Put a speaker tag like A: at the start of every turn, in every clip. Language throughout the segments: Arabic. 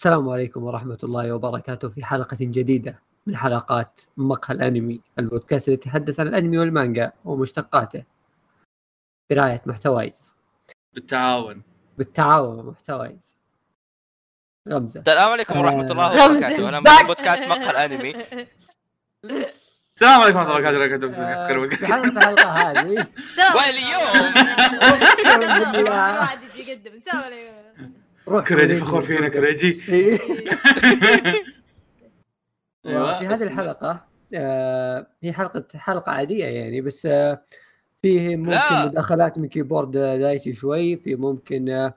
A: السلام عليكم ورحمة الله وبركاته في حلقة جديدة من حلقات مقهى الأنمي البودكاست اللي يتحدث عن الأنمي والمانجا ومشتقاته برعاية محتوايز
B: بالتعاون
A: بالتعاون مع محتوايز غمزة
C: السلام عليكم ورحمة الله. وبركاته أنا. من بودكاست مقهى الأنمي
B: السلام عليكم ورحمه الله وبركاته
A: آه، في حلقة الحلقة هذه
C: واليوم
D: واحد يجي يقدم السلام عليكم
B: كريجي فخور فينا كريجي
A: إيه.
B: أيوة.
A: في هذه الحلقة آه، هي حلقة حلقة عادية يعني بس آه، فيه ممكن
C: لا.
A: مداخلات من كيبورد دايتي شوي في ممكن آه،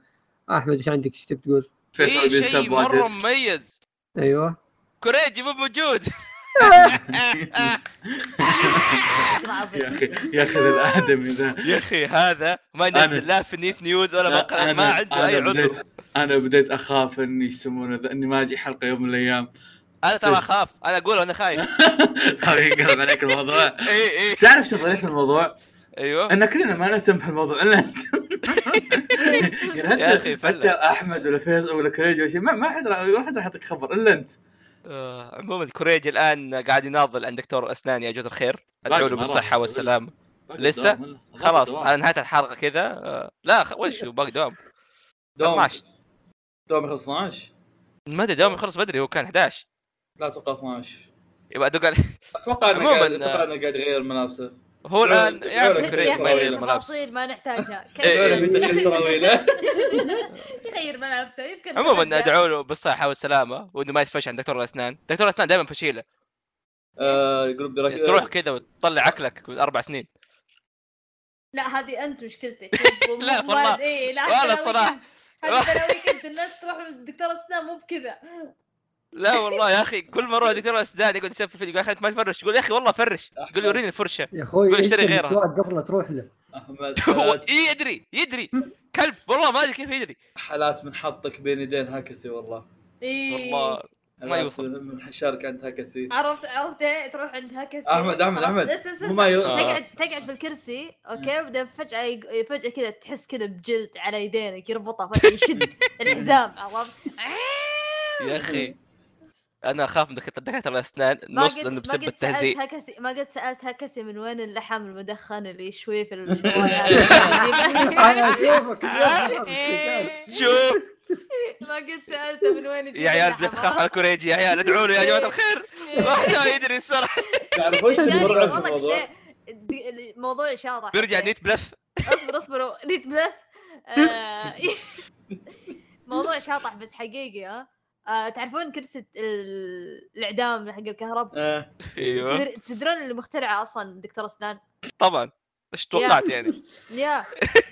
A: أحمد إيش عندك؟ إيش تبي تقول؟
C: في شيء مرة
B: واجد
C: مميز.
A: أيوه.
C: كوريجي مو موجود.
B: يا أخي يا أخي ذا الآدمي ذا
C: يا أخي هذا ما ينزل لا في نيت نيوز ولا مقهى ما عنده
B: أي
C: عذر
B: أنا بديت أخاف إني يسمونه إني ما أجي حلقة يوم من الأيام.
C: أنا ترى أخاف. أنا أقول أنا خايف.
B: خاف ينقلب عليك الموضوع.
C: اي اي
B: تعرف شو ظريف الموضوع؟
C: أيوه.
B: إن كلنا ما نهتم في الموضوع إلا أنت. يعني
C: يا
B: انت
C: فلة.
B: أحمد ولا فيصل ولا كريجي ولا شيء ما حد راح- ولا حد راح يعطيك خبر إلا أنت.
C: آه، عموما كوريجي الآن قاعد يناضل عند دكتور أسنان يا جزء الخير. أدعو له. بالصحة والسلامه لسه؟ خلاص على نهايه الحلقة كذا. آه، لا وش باقي دوام.
B: دوم
C: 12
B: دوم يخلص 12
C: ما أدري دوام يخلص بدري هو كان 11
B: لا أتوقع 12
C: يبقى أدق عليه.
B: أتوقع
C: إنه
B: قاعد أتوقع إنه قاعد يغير ملابسه.
C: هو الآن يغير
D: أخي
C: ملابس
D: تفاصيل ما نحتاجها
B: تغيير
D: يغير ملابسه يمكن
C: عموما
D: تبدأ.
C: ادعو له بالصحه والسلامه وإنه ما يتفش عند دكتور الأسنان. دكتور الأسنان دائما فشيلة.
B: آه، يقول برك...
C: تروح كذا وتطلع عقلك من أربع سنين.
D: لا هذه أنت مشكلتك.
C: لا والله.
D: إيه لا
C: والله
D: حتى حتى لو ويكند الناس تروح للدكتور أسنان مو بكذا.
C: لا والله يا أخي كل مرة دكتور الاسنان يقعد يسفل فيني يقول يا أخي أنت ما تفرش. يقول يا أخي والله فرش. يقول لي وريني الفرشة.
A: يا أخوي
C: قول اشتري غيرها.
A: قبل لا تروح له؟
C: أحمد يدري يدري. كلب والله ما أدري كيف يدري.
B: حالات من حطك بين يدين هكسي والله.
D: إيه.
C: والله. ما يوصل.
B: من حشارك عند هكسي
D: عرفت عرفت إيه؟ تروح عند هكسي
B: أحمد- أحمد-
D: خلاص،
B: أحمد.
D: بس- بس-
B: مو
D: بس-
B: ما يو-
D: تقعد تقعد في الكرسي أوكي بعدين فجأة فجأة كذا تحس كذا بجلد على يدينك يربطها فجأة يشد الحزام عرفت؟
C: يا أخي. أنا أخاف من دكاترة الأسنان
D: ما
C: نص لأنه
D: ما
C: بسبب التهزيء.
D: هكسي ما قد سألت هكسي من وين اللحم المدخن اللي يشويه في الشوايه
A: أنا
D: أشوفك.
C: شوف.
D: ما قد سألته من وين
C: يا عيال. بتخاف على كوريجي يا عيال ادعوا له يا جماعة الخير. ما يدري الصراحه
B: تعرف
D: عيال،
B: المرعب في الموضوع؟
D: الموضوع شاطح
C: بيرجع
D: okay.
C: نيت بلث
D: اصبر اصبروا. نيت بلث آه، موضوع شاطح بس حقيقي ها. آه، تعرفون كرسي ال- الإعدام حق الكهرب؟
B: آه.
C: أيوه.
D: تدر- تدرون اللي مخترعه أصلا دكتور أسنان؟
C: طبعا. إيش توقعت يعني؟
D: يا.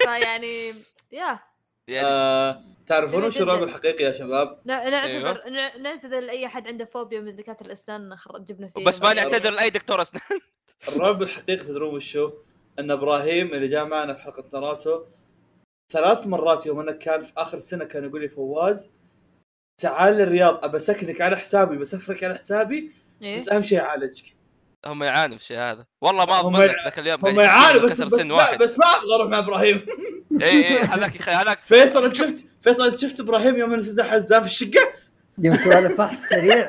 D: فيعني يا.
C: يعني
B: آه، تعرفون
D: تبي
B: وش الرعب؟ الحقيقي يا شباب؟
D: ن- نعتذر نع- نعتذر لأي أحد عنده فوبيا من دكاتره الإسنان جبنا فيه
C: بس ما نعتذر لأي دكتور أسنان
B: الرعب الحقيقي تدرون وش هو؟ أن إبراهيم اللي جاء معنا في حلقة ناروتو ثلاث مرات يوم أنه كان في آخر السنة كان يقول لي فواز تعال الرياض أبى أسكنك على حسابي بسفرك على حسابي
D: إيه؟
B: بس أهم شيء أعالجك
C: هم يعانوا في الشيء هذا. والله ما اضمن لك ذاك اليوم
B: هم
C: قاعد
B: يعانوا بس بس
C: سن
B: ما,
C: واحد.
B: بس ما أبغى أروح مع إبراهيم.
C: اي اي يا أخي هلاك
B: فيصل أنت شفت فيصل أنت شفت إبراهيم يوم إنه سدح حزام في الشقة؟
A: يوم سؤال فحص سريع.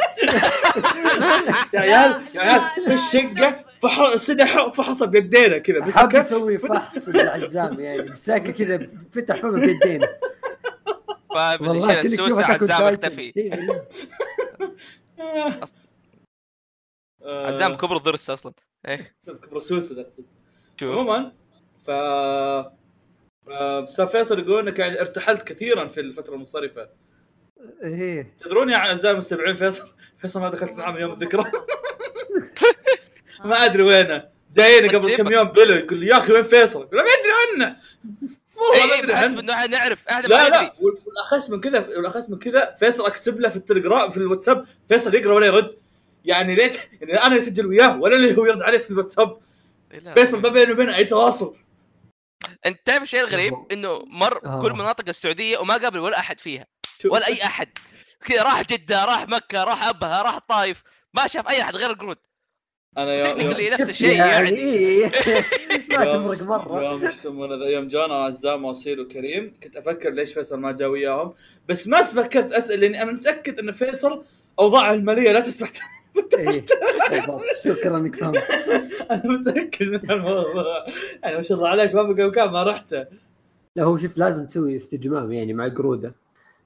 B: يا عيال يا عيال في الشقة فح... سدح فحصه بيدينا كذا
A: حاب
B: مسكه
A: يسوي فحص للعزام يعني مساكة كذا فتح فمه بيدينا. كأنك
C: السوسه عزام اختفي
A: إيه.
C: عزام كبر ضرس أصلا. إيه.
B: كبر سوسه تقصد
C: شوف.
B: عموما ف أستاذ فيصل يقول إنك يعني ارتحلت كثيرا في الفترة المنصرفة.
A: إيه.
B: تدرون يا اعزائي المستمعين فيصل؟ فيصل ما دخلت معاه من يوم الذكرى. ما أدري وينه. جاينا قبل. كم يوم بلو يقول لي يا أخي وين فيصل؟ يقول ما أدري عنه. والله ما
C: اي أدري
B: عنه.
C: إنه نعرف إحنا
B: لا لا. وال- والاخس من كذا والاخس من كذا فيصل أكتب له في التليجرام في الواتساب فيصل يقرأ ولا يرد. يعني ليش يعني أنا اسجل وياه ولا اللي هو يرد عليه في الواتساب. فيصل ما بينه وبينه أي تواصل.
C: أنت تعرف الشيء الغريب؟ إنه مر
A: آه.
C: كل مناطق السعودية وما قابل ولا أحد فيها. ولا أي أحد. كذا راح جدة راح مكة راح أبها راح الطايف ما شاف أي أحد غير القرود.
B: أنا يوم
C: نفس الشيء يعني.
A: إيه. ما تفرق مرة.
B: يوم يسمونه ذا، يوم جانا عزام واصيل وكريم كنت أفكر ليش فيصل ما جا وياهم بس ما فكرت أسأل لأني أنا متأكد إن فيصل اوضاعه المالية لا تسمح.
A: إيه. شكرا انك فهمت؟
B: أنا متأكد من الموضوع. يعني ما شاء الله عليك ما بقى مكان ما رحته
A: لا هو شوف لازم تسوي استجمام يعني مع قرودة.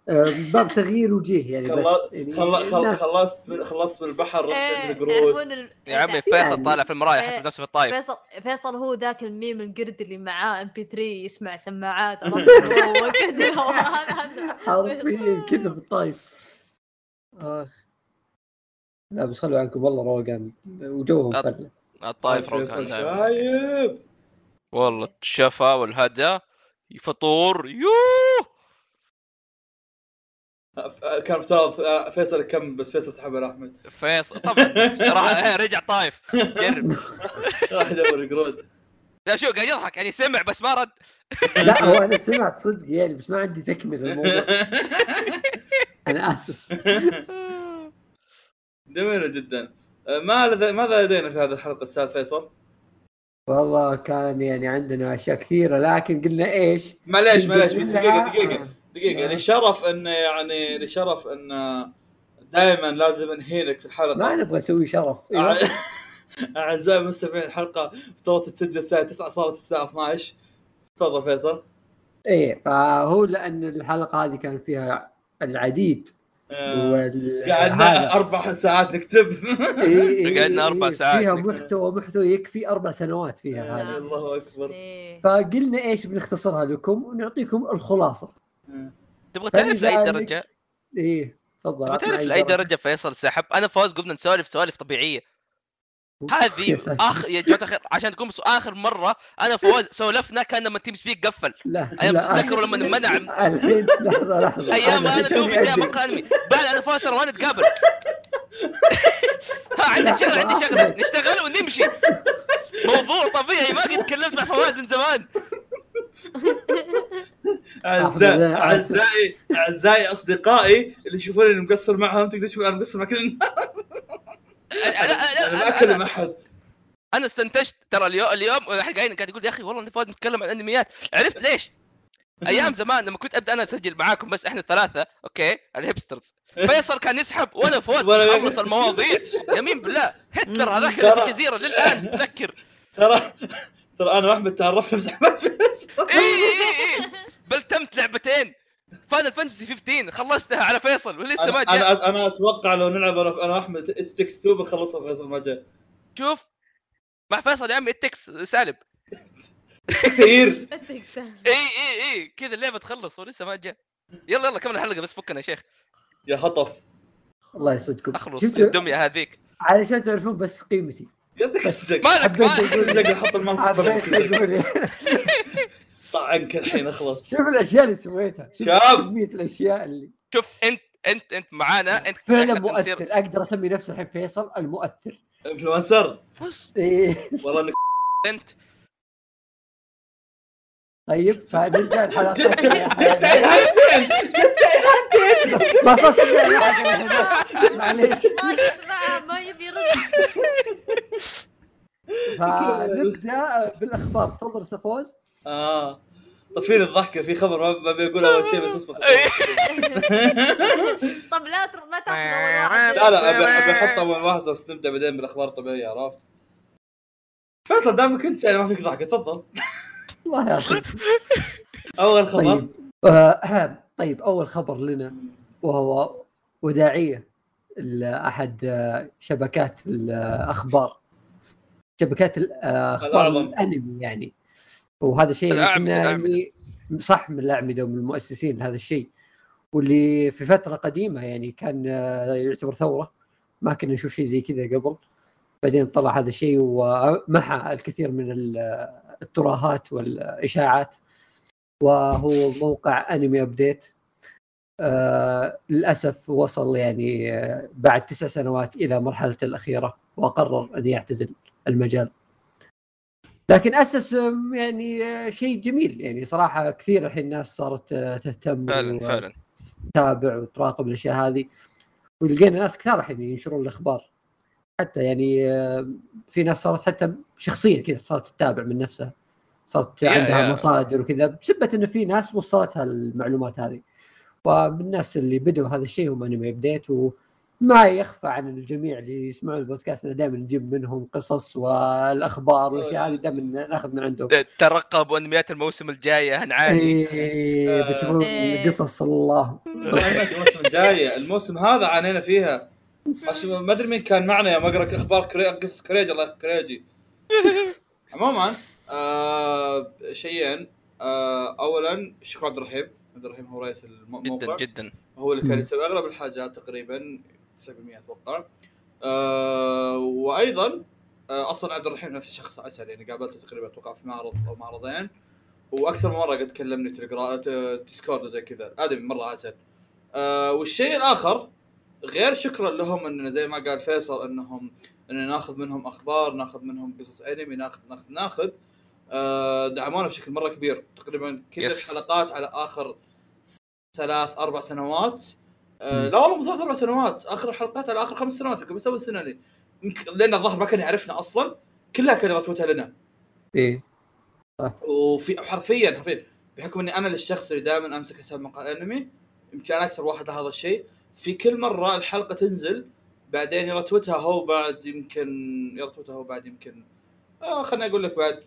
A: آه، باب تغيير وجيه يعني بس
B: خلا-
A: يعني
B: خلا- خل-
A: الناس-
B: خلصت من خلصت من البحر رحت
D: إيه،
B: القرود.
D: ال-
C: يا عمي فيصل
A: يعني-
C: طالع في المراية
D: إيه.
C: حسب نفسه في الطايف.
D: فيصل فيصل هو ذاك الميم القرد اللي معاه إم بي 3 يسمع سماعات كذا
A: حرفيا كذا بالطايف اخ لا بس خلوا عنكم والله روقان. وجوهم
C: أط-
A: فله
C: الطايف روقان.
B: شايب!
C: والله الشفا والهدى فطور يوه!
B: كان افترض آه، فيصل كم بس فيصل سحب على أحمد.
C: فيصل طبعا. راح إيه، رجع طايف. جرب.
B: راح يدور القرود
C: لا شو قاعد يضحك. يعني سمع بس ما رد.
A: لا هو أنا سمعت صدق يعني بس ما عندي تكمل الموضوع أنا آسف.
B: جميل جدا آه، ما لدي... ماذا لدينا في هذه الحلقة أستاذ فيصل؟
A: والله كان يعني عندنا أشياء كثيرة لكن قلنا إيش؟
B: معليش معليش بس
A: دقيقة
B: دقيقة. دقيقة
A: آه.
B: لشرف إن يعني لشرف إن دائما لازم انهينك في الحلقة
A: ما نبغى نسوي شرف. إيوه.
B: أعزائي المستمعين الحلقة افترضت تسجل الساعة 9 صارت الساعة 12 تفضل فيصل
A: إيه فهو لأن الحلقة هذه كان فيها العديد.
B: قعدنا
A: هذا.
B: أربع ساعات نكتب
C: قعدنا
A: إيه.
C: ساعات
A: فيها. محتوى محتوى يكفي أربع سنوات فيها
B: آه،
A: هذه
B: الله
D: أكبر.
A: فقلنا إيش بنختصرها لكم ونعطيكم الخلاصة
B: آه.
C: تبغى تعرف
A: لأي
C: درجة
A: إيه تفضل
C: تعرف
A: أي
C: لأي درجة فيصل سحب أنا فوز قمنا نسولف سوالف طبيعية هذه. اخ يا جماعة الخير عشان تكون بس آخر مرة أنا فواز سولفنا كان لما TeamSpeak قفل.
A: لا
C: تذكروا لما منع
A: الحين لحظة
C: لحظة. أيام
A: أنا
C: تومي جاي. مقهى أنمي. بعد أنا فوز ترى ما نتقابل ها عندي شغل عندي شغل. نشتغل ونمشي. موضوع طبيعي ما قد تكلمت مع فواز من زمان.
A: أعزائي
B: أعزائي أعزائي أصدقائي اللي يشوفوني مقصر معهم تقدر تشوف أنا مقصر مع كل الناس
C: أنا
B: ما
C: أنا- أكلم
B: أحد.
C: أنا استنتجت ترى اليوم اليوم واحد قاعد يقول يا أخي والله فؤاد نتكلم عن أنميات. عرفت ليش؟ أيام زمان لما كنت أبدأ أنا أسجل معاكم بس إحنا الثلاثه أوكي؟ الهيبسترز. فيصل كان يسحب وأنا فؤاد نخلص المواضيع. يمين بالله. هتلر هذاك اللي في الجزيره للآن. اتذكر
B: ترى ترى أنا واحمد تعرفنا بس احمد فيصل.
C: اي اي اي بل تمت لعبتين. فاينل فانتسي 15 خلصتها على فيصل ولسه ما
B: أنا
C: جاء.
B: أنا, أنا أتوقع لو نلعب أنا أنا وأحمد اس 2 بنخلصها فيصل ما جاء.
C: شوف مع فيصل يا عمي التكس سالب.
B: سير.
C: اي اي إي كذا اللعبة تخلص ولسه ما جاء. يلا يلا كمل الحلقة بس فكنا يا شيخ.
B: يا هطف.
A: الله يسعدكم. أخلص
C: الدمية هذيك.
A: علشان تعرفون بس قيمتي.
B: يدك الزق
C: مالك
A: حبيت
C: مالك
A: أقول-
B: الزق حط
A: أقول
B: طعنك الحين اخلص.
A: شوف الأشياء اللي سويتها. شوف
B: شاب.
A: كمية الأشياء اللي
C: شوف انت انت أنت معانا أنت
A: فعلا مؤثر. أقدر أسمي نفسي الحين فيصل المؤثر.
B: إنفلونسر.
C: بص.
A: إيه.
B: والله إنك
C: أنت.
A: طيب فنرجع الحلقات
B: جبت جبت ايهانتين جبت ايهانتين
A: ما صرت أسمع أحد الحين. معليش.
D: ما يسمع ما يبي يرد
A: فنبدأ بالأخبار. تفضل أستاذ فوز.
B: آه. طفيني الضحكة في خبر ما ما بقول أول شيء بس أصبر.
D: طب لا تر... لا تاخذ أول واحد.
B: لا لا ابي أبي أحط أول واحد بس نبدأ بعدين بالأخبار الطبيعية عرفت؟ فيصل دامك أنت يعني ما فيك ضحكة تفضل.
A: الله يعطيك
B: أول خبر.
A: طيب. آه طيب أول خبر لنا وهو وداعية لأحد آه، شبكات الأخبار. شبكات الاخبار
B: الأعظم.
A: الأنمي يعني. وهذا شيء اللي
C: الأعمدة،
A: كنا
C: الأعمدة.
A: يعني صح من الأعمدة ومن المؤسسين لهذا الشيء. واللي في فترة قديمة يعني كان آه، يعتبر ثورة. ما كنا نشوف شيء زي كذا قبل. بعدين طلع هذا الشيء ومحى الكثير من ال- التراهات والإشاعات. وهو موقع انمي ابديت آه للأسف وصل يعني آه بعد تسع سنوات إلى مرحلته الأخيرة. وقرر أن يعتزل المجال. لكن اسس يعني آه، شيء جميل. يعني صراحة كثير الحين الناس صارت آه، تهتم
C: فعلا فعلا.
A: وتتابع وتراقب الأشياء هذه. ولقينا ناس كثار الحين ينشرون الأخبار. حتى يعني في ناس صارت حتى شخصيا كذا صارت تتابع من نفسها. صارت
C: يا-
A: عندها
C: يا.
A: مصادر وكذا بسبة انه في ناس وصلتها المعلومات هذه. ومن الناس اللي بدوا هذا الشيء هم Anime Update وما يخفى عن الجميع اللي يسمعون البودكاست انه دائما نجيب منهم قصص والأخبار والأشياء هذه دائما نأخذ من عندهم.
C: ترقبوا أنميات الموسم الجاي هنعاني
A: إيه
B: آه.
A: بتشوفون
D: إيه.
A: قصص الله.
B: الموسم الجاي الموسم هذا عانينا فيها. ما أدري مين كان معنا يوم أقرأ أخبار كري... قصه كريج الله يخليك كريجي. عموما آه شيئين آه اولا شكرا عبد الرحيم. عبد الرحيم هو رئيس الموقع
C: جدا جدا.
B: هو اللي كان. يسوي أغلب الحاجات تقريبا 9% أتوقع. آه وأيضا آه أصلا عبد الرحيم نفس الشخص عسل يعني قابلته تقريبا أتوقع في معرض أو معرضين. وأكثر من مرة قد كلمني تليجرام ديسكورد وزي كذا. آدمي مرة عسل آه والشيء الآخر غير شكرا لهم اننا زي ما قال فيصل إنهم إن ناخذ منهم أخبار ناخذ منهم قصص أنمي ناخذ ناخذ ناخذ. آه دعمونا بشكل مرة كبير. تقريبا كل. الحلقات على آخر ثلاث أربع سنوات. آه. لا والله مو ثلاث أربع سنوات. آخر حلقات على آخر خمس سنوات يمكن دي يمكن- لأن الظاهر ما كان يعرفنا أصلا. كلها كان رتوتها لنا.
A: إيه.
B: وفي حرفيا حرفيا. بحكم إني أنا الشخص اللي دائما أمسك حساب مقال أنمي يمكن أنا أكثر واحد لهذا الشيء. في كل مرة الحلقة تنزل بعدين يرتوتها هو بعد يمكن يرتوتها هو بعد يمكن آه خليني أقول لك بعد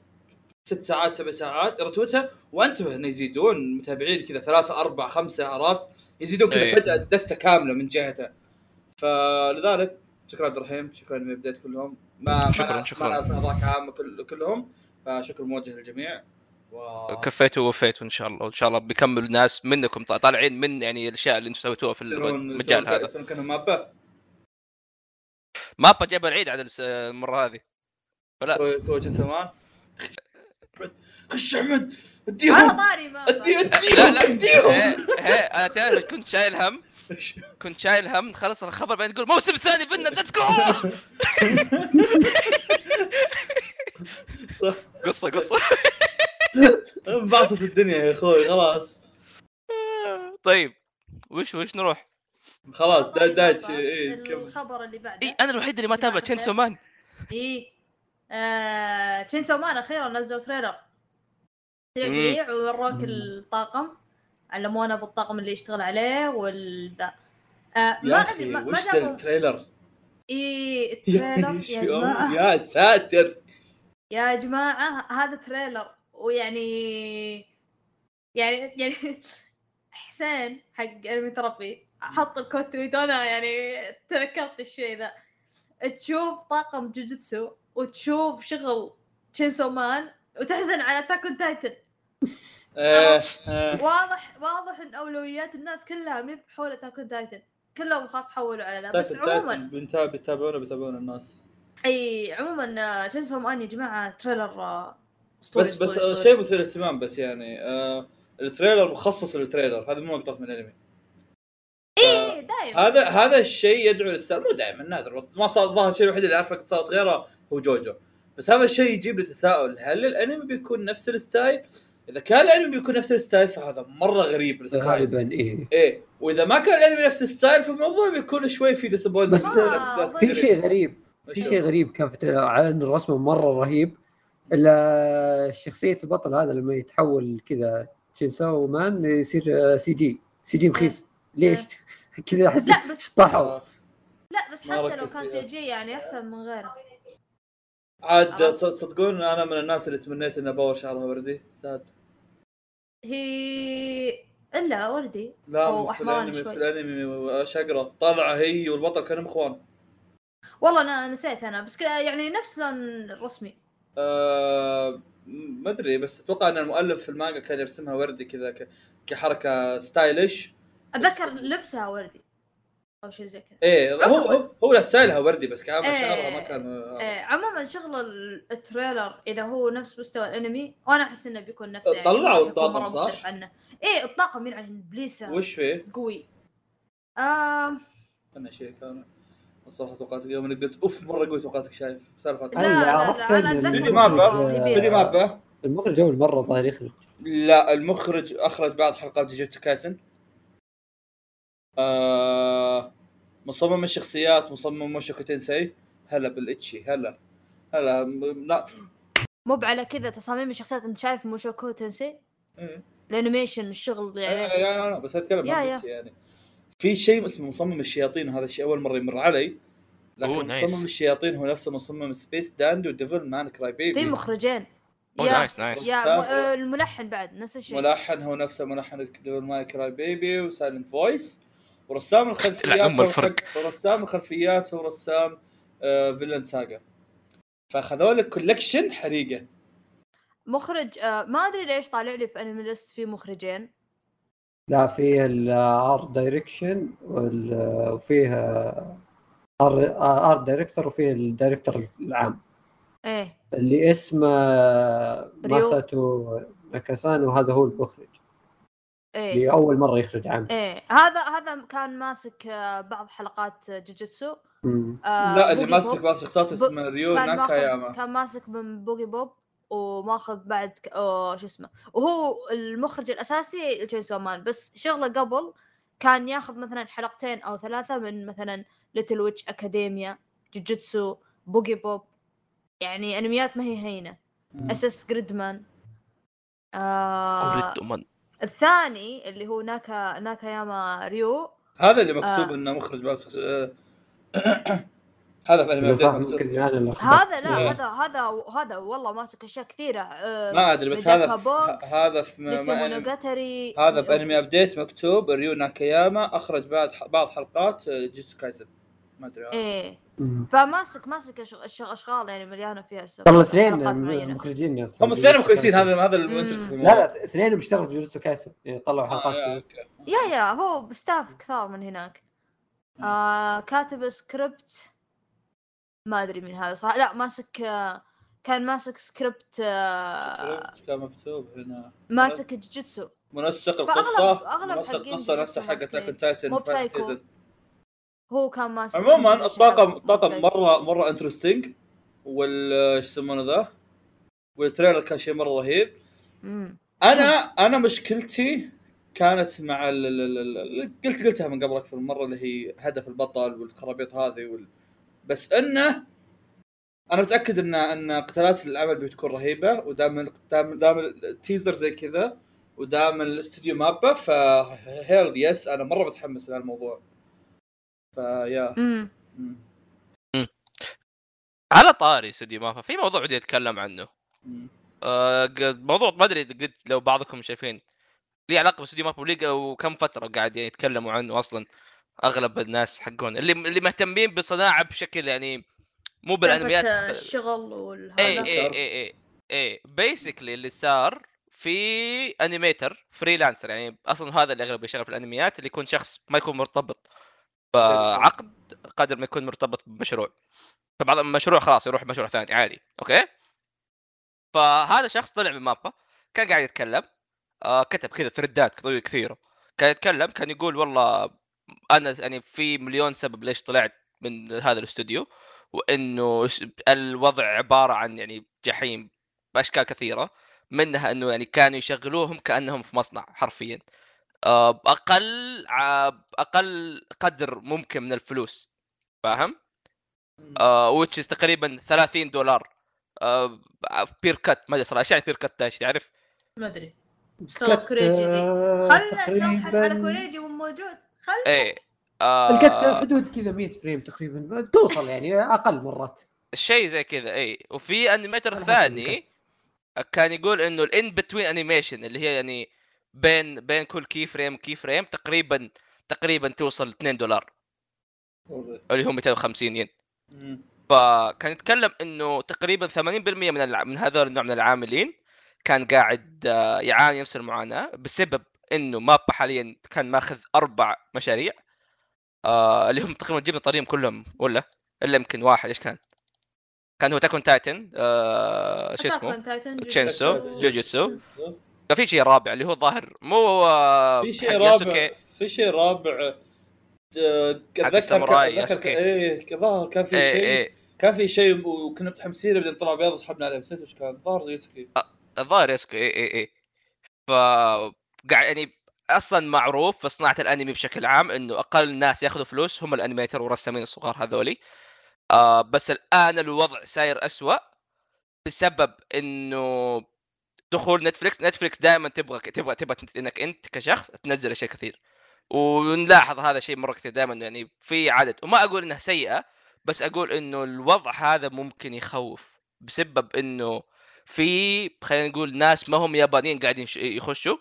B: ست ساعات سبع ساعات يرتوتها وانتبه إنه يزيدون متابعين كذا ثلاثة أربعة خمسة عرفت؟ يزيدون كذا
C: إيه.
B: فجأة دستة كاملة من جهته. فلذلك شكرا عبد الرحيم شكرا إني بديت كلهم. ما
C: شكراً،
B: ما
C: شكراً.
B: ما نعرف اعضاء عامة كل كلهم. فشكر موجه للجميع. و...
C: كفيتوا ووفيتوا إن شاء الله. وإن شاء الله بيكمل ناس منكم طا- طالعين من يعني الأشياء اللي أنتم سويتوها في المجال هذا.
B: مابا
C: مابا جاب العيد على الس- المرة هذه. فلا.
B: جن سمان خش احمد
D: على
B: أديهم.
D: طاري ما
C: أديهم.
B: أديهم.
C: هي هي أنا تعرف كنت شايل هم. كنت شايل هم خلص الخبر بعدين تقول موسم ثاني فينا ليتس جو
B: صح.
C: قصة قصة.
B: انبسط الدنيا يا أخوي خلاص.
C: طيب وش وش نروح؟
B: خلاص
D: على مابا،
B: اي كمل
D: الخبر اللي بعده.
C: اي أنا الوحيد اللي ما تابع تشينسو مان
D: اي آه... تشينسو مان أخيرا نزلوا تريلر. سريع. سريع ووروك. الطاقم علمونا بالطاقم اللي يشتغل عليه وال ذا آه ما أدري ما,
B: وش التريلر
D: إي التريلر يا
B: جماعة؟ يا ساتر
D: يا جماعة هذا تريلر ويعني يعني يعني حسين حق أنمي ثربي حط الكود تويت وأنا يعني تذكرت الشيء ذا تشوف طاقم جوجوتسو وتشوف شغل تشينسو مان وتحزن على Attack on Titan
B: آه، آه.
D: واضح واضح إن أولويات الناس كلها مي بحول Attack on Titan كلهم خلاص حولوا على ذا بس عموما
B: بيتابعونا بيتابعونا الناس.
D: أي عموما تشينسو مان يا جماعة تريلر آه، اسطوري
B: بس بس آه،. شيء مثير اهتمام بس يعني آه التريلر مخصص للتريلر. هذا مو مقطع من الأنمي.
D: إيه دايم
B: هذا هذا الشيء يدعو للتساؤل مو دائما نادر. ما صار الظاهر الشيء الوحيد اللي أعرفه صارت غيره هو جوجو. بس هذا الشيء يجيب لي تساؤل. هل الانمي بيكون نفس ال style؟ إذا كان الانمي بيكون نفس ال style فهذا مرة غريب ال style
A: غالبا إيه.
B: إيه. وإذا ما كان الانمي نفس ال style فالموضوع بيكون شوي في disappointment
A: بس
D: آه،
A: في شيء غريب في شيء غريب كان في على إن الرسم مرة رهيب. الا شخصية البطل هذا لما يتحول كذا تشينسو مان يصير آه، سي جي. سي جي مخيس. ليش؟ كذا أحس
D: لا بس
A: طاحوا
D: لا بس حتى لو كان. CG يعني أحسن من غيره.
B: عاد؟ تصدقون أنا من الناس اللي تمنيت ان باور شعرها وردي sad.
D: هي إلا وردي؟
B: لا
D: أحمراني
B: الانمي
D: شوي.
B: في الانمي شقره طالعه هي والبطل كانهم إخوان.
D: والله أنا نسيت أنا بس يعني نفس لون الرسمي.
B: آه ما أدري بس أتوقع إن المؤلف في المانجا كان يرسمها وردي كذا كحركة stylish
D: أتذكر لبسها وردي. أو شيء زي كذا
B: إيه هو. هو, هو له style ها وردي بس كان
D: إيه.
B: شعرها ما كان آه
D: عموما شغل ال- التريلر إذا هو نفس مستوى الأنمي وأنا أحس إنه بيكون نفسه يعني
B: طلعوا الطاقم، صح؟
D: عنه إيه الطاقم يلعن بليسا
B: وش فيه؟
D: قوي آه
B: أنا شيء كان الصراحه توقعتك يوم انك قلت أوف مرة قوي توقعتك شايف سالفة
D: لا لا
A: عرفت
D: لا
B: استوديو مابا. استوديو مابا
A: المخرج أول مرة ظاهر يخرج
B: لا المخرج أخرج بعض حلقات جوجوتسو كايسن آه مصمم الشخصيات مصمم موشوكو تنسي هلا بالإتشي هلا. هلا لا.
D: مو على كذا تصاميم الشخصيات أنت شايف موشوكو تنسي
B: إيه.
D: ال animation الشغل يعني.
B: يعني yeah لا بس أتكلم
D: يا-
B: عن
D: يا.
B: الاتشي يعني. في شيء اسمه مصمم الشياطين وهذا الشيء أول مرة يمر علي.
C: أوه،
B: لكن
C: nice.
B: مصمم الشياطين هو نفسه مصمم سبيس داندي وديفل مان كراي بيبي
D: في مخرجين.
C: yeah
D: nice،
B: nice.
D: yeah آه، الملحن بعد نفس الشيء.
B: ملحن هو نفسه ملحن ديفل مان كراي بيبي وسايلنت فويس ورسام الخلفيات
C: الفرق.
B: ورسام الخلفيات هو رسام آه فينلاند ساجا. فاخذوا لك collection حريقة.
D: مخرج آه ما أدري ليش طالع لي في أنمي ليست في مخرجين.
A: لا فيه ال art direction وفيه art director وفيه ال director العام.
D: إيه.
A: اللي اسمه. ماساتو ناكاسان وهذا هو المخرج.
D: إيه.
A: اللي أول مرة يخرج عام.
D: إيه. هذا هذا كان ماسك آه، بعض حلقات جوجوتسو
A: مم.
D: آه
B: لا اللي ماسك بعض الشخصيات اسمه ريو
D: كان ماخذ
B: ناكاياما.
D: كان ماسك من بوغي بوب وماخذ بعد ك... شو اسمه. وهو المخرج الأساسي تشينسو مان بس شغلة قبل كان ياخذ مثلا حلقتين أو ثلاثة من مثلا ليتل ويتش اكاديميا جوجوتسو بوغي بوب. يعني أنميات ما هي هينة. اس اس جريدمان آه. الثاني اللي هو ناكا ناكاياما ريو
B: هذا اللي مكتوب
D: آه.
B: إنه مخرج بعض آه، هذا في انمي
A: صح. ممكن أخبط.
D: هذا لا
B: إيه.
D: هذا هذا هذا والله ماسك أشياء كثيرة آه
B: ما أدري بس هذا هذا في
D: مونوجاتري
B: هذا بانمي أبديت مكتوب ريو ناكاياما أخرج بعد بعض حلقات آه، جيتسو كايسن ما
D: أدري
A: إيه.
D: فماسك ماسك أشغال يعني مليانة فيها سب-
A: والله اثنين
D: حلقات معينة.
A: مخرجين
B: هم اثنين
A: جوجوتسو
B: كويسين. هذا هذا
A: لا. لا اثنين بيشتغلوا في جوجوتسو كايسن يعني طلعوا
B: آه،
A: حلقات
B: يا،. أوكي.
D: يا يا هو ستاف كثار من هناك. آه كاتب سكريبت. ما أدري من هذا صراحة. لا ماسك آه كان ماسك سكريبت آه
B: كان مكتوب هنا.
D: ماسك جوجوتسو.
B: منسق القصة.
D: أغلب
B: منسق القصة نفسها حقت تايتن
D: مو بسايكو. هو كان ماسك
B: عموما الطاقم الطاقم مره مرة interesting وال إيش يسمونه ذا؟ والتريلر كان شيء مرة رهيب.
D: مم.
B: أنا أنا مشكلتي كانت مع ال ال ال ال قلت قلتها من قبل أكثر من مرة اللي هي هدف البطل والخرابيط هذه وال... بس إنه أنا متأكد ان إن قتالات العمل بتكون رهيبة ودام دام دام ال teaser زي كذا ودام الاستوديو مابا ف hell yes أنا مرة متحمس لهالموضوع. ف yeah.
D: مم.
B: مم.
C: على طاري استوديو مابا في موضوع بدي أتكلم عنه. آه، موضوع ما أدري قد لو بعضكم شايفين لي علاقة باستوديو MAPPA ولي وكم فترة قاعد يعني يتكلموا عنه أصلا. أغلب الناس حقون. اللي اللي مهتمين بالصناعة بشكل يعني مو
D: بالأنميات. الشغل والهذا
C: اي اي اي اي اي basically اللي صار في animator freelancer يعني أصلا هذا اللي أغلب يشتغل في الأنميات اللي يكون شخص ما يكون مرتبط بعقد قدر ما يكون مرتبط بمشروع. فبعض المشروع خلاص يروح مشروع ثاني عادي okay؟ فهذا شخص طلع ب MAPPA كان قاعد يتكلم آه كتب كذا ثريدات كثيرة. كان يتكلم كان يقول والله أنا يعني في مليون سبب ليش طلعت من هذا الاستوديو وإنه الوضع عبارة عن يعني جحيم بأشكال كثيرة منها إنه يعني كانوا يشغلوهم كأنهم في مصنع حرفيا. آه، بأقل ع- أقل قدر ممكن من الفلوس فاهم؟ آه which is تقريبا 30 دولار آه per cut ما أدري صراحة إيش يعني per cut إيش تعرف؟
D: ما
A: أدري
D: كوريجي.
A: آه،
D: خلنا نضحك على كوريجي مو موجود خل
C: إيه آه
A: ال cut حدود كذا 100 frame تقريبا توصل يعني أقل مرات
C: شيء زي كذا اي وفي
A: animator
C: ثاني. كان يقول إنه ال in-between animation اللي هي يعني بين بين كل key frame key frame تقريبا تقريبا توصل 2 دولار اللي هو 250 ين. فكان يتكلم إنه تقريبا 80% من الع... من هذول النوع من العاملين كان قاعد آه، يعاني نفس المعاناة بسبب إنه MAPPA حاليا كان ماخذ أربع مشاريع آه اللي هم تقريبا جبنا طاريهم كلهم ولا إلا يمكن واحد إيش كان؟ كان هو Attack on Titan آه شو اسمه؟ Chainsaw، Jujutsu. كان في شيء رابع اللي هو الظاهر. مو
B: في شيء رابع. في شيء رابع. أتذكر
C: أتذكر.
B: إيه ظهر كان في
C: إيه
B: شيء
C: إيه.
B: كان في شيء وكنا متحمسين بعدين طلع بيض وسحبنا عليه. نسيت إيش كان. ظهر Yasuke
C: الظاهر Yasuke اي اي اي ف قاعد يعني أصلا معروف في صناعة الأنمي بشكل عام إنه أقل ناس يأخذوا فلوس هم ال animator والرسامين الصغار هذولي. آه بس الآن الوضع صاير أسوأ بسبب إنه دخول Netflix Netflix دائما تبغى تبغى تبغى إنك أنت كشخص تنزل أشياء كثير. ونلاحظ هذا الشيء مرة كثير دائما يعني في عدد وما أقول إنها سيئة بس أقول إنه الوضع هذا ممكن يخوف بسبب إنه في خلينا نقول ناس ما هم يابانيين قاعدين يخشوا.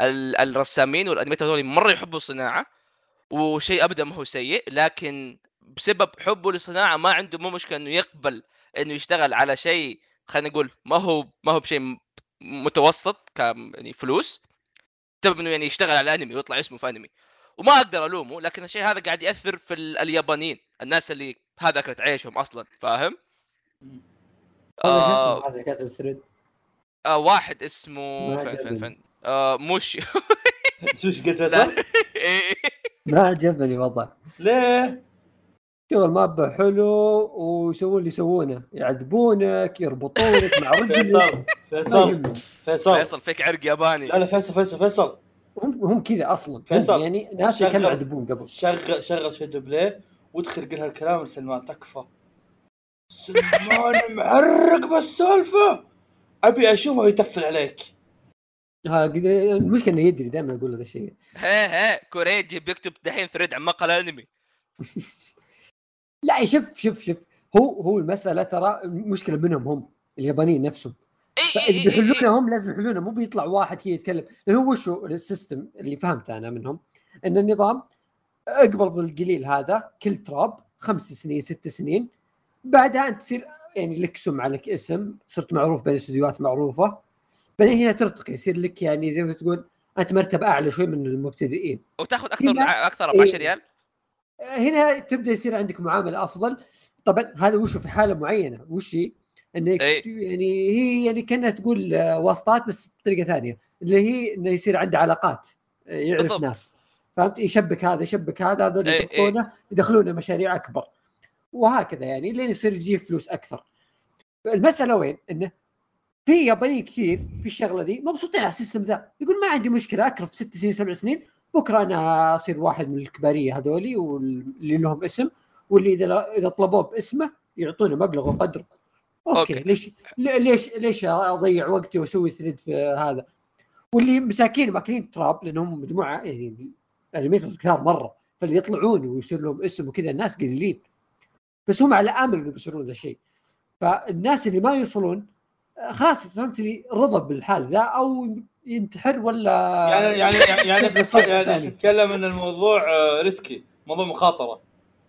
C: ال- الرسامين وال animator هذول مرة يحبوا الصناعة وشيء ابدا ما هو سيء. لكن بسبب حبه للصناعة ما عنده مو مشكلة إنه يقبل إنه يشتغل على شيء خلينا نقول ما هو ما هو بشيء متوسط ك يعني فلوس بسبب إنه يعني يشتغل على انمي ويطلع اسمه في انمي وما أقدر ألومه لكن الشيء هذا قاعد يأثر في ال- اليابانيين الناس اللي هذا اكلت عيشهم أصلا فاهم؟ آه
A: اسمه هذا كاتب الثريد
C: آه واحد اسمه
A: ما
C: فين فين
A: عجبني.
C: فين آه مش
B: شو إيش قلت
C: لا.
B: فيصل؟
A: ما عجبني وضع
B: ليه؟
A: شغل MAPPA حلو ويسوون اللي يسوونه. يعذبونك يربطونك مع رجلك.
B: فيصل
A: ما
B: فيصل. فيصل.
C: فيصل فيك عرق ياباني.
B: لا لا فيصل فيصل فيصل.
A: هم هم كذا أصلا
B: فيصل،
A: يعني ناس. كانوا يعذبون قبل.
B: شغل شغل ShadowPlay وادخل قل هالكلام لسلمان تكفى. سلمان معرق بالسالفة. أبي أشوفه يتفل عليك.
A: ها قد- المشكلة إنه يدري دائما أقول هذا الشيء.
C: هي هي كوريجي بيكتب دحين thread عن مقال أنمي.
A: لا شوف شوف شوف. هو هو المسألة ترى المشكلة منهم هم اليابانيين نفسهم.
C: إي إي
A: فاذا
C: إي إي.
A: بيحلونها هم لازم يحلونها مو بيطلع واحد كذا يتكلم. لأنه هو وشو ال system اللي فهمته أنا منهم؟ إن النظام اقبل بالقليل هذا كل تراب خمس سنين ست سنين. بعدها أنت تصير يعني لك سمعة لك اسم صرت معروف بين استديوهات معروفة. بعدين هنا ترتقي يصير لك يعني زي ما تقول أنت مرتبة أعلى شوي من المبتدئين.
C: وتاخذ
A: أكثر
C: أكثر 14
A: إيه.
C: ريال؟
A: هنا تبدأ يصير عندك معاملة أفضل. طبعا هذا وشو في حالة معينة؟ وش هي؟ انك
C: إيه.
A: يعني هي يعني كأنها تقول واسطات بس بطريقة ثانية. اللي هي إنه يصير عنده علاقات آه، يعرف
C: بالضبط.
A: ناس. فهمت؟ يشبك هذا يشبك هذا هذول
C: إيه،
A: يشبكونه يدخلونه مشاريع أكبر. وهكذا يعني لين يصير يجيب فلوس أكثر. المسألة وين؟ انه في يابانيين كثير في الشغلة دي مبسوطين على ال system ذا. يقول ما عندي مشكلة أكرف ست سنين سبع سنين بكرة أنا أصير واحد من الكبارية هذولي واللي لهم اسم واللي إذا إذا طلبوه باسمه يعطونه مبلغ وقدره
C: okay,
A: okay. ليش ليش ليش أضيع وقتي وأسوي thread في هذا؟ واللي مساكين ماكلين تراب لأنهم مجموعة يعني animators كثار مرة فاللي يطلعون ويصير لهم اسم وكذا الناس قليلين. بس هم على آمل انه بيصيرون ذا الشيء. فالناس اللي ما يوصلون خلاص فهمت لي رضا بالحال ذا أو ينتحر ولا
B: يعني يعني يعني يعني, يعني. تتكلم إن الموضوع آه، risky موضوع مخاطرة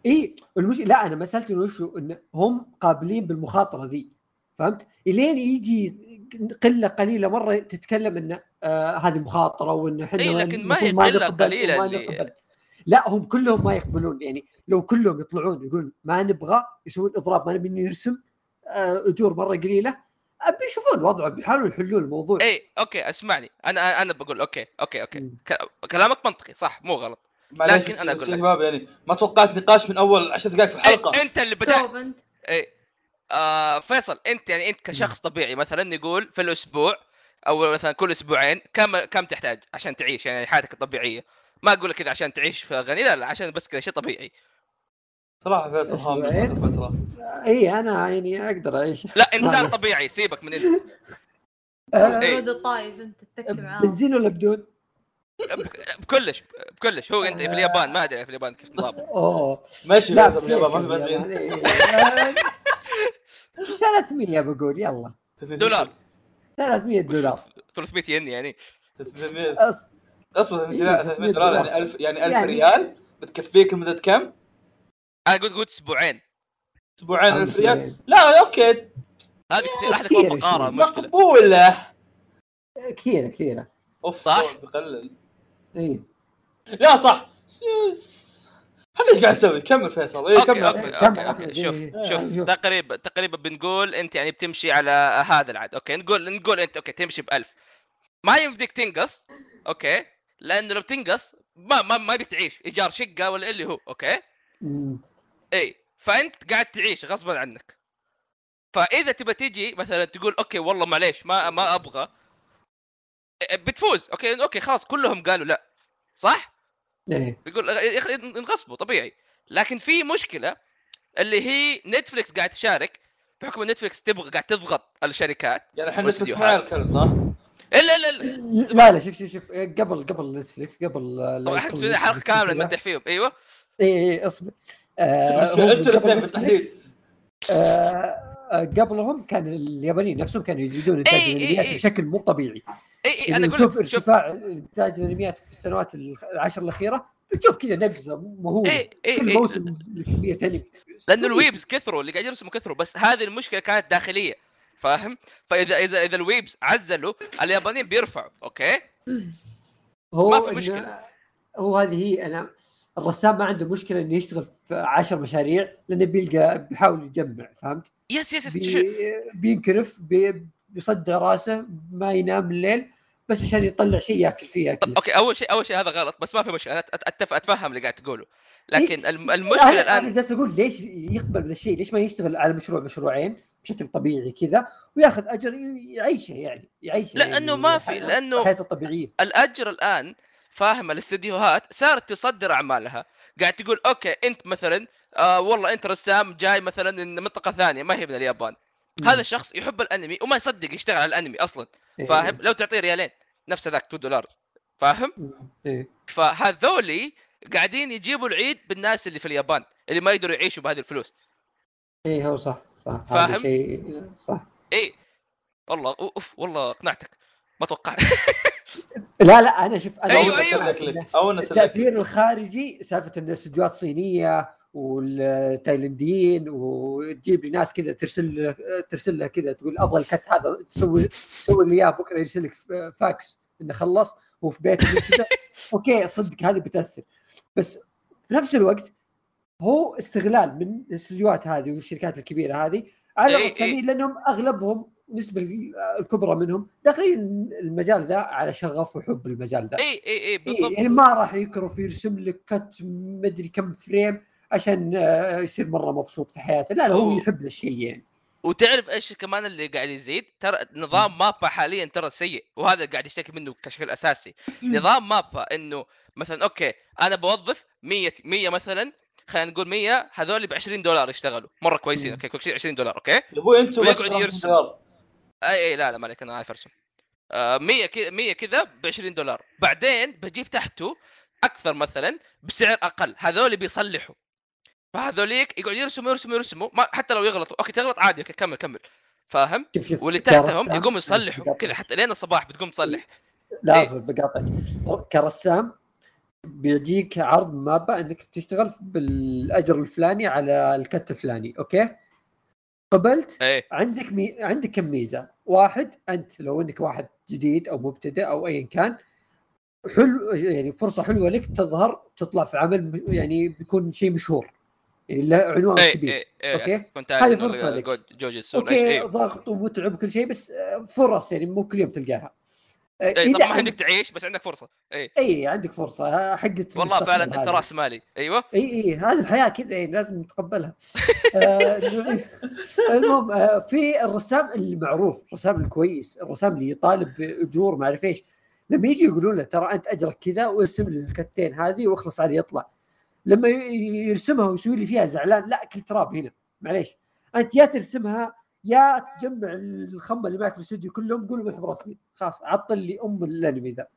A: اي المش... لا أنا مسالتي انه وشو إن هم قابلين بالمخاطرة ذي فهمت؟ إلين يجي قلة قليلة مرة تتكلم انه آه هذه مخاطرة وإن إحنا
C: إي، لكن ما هي قليلة
A: وما
C: اللي-.
A: لا هم كلهم ما يقبلون يعني لو كلهم يطلعون يقولون ما نبغى يسوون إضراب ما نبي نرسم آه أجور مرة قليلة آه، بيشوفون وضعه بيحاولون يحلون الموضوع.
C: اي okay اسمعني. أنا أنا بقول okay
A: okay
C: okay. كلامك منطقي صح مو غلط.
B: معليش
C: لكن أنا أقول لك.
B: شباب يعني؟ ما توقعت نقاش من أول 10 دقائق في الحلقة.
C: إيه أنت اللي بدات اي آه فيصل أنت يعني أنت كشخص طبيعي مثلا نقول في الأسبوع أو مثلا كل أسبوعين كم كم تحتاج عشان تعيش؟ يعني حياتك الطبيعية. ما أقول لك كذا عشان تعيش في غني لا لا عشان بس كذا شيء طبيعي.
B: صراحة فيصل هام فترة.
A: إي أنا يعني أقدر أعيش.
C: لا انسان طبيعي سيبك من انت
A: آه،
C: إيه.
D: رود الطايف أنت تتكي معاه.
A: بنزين ولا بدون؟
C: بك- بكلش بكلش. هو أنت في اليابان ما أدري في اليابان كيف نظامه.
A: أوه.
B: ماشي
A: لا
B: فيصل باليابان ما في بنزين.
A: يعني. 300 بقول يلا.
C: دولار.
A: 300 دولار.
C: 300 ين يعني.
B: 300
A: أص-
B: أصبر
A: إيه،
B: 300 دولار يعني 1000 يعني 1000
A: يعني-
B: ريال؟ بتكفيك لمدة كم؟
C: أنا قلت قلت أسبوعين.
B: أسبوعين
A: خمس
B: 1000 ريال. لا okay.
C: هذه كثير راح
A: كثير
C: تكون فقاره
A: شوي.
C: المشكلة
B: مقبولة.
A: كثيره كثيره
B: أوف
C: صح؟
B: بقلل.
A: اي
B: لا صح. إحنا إيش قاعد نسوي؟ كمل فيصل. اي كمل
A: كمل.
C: okay,
A: أحمد،
C: okay. شوف
A: إيه،
C: شوف.
A: إيه.
C: تقريبا تقريبا بنقول أنت يعني بتمشي على هذا العد okay نقول نقول أنت okay تمشي ب 1000 ما يمديك تنقص okay. لأنه لو تنقص ما ما ما بتعيش. إيجار شقة ولا اللي هو okay.
A: مم.
C: اي فأنت قاعد تعيش غصبا عنك. فإذا تبى تيجي مثلا تقول okay والله معليش ما ما أبغى. إيه، بتفوز. okay okay خلاص كلهم قالوا لا. صح؟ إيه. أخي انغصبوا طبيعي. لكن في مشكلة اللي هي Netflix قاعد تشارك بحكم إن Netflix تبغى قاعد تضغط الشركات.
B: يعني الحين Netflix ما صح؟
C: إلا إلا إلا.
A: لا لا شوف شوف شوف قبل قبل Netflix قبل
C: حلقة
A: كاملة.
C: نمدح فيهم. أيوه.
A: اي اي إصبر.
B: المشكلة
A: هم أنتوا
B: الاثنين بالتحديد
A: آه، آه، قبلهم كان اليابانيين نفسهم كانوا يزيدون إنتاج
C: الأنميات.
A: بشكل مو طبيعي
C: إي إي
A: أنا
C: أقول شوف
A: ارتفاع إنتاج الأنميات في السنوات العشر الأخيرة بتشوف كذا نقزة مهولة
C: إي إي
A: كل موسم كمية أنمي
C: لأنه ال weebs كثروا اللي قاعد يرسموا كثروا بس هذه المشكلة كانت داخلية فاهم؟ فإذا إذا إذا ال weebs عزلوا اليابانيين بيرفعوا okay؟
A: هو
C: ما في مشكلة.
A: هو هذه هي أنا الرسام ما عنده مشكلة إنه يشتغل في عشر مشاريع لأنه بيلقى بيحاول يجمع فهمت؟
C: yes yes yes
A: بي بينكرف بي بيصدع رأسه ما ينام الليل بس عشان يطلع شيء ياكل فيه اكل
C: okay أول شيء أول شيء هذا غلط بس ما في مشكلة أنا أت- أتف أتفهم اللي قاعد تقوله لكن الم- المشكلة
A: أنا أنا
C: الان
A: جالس أقول ليش يقبل بهذا الشيء؟ ليش ما يشتغل على مشروع مشروعين بشكل طبيعي كذا وياخذ أجر يعيشه يعني يعيشه
C: لأنه
A: يعني
C: ما في-
A: حياته الطبيعية
C: الأجر الآن فاهم الاستديوهات صارت تصدر أعمالها. قاعد تقول أوكي أنت مثلا آه والله أنت رسام جاي مثلا من منطقة ثانية ما هي من اليابان. هذا الشخص يحب الأنمي وما يصدق يشتغل على الأنمي أصلا.
A: إيه.
C: فاهم؟ لو تعطيه ريالين نفس ذاك 2 دولار فاهم؟
A: إيه.
C: فهذولي قاعدين يجيبوا العيد بالناس اللي في اليابان اللي ما يقدروا يعيشوا بهذه الفلوس.
A: إيه هو صح صح.
C: فاهم؟
A: شيء صح.
C: اي والله أوف والله اقنعتك. ما توقعت
A: لا لا أنا شوف
C: أنا.
A: أسمع
B: اسلك
A: إنه
B: لك أو
A: التأثير الخارجي سالفة إن استديوهات صينية والتايلنديين وتجيب لي ناس كذا ترسل ترسل لها كذا تقول أبغى ال cut هذا تسوي تسوي لي اياه بكرة يرسل لك فاكس إنه خلص هو في بيته okay صدق هذه بتأثر. بس في نفس الوقت هو استغلال من الاستديوهات هذه والشركات الكبيرة هذه على
C: إيه،
A: الرسامين لأنهم أغلبهم النسبة الكبرى منهم داخلين المجال ذا على شغف وحب المجال ذا.
C: إي إي إي
A: إيه
C: بالضبط.
A: يعني ما راح يكرف يرسم لك cut مدري كم frame عشان آه، يصير مرة مبسوط في حياته. لا لا هو. يحب ذا الشيء يعني.
C: وتعرف إيش كمان اللي قاعد يزيد؟ ترى نظام MAPPA حاليا ترى سيء وهذا اللي قاعد يشتكي منه بشكل أساسي. نظام MAPPA إنه مثلا okay أنا بوظف 100 100 مثلا خلينا نقول 100 هذول ب 20 دولار يشتغلوا. مرة كويسين. okay كل شيء 20 دولار okay؟
B: يا أبوي أنتم بس
C: ويقعد
B: 50
C: يرسم.
B: دولار.
C: اي أي لا لا ما عليك أنا عارف أرسم. آه 100 كذا 100 كذا ب 20 دولار. بعدين بجيب تحته أكثر مثلا بسعر أقل. هذول بيصلحوا. فهذوليك يقعد يرسموا يرسموا يرسموا. ما حتى لو يغلطوا. okay تغلط عادي. okay كمل كمل. فاهم؟ واللي تحتهم يقوموا يصلحوا. كذا حتى لين الصباح بتقوم تصلح.
A: لا
C: إيه.
A: بقاطعك. كرسام بيجيك عرض MAPPA إنك تشتغل بالأجر الفلاني على ال cut الفلاني. okay؟ قبلت
C: إيه.
A: عندك مي... عندك كم ميزة؟ واحد أنت لو انك واحد جديد أو مبتدئ أو ايا كان حلو يعني فرصة حلوة لك تظهر تطلع في عمل يعني بيكون شيء مشهور. يعني له عنوان
C: إيه
A: كبير.
C: إيه
A: okay.
C: كنت
A: هذه
C: إنه
A: لك. okay
C: إيه.
A: ضغط ومتعب وكل شيء بس آه، فرص يعني مو كل يوم تلقاها.
C: إيه طبعا ما عندك تعيش بس عندك فرصة. إيه.
A: اي عندك فرصة. حقت
C: والله فعلا
A: أنت.
C: راس مالي. أيوه.
A: اي اي هذه الحياة كذا يعني لازم نتقبلها آه، المهم آه، في الرسام المعروف الرسام الكويس الرسام اللي يطالب بأجور ما أعرف إيش لما يجي يقولون له ترى أنت أجرك كذا وارسم لي الكتين هذه واخلص عليه يطلع. لما يرسمها ويسوي لي فيها زعلان لا كل تراب هنا معليش. أنت يا ترسمها يا تجمع الخمه اللي معك في الاستوديو كلهم قول لهم إحنا رسمي. خلاص. عطل لي أم الأنمي ذا.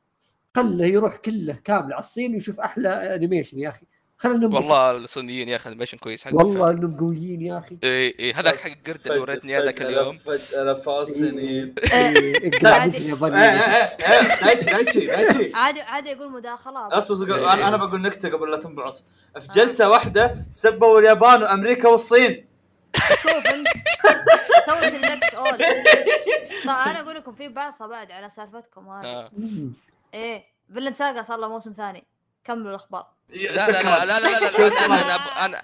A: خله يروح كله كامل على الصين ويشوف أحلى انيميشن يا أخي. خلينا ننبسط.
C: والله الصينيين يا أخي انيميشن كويس حق
A: والله إنهم قويين يا أخي.
C: إيه إيه هذاك حق القرد اللي وريتني هذاك اليوم.
B: فجأة لفوا السنين
A: إيه، اقرا
D: عادي. عادي مداخلة. بس.
B: أصبر
C: إيه.
B: أنا بقول نكتة قبل لا تنبعث. في جلسة واحدة سبوا اليابان وأمريكا والصين.
D: شوف انت سوي سيلكت اول طيب أنا أقول لكم في بعصه بعد على سالفتكم هذه
C: آه.
D: إيه فيلن ساقا صار له موسم ثاني كملوا الاخبار
C: لا لا لا لا لا لا, لا,
B: شكراً.
C: لا أنا أنا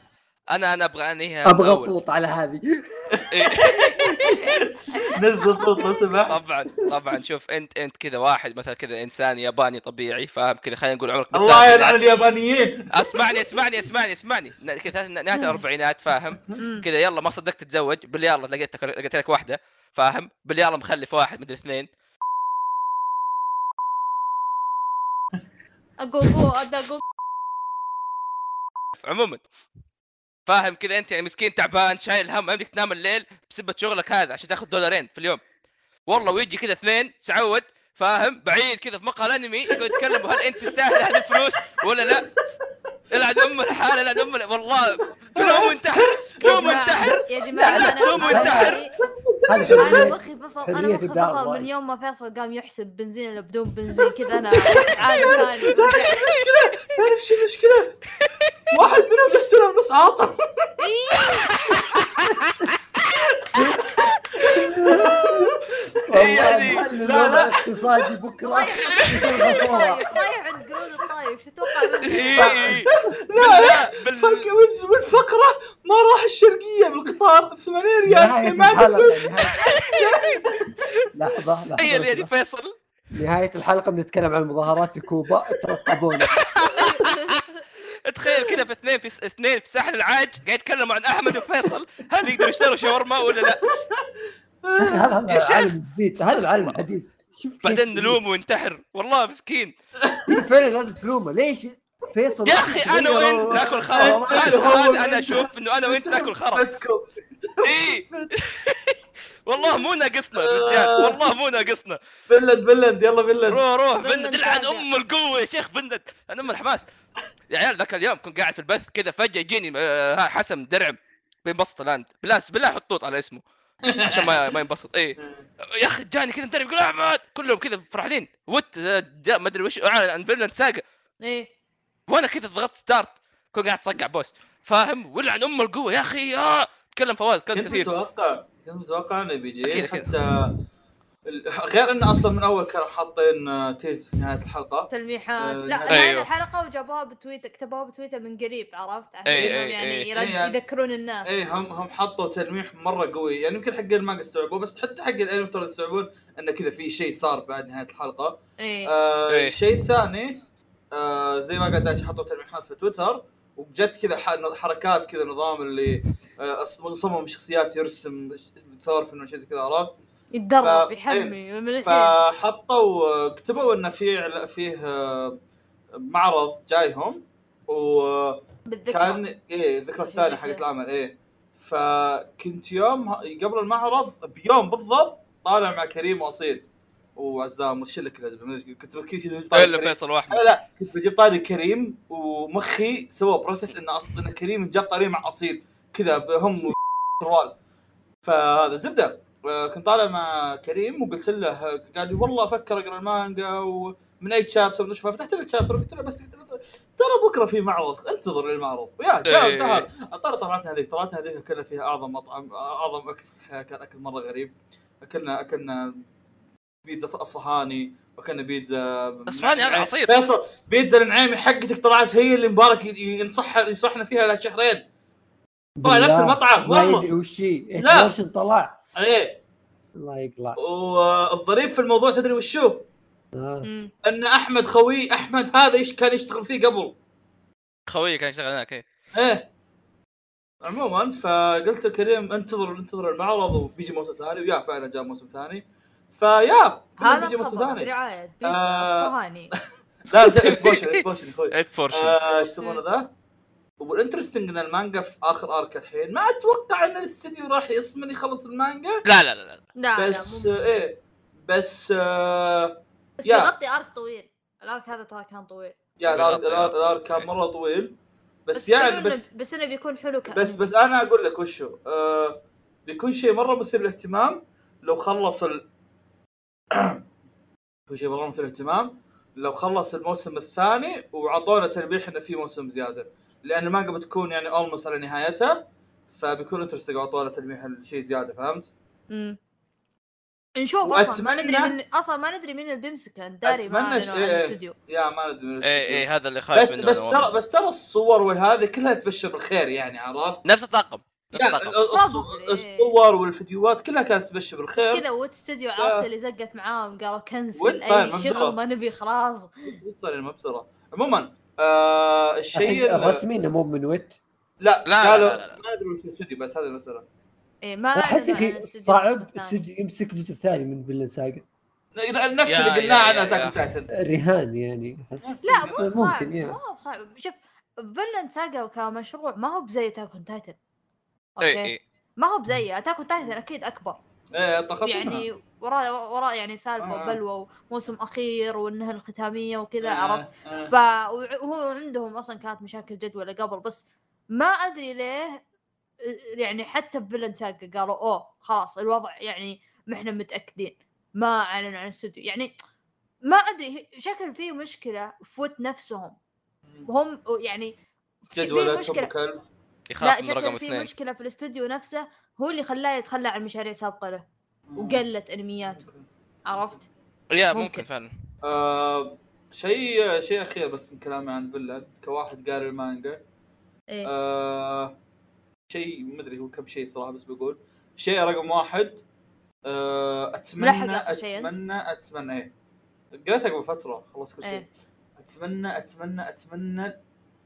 C: أنا أنا أبغى
A: أنهيها
C: أبغى.
A: اطوط على هذه.
C: إيه.
B: نزل طوط لو سمحت.
C: طبعا طبعا. شوف انت أنت كذا واحد مثلا كذا إنسان ياباني طبيعي فاهم؟ كذا خلينا نقول عمرك
B: الله. يلعن اليابانيين.
C: اسمعني اسمعني اسمعني اسمعني. ن- كذا نهاية الأربعينات فاهم. كذا يلا ما صدقت تتزوج. باليلا لقيت لك لقيت لك واحدة فاهم؟ باليلا مخلف واحد مدري اثنين.
D: أبدأ أقول
C: عموما. فاهم كذا انت؟ يعني مسكين تعبان شايل هم ما يمديك تنام الليل بسبة شغلك هذا عشان تاخذ دولارين في اليوم. والله ويجي كذا اثنين تعود فاهم؟ بعيد كذا في مقهى الأنمي يقعد يتكلم هل أنت تستاهل هذه الفلوس ولا لا؟ العن أم الحال العن أم ال- والله تلوم وانتحر
D: يا
C: تلوم وانتحر
D: يا أنا
C: تلوم وانتحر.
A: شيء
D: مخي فصل
A: حرية
D: مخي فصل. من يوم ما فيصل قام يحسب بنزين ولا بدون بنزين كذا أنا عالم ثاني.
B: تعرف شو المشكلة؟ واحد منهم يحسن نص عاطل
C: يعني-
A: والله
B: لا،
A: لا
B: لا.
A: اقتصادي بكرة
D: رايح عند قرود الطايف شو تتوقع مني؟
C: إيه.
B: لا لا بالفقره ما راح الشرقية بالقطار. 8 ريال. ما عنده
A: الحلقة
B: فلوس.
A: لحظة لحظة
C: تخيل يعني. فيصل.
A: نهاية الحلقة بنتكلم عن المظاهرات في كوبا. ترقبونا.
C: تخيل كذا في اثنين في اثنين في ساحل العاج قاعد يتكلموا عن أحمد وفيصل. هل يقدروا يشتروا شاورما ولا لا؟
A: هذا. العالم الجديد هذا العالم الحديث. شوف كيف-
C: بعدين نلوم وينتحر. والله مسكين.
A: فعلا لازم تلومه. ليش؟ فيصل
C: يا أخي أنا وانت ناكل خرا. أنا
B: أنت.
C: أشوف إنه أنا وأنت ناكل خرا. اي والله مو ناقصنا الرجال والله مو ناقصنا.
B: فنلند فنلند يلا فنلند
C: روح روح.
D: بند
C: بند لعن
D: سابع.
C: أم القوة يا شيخ بند أنا أم الحماس. يا عيال ذاك اليوم كنت قاعد في البث كذا فجأة يجيني آه، حسن درعم بينبسط الآن. بالله بالله حط طوط على اسمه عشان ما ما ينبسط. اي يا أخي جاني كذا مدرب يقول احمد كلهم كذا فرحانين. وات آه، جاء ما أدري وش اعلن عن فينلاند ساقا
D: إيه.
C: وأنا كذا ضغطت ستارت كنت قاعد أصقع بوست فاهم؟ ولعن أم القوة. يا أخي آه تكلم فواز
B: كنت
C: كثير.
B: متوقع كنت متوقع إنه بيجي. حتى غير انه أصلا من أول كانوا حاطين آه، tease في نهاية الحلقة
D: تلميحات
B: آه،
D: لا
B: أيوه.
D: نهاية الحلقة وجابوها بتويتر كتبوها بتويتر من قريب عرفت عشان
C: أي- أي-
D: يعني
C: أي.
B: أي.
D: يذكرون الناس
B: إيه هم هم حطوا تلميح مرة قوي يعني يمكن حق المانجا استوعبوه بس حتى حق الانمي افترض يستوعبون انه كذا في شيء صار بعد نهاية الحلقة
D: إيه
B: آه
C: إيه.
B: الشيء الثاني آه زي ما قاعد دايتش حطوا تلميحات في تويتر وجت كذا ح- حركات كذا نظام اللي آه صمم شخصيات يرسم ثور انه شيء زي كذا عرفت
D: يتدرب
B: ف-
D: يحمي من الحين
B: فحطوا كتبوا انه في عل- فيه آه، معرض جايهم وكان
D: بالذكرى.
B: إيه الذكرى الثانية حقت العمل إيه. فكنت يوم قبل المعرض بيوم بالضبط طالع مع كريم وأصيل. وعزام والشله كذا كنت كنت طالع
C: الا
B: كريم.
C: فيصل واحمد
B: لا لا كنت بجيب طاري كريم ومخي سوى process إن أص- إن كريم جاب طاري مع أصيل كذا هم فهذا زبدة. كنت طالع مع كريم وقلت له قال لي والله أفكر أقرأ المانجا ومن أي chapter نشوفها فتحت له ال chapter قلت له بس قلت له ترى بكرة في معرض انتظر للمعرض ويا جاء
C: إيه.
B: تعال ترى طلعتنا هذيك طلعتنا هذيك أكلنا فيها أعظم مطعم أعظم أكل في الحياة كان أكل مرة غريب أكلنا أكلنا بيتزا أصفهاني وأكلنا بيتزا
C: أصفهاني هذا. عصير.
B: فيصل بيتزا النعيمي حقتك طلعت هي اللي مبارك ينصح ينصحنا فيها لها شهرين طلع نفس المطعم
A: ما
B: والله
A: يدري وش هي
B: لا.
A: لا طلع
B: إيه
A: الله يقلع.
B: والظريف في الموضوع تدري وشو؟
A: آه.
B: أن أحمد خوي أحمد هذا إيش كان يشتغل فيه قبل.
C: خويي كان يشتغل هناك إيه.
B: إيه. عموما فقلت لكريم انتظر انتظر المعرض وبيجي موسم ثاني. و yeah فعلا جاء موسم ثاني. فيا
D: هذا
B: بيجي موسم ثاني.
D: برعاية. بيتزا
B: آه.
D: اصفهاني
B: لا لا exposition exposition إخوي.
C: ايت فورشن
B: آه، إيش يسمونه ذا؟ وال interesting إن المانجا في آخر arc الحين ما أتوقع إن الاستديو راح يصمد يخلص المانجا.
C: لا لا لا لا.
D: لا لا
B: بس آه، إيه بس آه،
D: بس. بيغطي arc طويل. ال arc هذا ترى كان طويل.
B: yeah ال
C: arc
B: ال
C: arc.
B: ال arc كان مرة طويل. بس يعني
D: حلو
B: بس
D: إنه- بس إنه بيكون حلو كأنمي.
B: بس بس أنا أقول لك وشو آه بيكون شيء مرة مثير للاهتمام لو خلص ال بيكون شيء مرة مثير للاهتمام لو خلص الموسم الثاني وعطونا تلميح إنه في موسم زيادة. لأن المانجا بتكون يعني almost على نهايتها فبيكون interesting اعطونا تلميح شيء زيادة فهمت؟
D: مم. نشوف أصلا ما ندري من أصلا ما ندري مين اللي بيمسكه داري ما
B: ش-
D: عن
B: إيه.
D: الاستوديو
B: yeah ما ندري
C: اي
B: الاستوديو.
C: اي هذا اللي خايف
B: بس
C: منه
B: بس ترى. بس ترى الصور والهذه كلها تبشر بالخير يعني عرفت؟
C: نفس الطاقم نفس
B: لا
C: الطاقم
B: الص-
D: Probably.
B: الصور والفيديوهات كلها كانت تبشر بالخير
D: كذا Wit Studio عرفت اللي زقت معاهم قالوا cancel
B: أي.
D: شغل ما نبي خلاص
B: صار المبصره عموما آه الشيء ال-
A: الرسمي إنه مو من Wit؟
B: لا
C: لا،
B: قالوا
C: لا،.
B: ما أدري وش الاستوديو بس هذه المسألة.
D: إيه ما
A: أحس يا
D: أخي
A: صعب. استوديو يمسك الجزء الثاني من Vinland Saga
B: نفس اللي قلناه عن Attack Titan
A: رهان يعني.
D: لا مو صعب
A: ممكن
D: مو
A: يعني
D: صعب. شوف Vinland Saga كمشروع ما هو بزي Attack on Titan
C: اي
D: okay؟
C: اي
D: ما هو بزي Attack on Titan أكيد أكبر.
B: إيه تخصصنا
D: يعني وراء وراء يعني سالفة
B: آه.
D: وبلوى وموسم أخير والنهاية الختامية وكذا
B: آه،
D: عرفت؟
B: آه.
D: ف وهو عندهم أصلا كانت مشاكل جدولة قبل بس ما أدري ليه يعني حتى ب Vinland Saga قالوا أوه خلاص الوضع يعني ما إحنا متأكدين ما أعلنوا عن الاستوديو يعني ما أدري شكل فيه مشكلة في ود نفسهم. هم يعني في
B: جدولة مشكلة.
D: لا
C: يخاف من رقم
D: شكل في مشكلة في الاستوديو نفسه هو اللي خلاه يتخلى عن مشاريع سابقة له. وقلت انمياته عرفت؟
C: يا
D: ممكن.
C: ممكن فعلا.
B: آه شيء شيء أخير بس من كلامي عن فيلن كواحد قاري المانجا.
D: إيه.
B: آه شيء ما أدري هو كم شيء صراحة بس بقول. شيء رقم واحد. آه
D: أتمنى؟
B: أتمنى أتمنى إيه. قريتها قبل فترة خلص كل شيء.
D: إيه.
B: أتمنى أتمنى أتمنى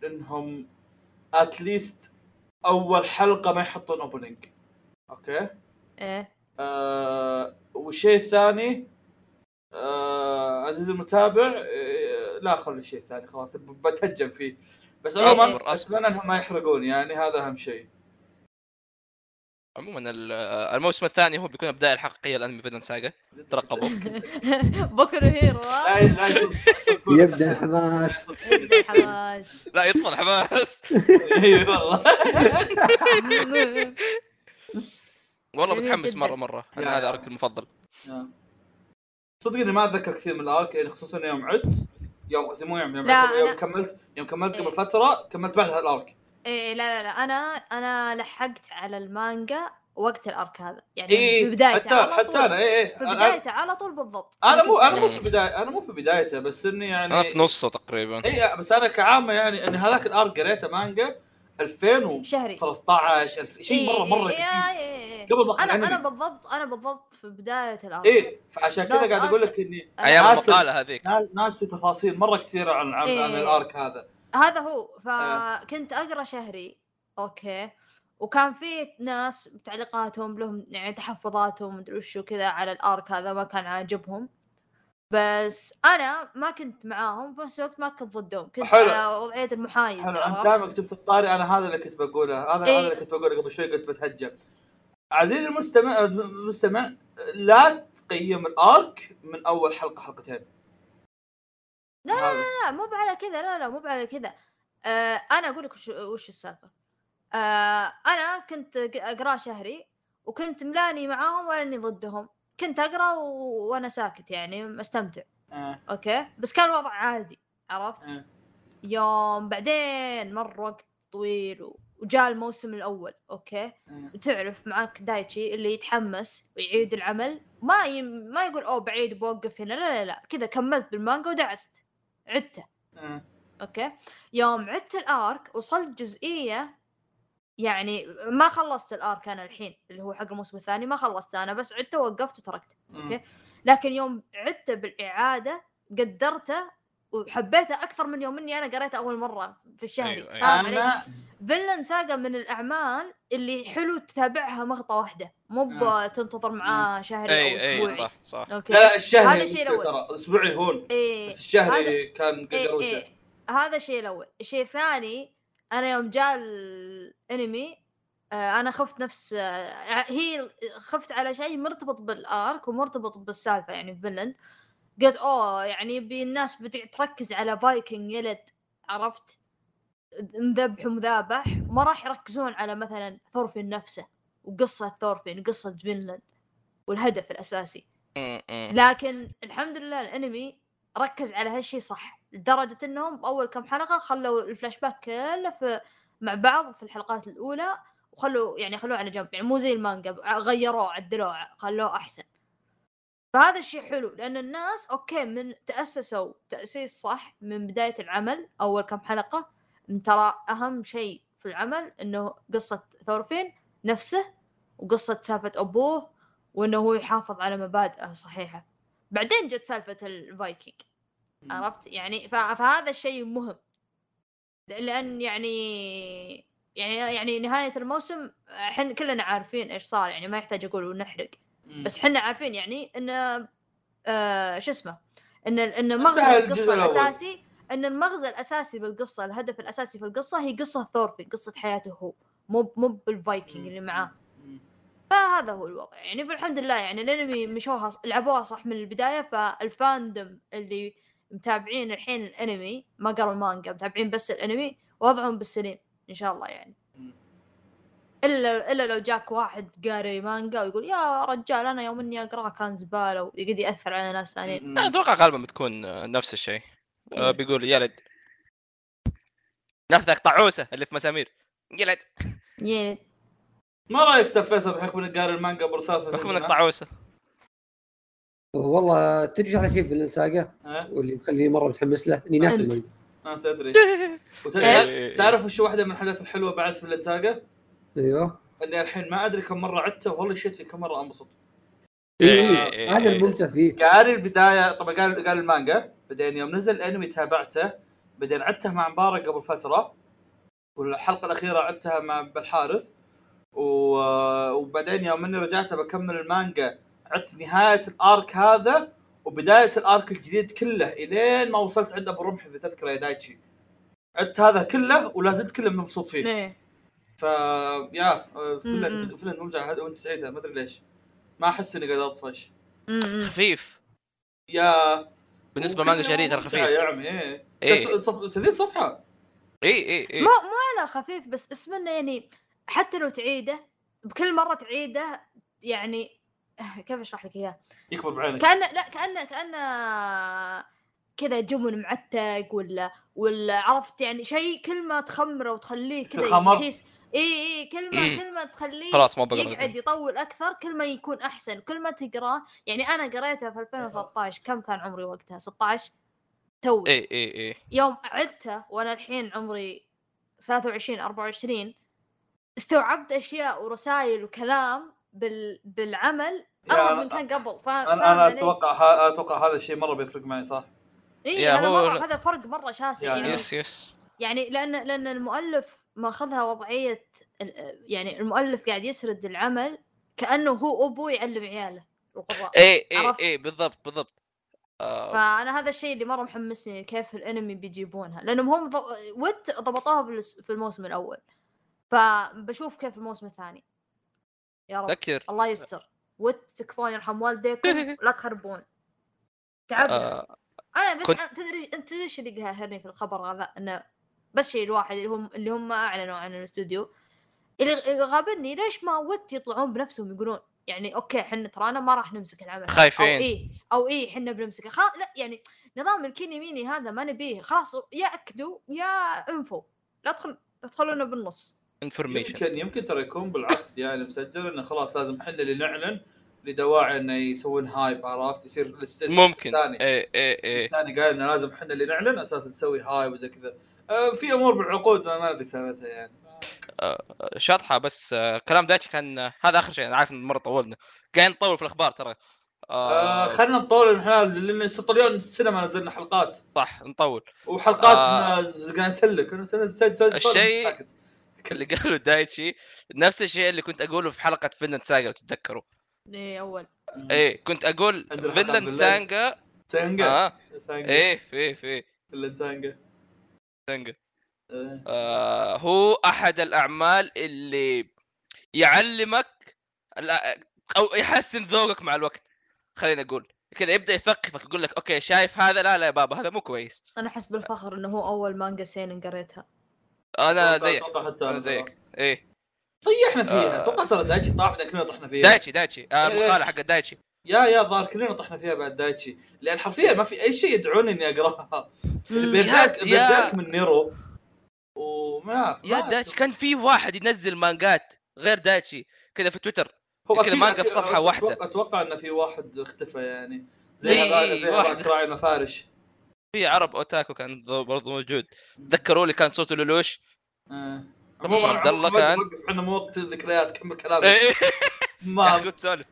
B: إنهم at least أول حلقة ما يحطون opening okay؟
D: إيه.
B: آه والشيء الثاني آه عزيزي المتابع آه لا خلي الشيء الثاني خلاص بتهجم فيه. بس
D: إيه.
B: عموما
C: أصبر.
B: أتمنى إنهم ما يحرقون يعني هذا أهم شيء.
C: عموما ال- الموسم الثاني هو بيكون البدايه الحقيقية لانمي فيدن ساجا ترقبوا.
D: نو هيرو.
A: يبدا الحماس
D: يبدأ الحماس.
C: لا يطفى الحماس.
B: اي والله.
C: والله
D: جميل
C: متحمس. مرة
B: مرة
C: أنا هذا. أرك المفضل
B: صدق إني ما أتذكر كثير من الأرك يعني خصوصا يوم عدت يوم قصدي مو يوم يوم, يوم كملت يوم كملت قبل
D: إيه.
B: فترة كملت بعدها الأرك
D: إيه لا لا لا أنا أنا لحقت على المانجا وقت الأرك هذا يعني
B: اي
D: في بدايته
B: حتى
D: على
B: حتى
D: طول
B: أنا اي اي
D: في
B: أنا-
D: بدايته على طول بالضبط
B: أنا مو أنا مو. في بداية أنا مو في بدايته بس إني يعني
C: أنا في نصه تقريبا
B: اي بس أنا كعامة يعني ان هذاك الأرك قريته مانجا 2013
D: شهري.
B: 2000 شيء مره مرة
D: إيه
B: قديم
D: إيه إيه.
B: قبل ما
D: أنا
B: أنا
D: بالضبط أنا بالضبط في بداية الارك
B: اي فعشان كذا قاعد
D: أقول
B: لك إني
C: أيام
B: ناس-
C: المقالة هذيك.
B: نا- ناسي تفاصيل مرة كثيرة عن عن,
D: إيه.
B: عن الأرك هذا.
D: هذا هو. فكنت أقرأ شهري. أوكي. وكان في ناس بتعليقاتهم لهم يعني تحفظاتهم مدري وش وكذا على الأرك هذا ما كان عاجبهم. بس أنا ما كنت معاهم في نفس الوقت ما كنت ضدهم كنت
B: حلو.
D: على وضعية المحايد
B: حلو انت؟ دامك جبت الطاري أنا هذا اللي كنت بقوله هذا
D: إيه.
B: هذا اللي كنت بقوله قبل شوي قلت بتهجم عزيزي المستمع المستمع لا تقيم الارك من أول حلقة حلقتين
D: لا لا
B: هذا.
D: لا مو على كذا لا لا مو على كذا آه أنا أقول لك وش, وش السالفة آه أنا كنت ق- أقرأ شهري وكنت ملاني معاهم ولا إني ضدهم كنت أقرأ و... وأنا ساكت يعني أستمتع
B: آه.
D: أوكي بس كان الوضع عادي عرفت
B: آه.
D: يوم بعدين مر وقت طويل و... وجاء الموسم الأول okay
B: آه.
D: وتعرف معك دايتشي اللي يتحمس ويعيد العمل ما ي... ما يقول أوه بعيد بوقف هنا لا لا لا كذا كملت بالمانجا ودعست عدته
B: آه.
D: okay يوم عدت ال arc وصلت جزئية يعني ما خلصت ال arc أنا الحين اللي هو حق الموسم الثاني ما خلصت أنا بس عدته ووقفت وتركته okay. لكن يوم عدته بالإعادة قدرته وحبيته أكثر من يوم إني أنا قريته أول مرة في الشهري
C: أيوة، أيوة.
B: أنا
D: Vinland Saga من الأعمال اللي حلو تتابعها مغطى واحدة مو
B: آه.
D: بتنتظر معاه شهري أو
C: أي
D: أسبوعي
C: اي صح صح.
D: okay؟
B: لا الشهري
D: هذا الشيء الأول.
B: ترى الأسبوعي هون
D: إيه.
B: بس الشهري
D: هذا-
B: كان
D: إيه
B: قروشه
D: إيه هذا الشيء الأول. الشيء الثاني أنا يوم جاء الانمي آه أنا خفت نفس آه هي خفت على شيء مرتبط بال arc ومرتبط بالسالفة يعني في فنلند قلت أوه يعني بي الناس بتركز على فايكنج يلد عرفت؟ مذبح ومذابح وما راح يركزون على مثلا ثورفين نفسه وقصة ثورفين قصة فنلند والهدف
C: الأساسي.
D: لكن الحمد لله الانمي ركز على هالشيء صح. لدرجة إنهم بأول كم حلقة خلوا الفلاش باك كله في مع بعض في الحلقات الأولى وخلوا يعني خلوه على جنب يعني مو زي المانجا غيروه عدلوه خلوه أحسن. فهذا الشيء حلو لأن الناس okay من تأسسوا تأسيس صح من بداية العمل أول كم حلقة ترى أهم شيء في العمل إنه قصة ثورفين نفسه وقصة سالفة أبوه وإنه هو يحافظ على مبادئه صحيحة. بعدين جت سالفة الفايكنج. عرفت؟ يعني فهذا الشيء مهم. لأن يعني يعني يعني نهاية الموسم إحنا كلنا عارفين إيش صار يعني ما يحتاج أقول ونحرق. بس إحنا عارفين يعني إن آه شو اسمه؟ إن
B: إن
D: مغزى
B: القصة.
D: الأساسي إن المغزى الأساسي بالقصة الهدف الأساسي في القصة هي قصة ثورفي قصة حياته هو. مو مو بالفايكنج اللي معاه. فهذا هو الوضع. يعني فالحمد لله يعني الأنمي مشوها لعبوها صح من البداية فال fandom اللي متابعين الحين الانمي ما قروا المانجا متابعين بس الانمي وضعهم بالسليم إن شاء الله يعني. إلا إلا لو جاك واحد قاري مانجا ويقول يا رجال أنا يوم إني اقراها كان زباله ويقعد يأثر على ناس ثانيين.
C: أتوقع غالبا بتكون آه، نفس الشيء. آه،
D: إيه.
C: بيقول يلد نفذك طعوسه اللي في مسامير. يلد
D: يعني
B: ما رأيك أستاذ فيصل بحكم انك قاري المانجا قبل ثلاثة
C: بحكم إنك طعوسه
A: والله تدري على شيء في الساقه
B: ها؟
A: واللي مخليني مرة متحمس له إني ناسي. المانجا
B: أنا ادري وت-
C: إيش؟
B: تعرف وش واحدة من الحاجات الحلوة بعد في الساقه؟
A: أيوه.
B: إني الحين ما أدري كم مرة عدته والله شيت في كم مرة أنبسط.
A: إيه،
C: إيه،
A: إيه،
C: إيه،
A: هذا
C: إيه.
A: الممتع فيه.
B: قاري البداية طبعا قال قال المانجا. بعدين يوم نزل الأنمي تابعته. بعدين عدته مع مبارك قبل فترة. والحلقة الأخيرة عدتها مع بالحارث. و... وبعدين يوم إني رجعت بكمل المانجا عدت نهاية الارك هذا وبداية الارك الجديد كله إلين ما وصلت عند أبو الرمح اذا تذكرة يا دايتشي عدت هذا كله ولا زلت كله مبسوط فيه.
D: إيه
B: ف يا فيلن
D: م-م.
B: فيلن نرجع هذا وانت سعيدة ما أدري ليش. ما أحس إني قاعد
D: أطفش.
C: خفيف.
B: يا.
C: بالنسبة مانجا شهريه ترى خفيف.
B: يا عمي
C: إيه.
B: إيه. صف- 30 صفحة.
C: اي اي اي
D: مو مو أنا خفيف بس اسمه يعني حتى لو تعيده بكل مرة تعيده يعني كيف اشرح لك إياه؟
B: يكبر بعينك.
D: كانه لا كانه كانه كذا جبن معتق ولا ولا عرفت يعني شيء كل ما تخمره وتخليه كذا. يخيس إي إي كل ما. كل ما تخليه
C: خلاص ما بقرا
D: يقعد يطول أكثر كل ما يكون أحسن. كل ما تقرأه يعني أنا قريته في 2013 كم كان عمري وقتها؟ 16 تو
C: إي إي إي.
D: يوم عدته وأنا الحين عمري 23 24 استوعبت أشياء ورسائل وكلام بال... بالعمل اروع
B: أنا-
D: من كان قبل فاهم
B: أنا أنا أتوقع ها أتوقع هذا الشيء مرة بيفرق معي صح؟
C: إي
D: هذا
C: هو-
D: مرة هذا فرق مرة شاسع
B: يعني
D: يعني
C: yes yes.
D: يعني لأن لأن المؤلف ماخذها وضعية ال- يعني المؤلف قاعد يسرد العمل كأنه هو أبوه يعلم عياله القراء
C: إي
D: إي؟
C: إي بالضبط بالضبط. آه،
D: فأنا هذا الشيء اللي مرة محمسني كيف الأنمي بيجيبونها لأنهم هم ض... Wit ضبطوها في الموسم الأول فبشوف كيف الموسم الثاني. يا رب.
C: ذكر
D: الله يستر. Wit تكفون يرحم والديكم لا تخربون. تعبنا
C: آه،
D: أنا بس
C: كنت-
D: تدري أنت تدري إيش اللي قهرني في الخبر هذا؟ إنه بس شيء الواحد اللي هم اللي هم أعلنوا عن الاستوديو. اللي غابني ليش ما Wit يطلعون بنفسهم يقولون يعني okay إحنا ترانا ما راح نمسك العمل.
C: خايفين.
D: أو اي أو اي إحنا بنمسكه. خلاص لا يعني نظام الكيني ميني هذا ما نبيه. خلاص يا اكدوا يا انفوا لا تدخل لا تدخلونا بالنص.
C: information
B: يمكن يمكن ترى يكون بالعقد يعني مسجل إنه خلاص لازم إحنا اللي نعلن لدواعي إنه يسوون hype عرفت؟ يصير
C: ممكن.
B: الثاني
C: اي اي اي
B: الثاني قال إنه لازم إحنا اللي نعلن أساس نسوي hype وزي كذا. آه، في أمور بالعقود ما أدري سالفتها يعني.
C: شاطحة بس آه، كلام دايتشي كان آه، هذا آخر شيء أنا عارف ان مرة طولنا. قاعدين نطول في الأخبار ترى.
B: آه
C: آه
B: خلينا نطول الحين لأن اليوم السنة ما نزلنا حلقات.
C: صح نطول.
B: وحلقات
C: آه.
B: آه. قاعد نسلك.
C: الشيء-. اللي قاله دايتشي نفس الشيء اللي كنت أقوله في حلقة Vinland Saga لو تتذكروا.
D: اي أول.
C: إيه كنت
B: أقول
C: فينلاند. سانجا
B: سانجا
C: آه.
B: سانجا
C: إيه في في.
B: ولا سانجا
C: سانجا
B: آه.
C: آه هو أحد الأعمال اللي يعلمك أو يحسن ذوقك مع الوقت خلينا نقول كذا يبدأ يثقفك يقول لك okay شايف هذا؟ لا لا يا بابا هذا مو كويس.
D: أنا أحس بالفخر إنه هو أول مانجا seinen قريتها.
C: أنا
B: أتوقع-
C: زيك.
B: أتوقع حتى
C: أنا
B: أنا
C: زيك. إيه.
B: طيحنا فيها.
C: آه.
B: أتوقع ترى دايتشي طاحنا كلنا طحنا فيها.
C: دايتشي دايتشي. آه
B: إيه.
C: المقاله حق دايتشي.
B: يا يا ظهر كلنا طحنا فيها بعد دايتشي. لأن حرفيا ما في أي شيء يدعوني
D: إني
B: أقرأها.
C: يا-
B: بيرزيرك من نيرو. وما
C: يا
B: ما-
C: دايتشي كان في واحد ينزل مانجات غير دايتشي كذا في تويتر.
B: هو
C: كذا مانجا في
B: أتوقع-
C: واحدة.
B: أتوقع انه في واحد اختفى يعني. زي
C: إيه،
B: هذا
C: إيه،
B: زي
C: واحد.
B: راعي المفارش
C: في عرب أوتاكو كان برضو موجود. تذكروا لي كان صوته لولوش؟
B: آه.
C: محمد عبد الله كان.
B: إحنا مو وقت ذكريات كمل كلامك.
C: إيه.
B: ما
C: كنت سولف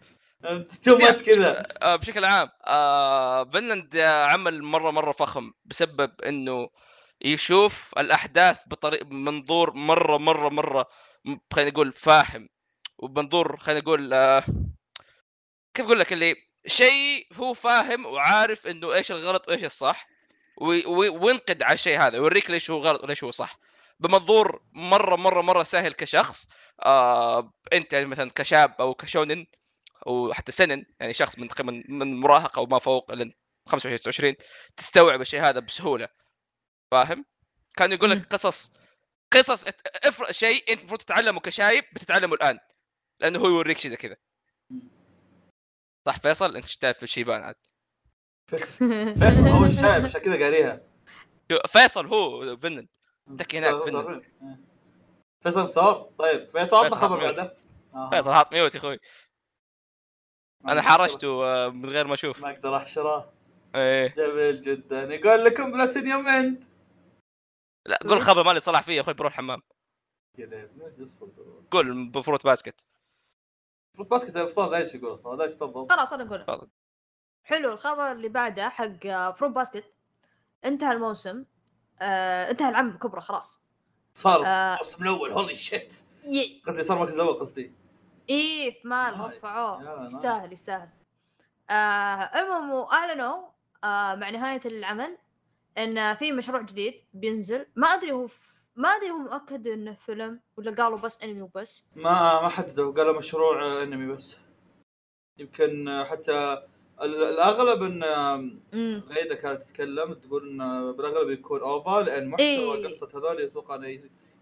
B: too much كذا.
C: آه، بشكل عام آه فنلند عمل مرة مرة فخم بسبب إنه يشوف الأحداث بطريقه بمنظور مرة مرة مرة خلينا نقول فاهم وبمنظور خلينا نقول كيف أقول لك اللي شيء هو فاهم وعارف إنه إيش الغلط وإيش الصح. وي- وي- وينقد على الشيء هذا يوريك ليش هو غلط وليش هو صح. بمنظور مره مره مرة سهل كشخص آه انت يعني مثلا كشاب أو كشونن أو حتى سنن يعني شخص من تقريبا من مراهق أو ما فوق لين 25 29 تستوعب الشيء هذا بسهولة. فاهم؟ كان يقول. لك قصص قصص افرض شيء أنت المفروض تتعلمه كشايب بتتعلمه الآن لأنه هو يوريك شيء زي كذا. صح فيصل؟ أنت إيش تعرف في الشيبان عاد.
B: فيصل هو الشايب عشان كذا قاريها.
C: فيصل هو فنن تك هناك فنن.
B: فيصل ثور. طيب فيصل عطنا خبر. بعده آه.
C: فيصل حاط ميوت يا أخوي.
B: أنا
C: حرشته آه، من غير ما أشوف.
B: ما أقدر أحشره.
C: إيه.
B: جميل جدا. يقول لكم بلاتينيوم اند
C: لا قول خبر مالي صلاح فيه يا أخوي بروح
B: أصبر.
C: قول بفروت باسكت.
B: فوت باسكت افطار دايش يقول؟ أصلا دايش تفضل؟
D: خلاص أنا أقول
C: تفضل.
D: حلو الخبر اللي بعده حق آه، فروم باسكت انتهى الموسم آه انتهى العام بكبره خلاص
B: صار
D: آه.
B: الموسم الأول هولي شيت قصدي صار مركز اول قصدي
D: إيه في مال. رفعوه. يستاهل يستاهل آه المهم اعلنوا آه مع نهاية العمل إن في مشروع جديد بينزل ما أدري هو. ما أدري هو مؤكد إنه فيلم ولا قالوا بس انمي وبس
B: ما ما حددوا قالوا مشروع آه، انمي بس يمكن آه، حتى الأغلب
D: إن
B: غيدة كانت تتكلم تقول إن بالأغلب يكون اوفا لأن محتوى
D: إيه.
B: قصة هذول أتوقع إنه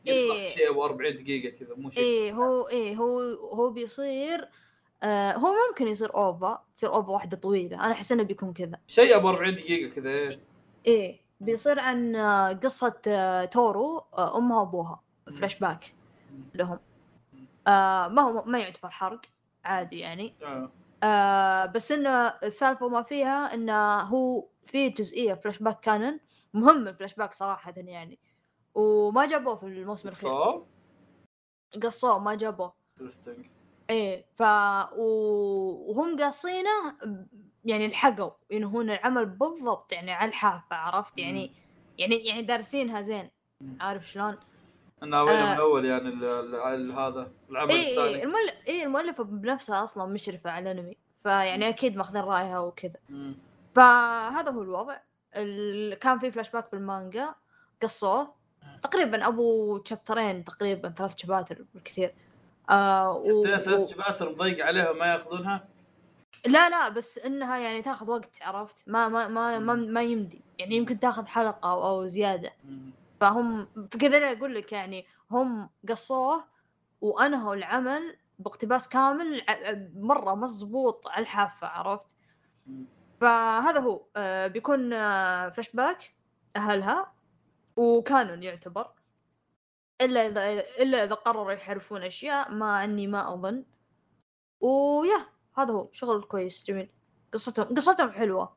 B: يصلح
D: إيه.
B: شيء أبو 40 دقيقة كذا مو شيء
D: إيه هو إيه هو هو بيصير آه هو ممكن يصير OVA تصير OVA واحدة طويلة. أنا أحس إنه بيكون كذا.
B: شيء أبو 40 دقيقة كذا إيه.
D: إيه بيصير عن آه، قصة آه، تورو آه، أمها وأبوها فلاش باك لهم. آه ما هو ما يعتبر حرق عادي يعني.
B: آه.
D: آه بس إنه السالفة ما فيها إنه هو في جزئية flashback canon مهم الفلاش باك صراحة يعني. وما جابوه في الموسم
B: الأخير.
D: قصوه؟ ما جابوه. إيه ف و... وهم قاصينه يعني لحقوا ينهون العمل بالضبط يعني على الحافة عرفت؟ يعني يعني يعني دارسينها زين. عارف شلون؟
B: وين
D: آه.
B: من أول يعني ال- ال- ال- هذا العمل
D: إيه إيه
B: الثاني.
D: المؤلف إيه المؤلفه بنفسها أصلا مشرفه على الأنمي. فيعني أكيد ماخذين رأيها وكذا. فهذا هو الوضع. ال... كان في فلاش باك بالمانجا قصوه. تقريبا أبو chapter ين تقريبا ثلاث شباتر بالكثير. آه و...
B: ثلاث
D: و...
B: شباتر مضيق عليهم ما يأخذونها؟
D: لا لا بس إنها يعني تاخذ وقت عرفت؟ ما ما ما ما, ما يمدي. يعني يمكن تاخذ حلقة أو, أو
B: زيادة.
D: فهم كذا أنا أقول لك يعني هم قصوه وانهوا العمل باقتباس كامل مرة مضبوط على الحافة عرفت. فهذا هو. آه بيكون آه فلاش باك أهلها و canon يعتبر. إلا إذا إلا إذا قرروا يحرفون أشياء ما عني ما أظن. ويا هذا هو. شغل كويس جميل. قصتهم قصتهم حلوة.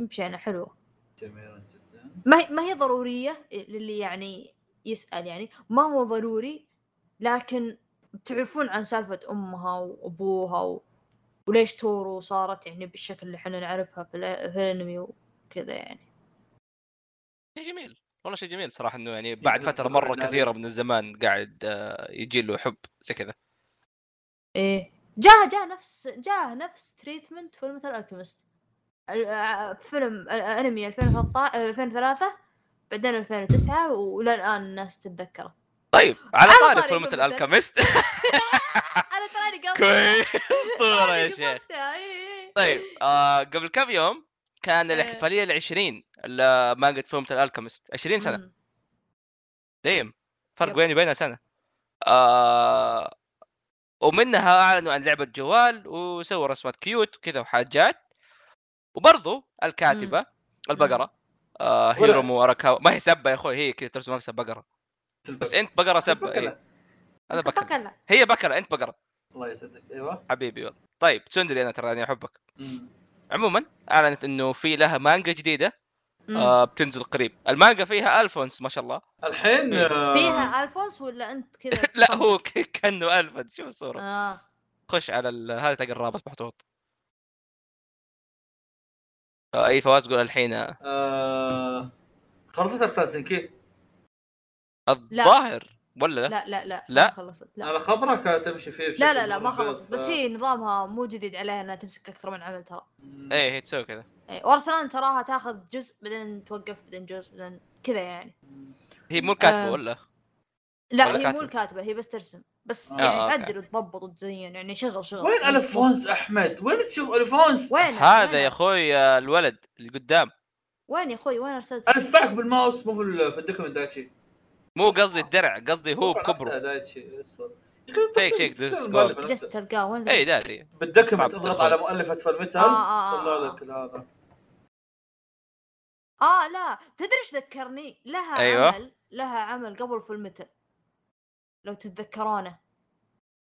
D: مشينا حلوة.
B: جميل جدا
D: ما هي ما هي ضرورية للي يعني يسأل يعني؟ ما هو ضروري لكن تعرفون عن سالفة أمها وأبوها و... وليش تورو صارت يعني بالشكل اللي إحنا نعرفها في, الأ- في الأنمي وكذا يعني.
C: شيء جميل. والله شيء جميل صراحة إنه يعني بعد
B: يقدر
C: فترة
B: مرة.
C: كثيرة من الزمان قاعد آه، يجي له حب زي كذا.
D: إيه. جاه جاه نفس جاه نفس treatment Fullmetal Alchemist فيلم آه، أنمي 2013 آه، 2003 بعدين 2009 والى الان الناس تتذكره.
C: طيب على طاري
D: Fullmetal
C: Alchemist
D: أنا تراني
C: كويس. أسطورة يا شيخ. طيب آه قبل كم يوم كان. الإحتفالية ال20 مانجا Fullmetal Alchemist 20
D: سنة.
C: دايم. فرق. بيني وبينها سنة. آه ومنها أعلنوا عن لعبة جوال وسووا رسمات cute وكذا وحاجات. وبرضو الكاتبة البقرة آه هيرومو اراكاوا ما هي سبة يا أخوي هي كذا ترسم نفسها بقرة. بس أنت بقرة
B: سبة.
C: إيه. أنا بكره
D: بكلا
C: هي بكره أنت بقرة.
B: الله يسعدك. أيوه.
C: حبيبي والله طيب تسندري أنا ترى اني أحبك.
B: مم.
C: عموما أعلنت إنه في لها مانجا
D: جديدة.
C: آه بتنزل قريب. المانجا فيها الفونس ما شاء الله.
B: الحين
C: إيه.
B: آه،
D: فيها الفونس ولا أنت كذا
C: لا هو ك- كأنه الفونس شوف الصورة؟
D: آه.
C: خش على ال... هذا تلقى الرابط محطوط. آه أي فواز تقول الحين آه،
B: آه، خلصت أساسن كي
C: الظاهر ولا لا؟
D: لا لا لا
C: لا؟
D: خلصت لا
B: على خبرك تمشي فيه بشكل
D: لا لا لا ما خلصت بس هي نظامها مو جديد عليها إنها تمسك أكثر من عمل ترى
C: إيه هي تسوي كذا
D: إيه، وأرسنال تراها تاخذ جزء بعدين توقف بعدين جزء بعدين كذا يعني
C: هي مو الكاتبة
D: آه.
C: ولا؟
D: لا
C: ولا
D: هي؟ مو الكاتبة هي بس ترسم بس
B: آه،
D: يعني. تعدل وتضبط وتزين يعني شغل شغل.
B: وين الفونس أحمد؟ وين تشوف الفونس؟
D: وين؟
C: هذا يا أخوي آه، الولد اللي قدام.
D: وين يا أخوي؟ وين أرسلت؟
B: الفعك بالماوس مو في ال- في ال document دايتشي
C: مو قصدي الدرع قصدي هو بكبره.
B: دايتشي
C: ديسكورد.
B: المؤلف نفسه.
D: just تلقاه وين؟
C: اي داري. بال
B: document
C: أضغط.
B: على مؤلفة Fullmetal
D: آه،
B: طلع. لك هذا.
D: آه لا. تدري إيش ذكرني؟ لها
C: أيوة.
D: عمل لها عمل قبل Fullmetal لو تتذكرونه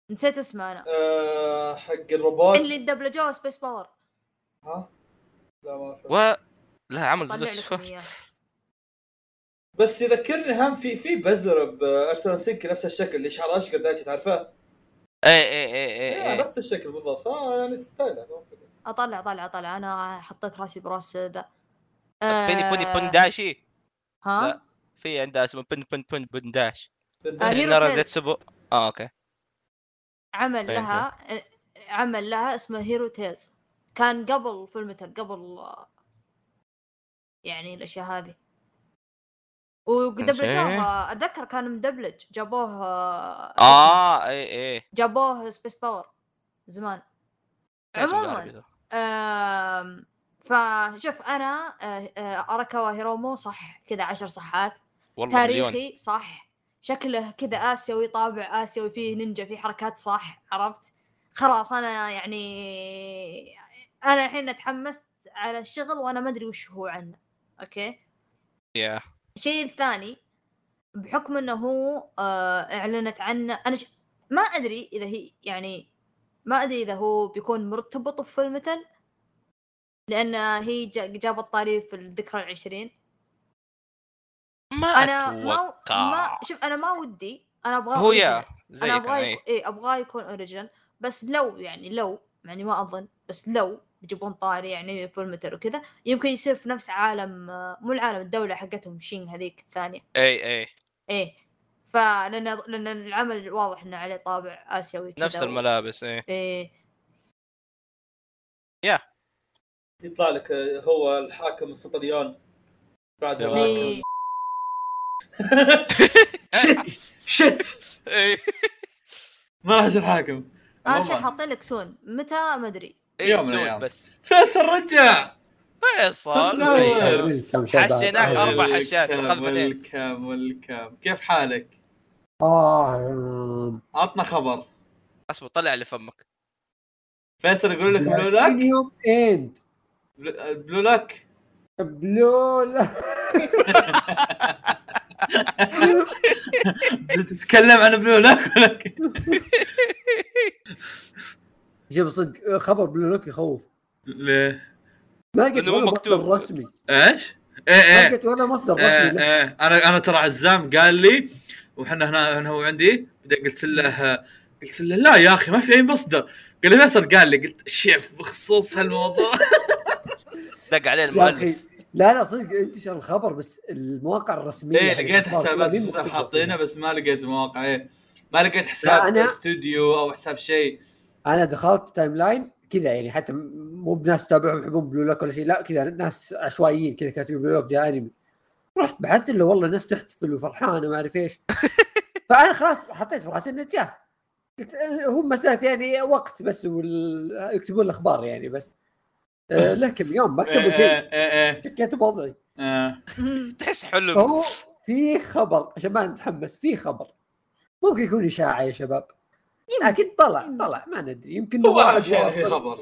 D: نسيت اسمه أنا.
B: آه، حق الروبوت.
D: اللي دبلجوه Spacepower.
B: ها؟ لا ما.
C: و لها عمل جزء
B: بس يذكرني هم في في بزر بارسنال سينك نفس الشكل اللي شعر أشقر دايتشي تعرفه؟
C: اي اي اي اي,
B: إيه،
C: اي.
B: نفس الشكل بالضبط. آه يعني style
D: أطلع أطلع أطلع. أنا حطيت راسي براس ذا.
C: بني بني
D: آه،
C: بنداشي
D: ها؟
C: لا. في عندها اسمه بن بن بن بنداش
D: آه، هيرو
C: نرى
D: تيلز.
C: زيتسوبو آه أوكي.
D: عمل. لها عمل لها اسمه هيرو تيلز. كان قبل فيلم قبل آه، يعني الأشياء هذه. ودبلجوه أتذكر كان مدبلج. جابوه آه،.
C: آه اي اي
D: جابوه Spacepower زمان. عموما فشوف أنا آه، آه، اراكاوا هيرومو صح كذا عشر صحات.
C: والله مليون.
D: تاريخي صح. شكله كذا آسيوي طابع آسيوي فيه نينجا فيه حركات صح؟ عرفت؟ خلاص أنا يعني أنا الحين اتحمست على الشغل وأنا ما أدري وش هو عنه. okay؟
C: يا
D: الشيء الثاني بحكم إنه هو آه إعلنت عنه أنا ش... ما أدري إذا هي يعني ما أدري إذا هو بيكون مرتبط ب Fullmetal لأن هي جا- جابت طاري في الذكرى العشرين.
C: ما
D: أنا ما
C: أتوقع.
D: ما شوف أنا ما ودي أنا أبغاه
C: هو يا
D: أنا
C: زي
D: أبغاه
C: اي
D: أبغاه يكون original بس لو يعني لو يعني ما أظن بس لو يجيبون طاري يعني Fullmetal وكذا يمكن يصير في نفس عالم مو العالم الدولة حقتهم شين هذيك الثانية.
C: إي إي.
D: إيه. فلأن لأن العمل واضح إنه عليه طابع آسيوي كذا
C: نفس
D: و-
C: الملابس إي.
D: إيه.
B: يطلع لك هو الحاكم السطليان بعد
D: إيه.
B: shit. shit.
C: اي
B: ما راح يصير حاكم.
D: اهم شيء. حاطين لك soon. متى؟ ما أدري.
B: يوم من
C: سود
B: الأيام.
C: بس.
B: فيصل رجع.
C: فيصل.
B: لا،
C: إيه. حشيناك
A: أهلاً.
C: أربع حشات.
B: welcome welcome كيف حالك؟
A: آه
B: عطنا خبر.
C: أصبر طلع اللي فمك.
B: فيصل يقول لك
A: Blue Lock
B: and Blue- Lock
A: Blue لا
B: تتكلم عن Blue كيف؟
A: شوف صدق خبر بلو لوك يخوف
B: ليه؟
A: ما
C: مو
A: ولا
C: مكتوب.
A: مصدر رسمي
B: إيش؟ إيه
A: ما
B: إيه
A: لقيت ولا مصدر
B: إيه
A: رسمي له.
B: إيه أنا أنا ترى عزام قال لي وحنا هنا هنا هو عندي قلت له قلت له لا يا أخي ما في أي مصدر قال لي فيصل قال لي قلت شيف بخصوص هالموضوع
C: دق عليه المؤلف
A: لا لا صدق انتشر الخبر بس المواقع
B: الرسمية
A: إيه
B: لقيت حسابات
A: كلها مين
B: حساب
A: مكتوب
B: حاطينه
A: فيها.
B: بس ما لقيت مواقع إيه. ما لقيت حساب
A: أنا-
B: استوديو أو حساب شيء.
A: أنا دخلت timeline كذا يعني حتى مو بناس تابعهم يحبون Blue Lock ولا شيء لا كذا ناس عشوائيين كذا كاتبين Blue Lock جاء انمي رحت بحثت له والله ناس تحتفل وفرحانة ما أعرف إيش. فأنا خلاص حطيت في رأسي إنه قلت آه، هو مسألة يعني وقت بس وال... يكتبون الأخبار يعني بس. آه له كم يوم ما كتبوا
B: إيه
A: شيء.
B: إيه إيه
A: شكيت بوضعي.
C: تحس حلم.
A: فهو في خبر عشان ما نتحمس في خبر. ممكن يكون إشاعة يا شباب. لكن طلع طلع ما ندري. يمكن
B: هو
A: واحد
B: في خبر.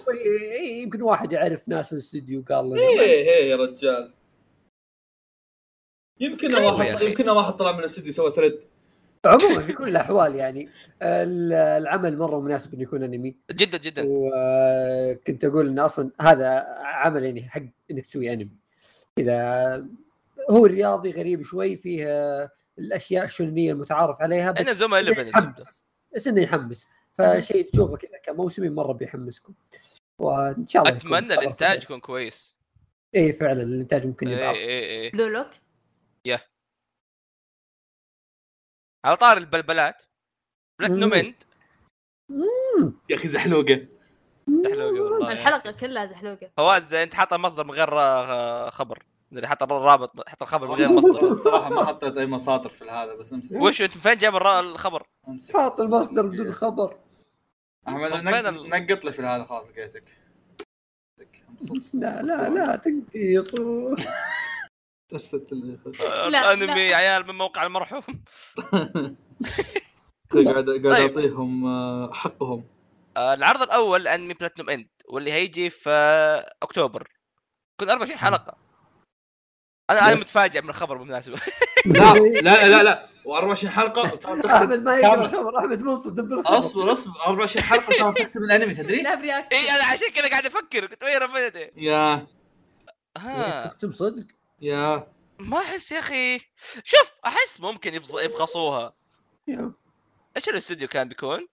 A: يمكن واحد يعرف ناس الاستوديو قال لنا
B: إيه إيه يا رجال. يمكن واحد. يمكن واحد طلع من الاستوديو سوى ثريد
A: عموما في كل الأحوال يعني ال- العمل مرة مناسب إنه يكون أنمي.
C: جدا جدا.
A: وكنت أقول انه أصلا هذا عمل يعني حق إنك تسوي أنمي. كذا هو رياضي غريب شوي فيه الأشياء الشونيه المتعارف عليها بس
C: أنا زوما
A: إنه
C: 11
A: يحمس. بس إنه يحمس. فشيء تشوفه كذا كموسمي مرة بيحمسكم. وإن شاء الله يكون أتمنى
C: الإنتاج
A: صحيح.
C: يكون كويس.
A: اي فعلا الإنتاج ممكن يضعف
C: اي اي
D: Blue Lock
C: على طاري البلبلات.
A: Platinum.
C: End
B: يا أخي زحلوقة.
C: تحلوقه والله.
D: الحلقة كلها زحلوقة.
C: فواز أنت حاط المصدر من غير آه، خبر. اللي حط الرابط حط الخبر من غير مصدر.
B: الصراحة ما حطيت أي مصادر في هذا بس أمسك.
C: وش أنت فين جاب الخبر؟
B: أمسك.
A: حاط المصدر بدون خبر.
C: أحمد
B: نقط لي في هذا خلاص لقيتك.
A: لا لا لا تنقيط
B: لي
C: آه،
D: لا،
C: الانمي يا عيال من موقع المرحوم.
B: قاعد قاعد
C: طيب.
B: أعطيهم آه، حقهم.
C: آه، العرض الأول أنمي Platinum End واللي هيجي في أكتوبر. كل 24 حلقة. أنا
A: أنا.
C: متفاجئ من الخبر بالمناسبة.
B: لا لا لا لا و24 حلقة.
A: أحمد ما يقرا. الخبر. أحمد منصدم بالخبر.
B: أصبر أصبر. 24 حلقة ترى تختم الأنمي تدري؟
D: لا برياك
C: اي أنا عشان كذا قاعد أفكر. قلت وين رفدت
B: يا.
C: ها
A: تختم صدق.
B: يا.
C: ما أحس يا أخي. شوف أحس ممكن يفغصوها
A: يا.
C: إيش الاستوديو كان بيكون؟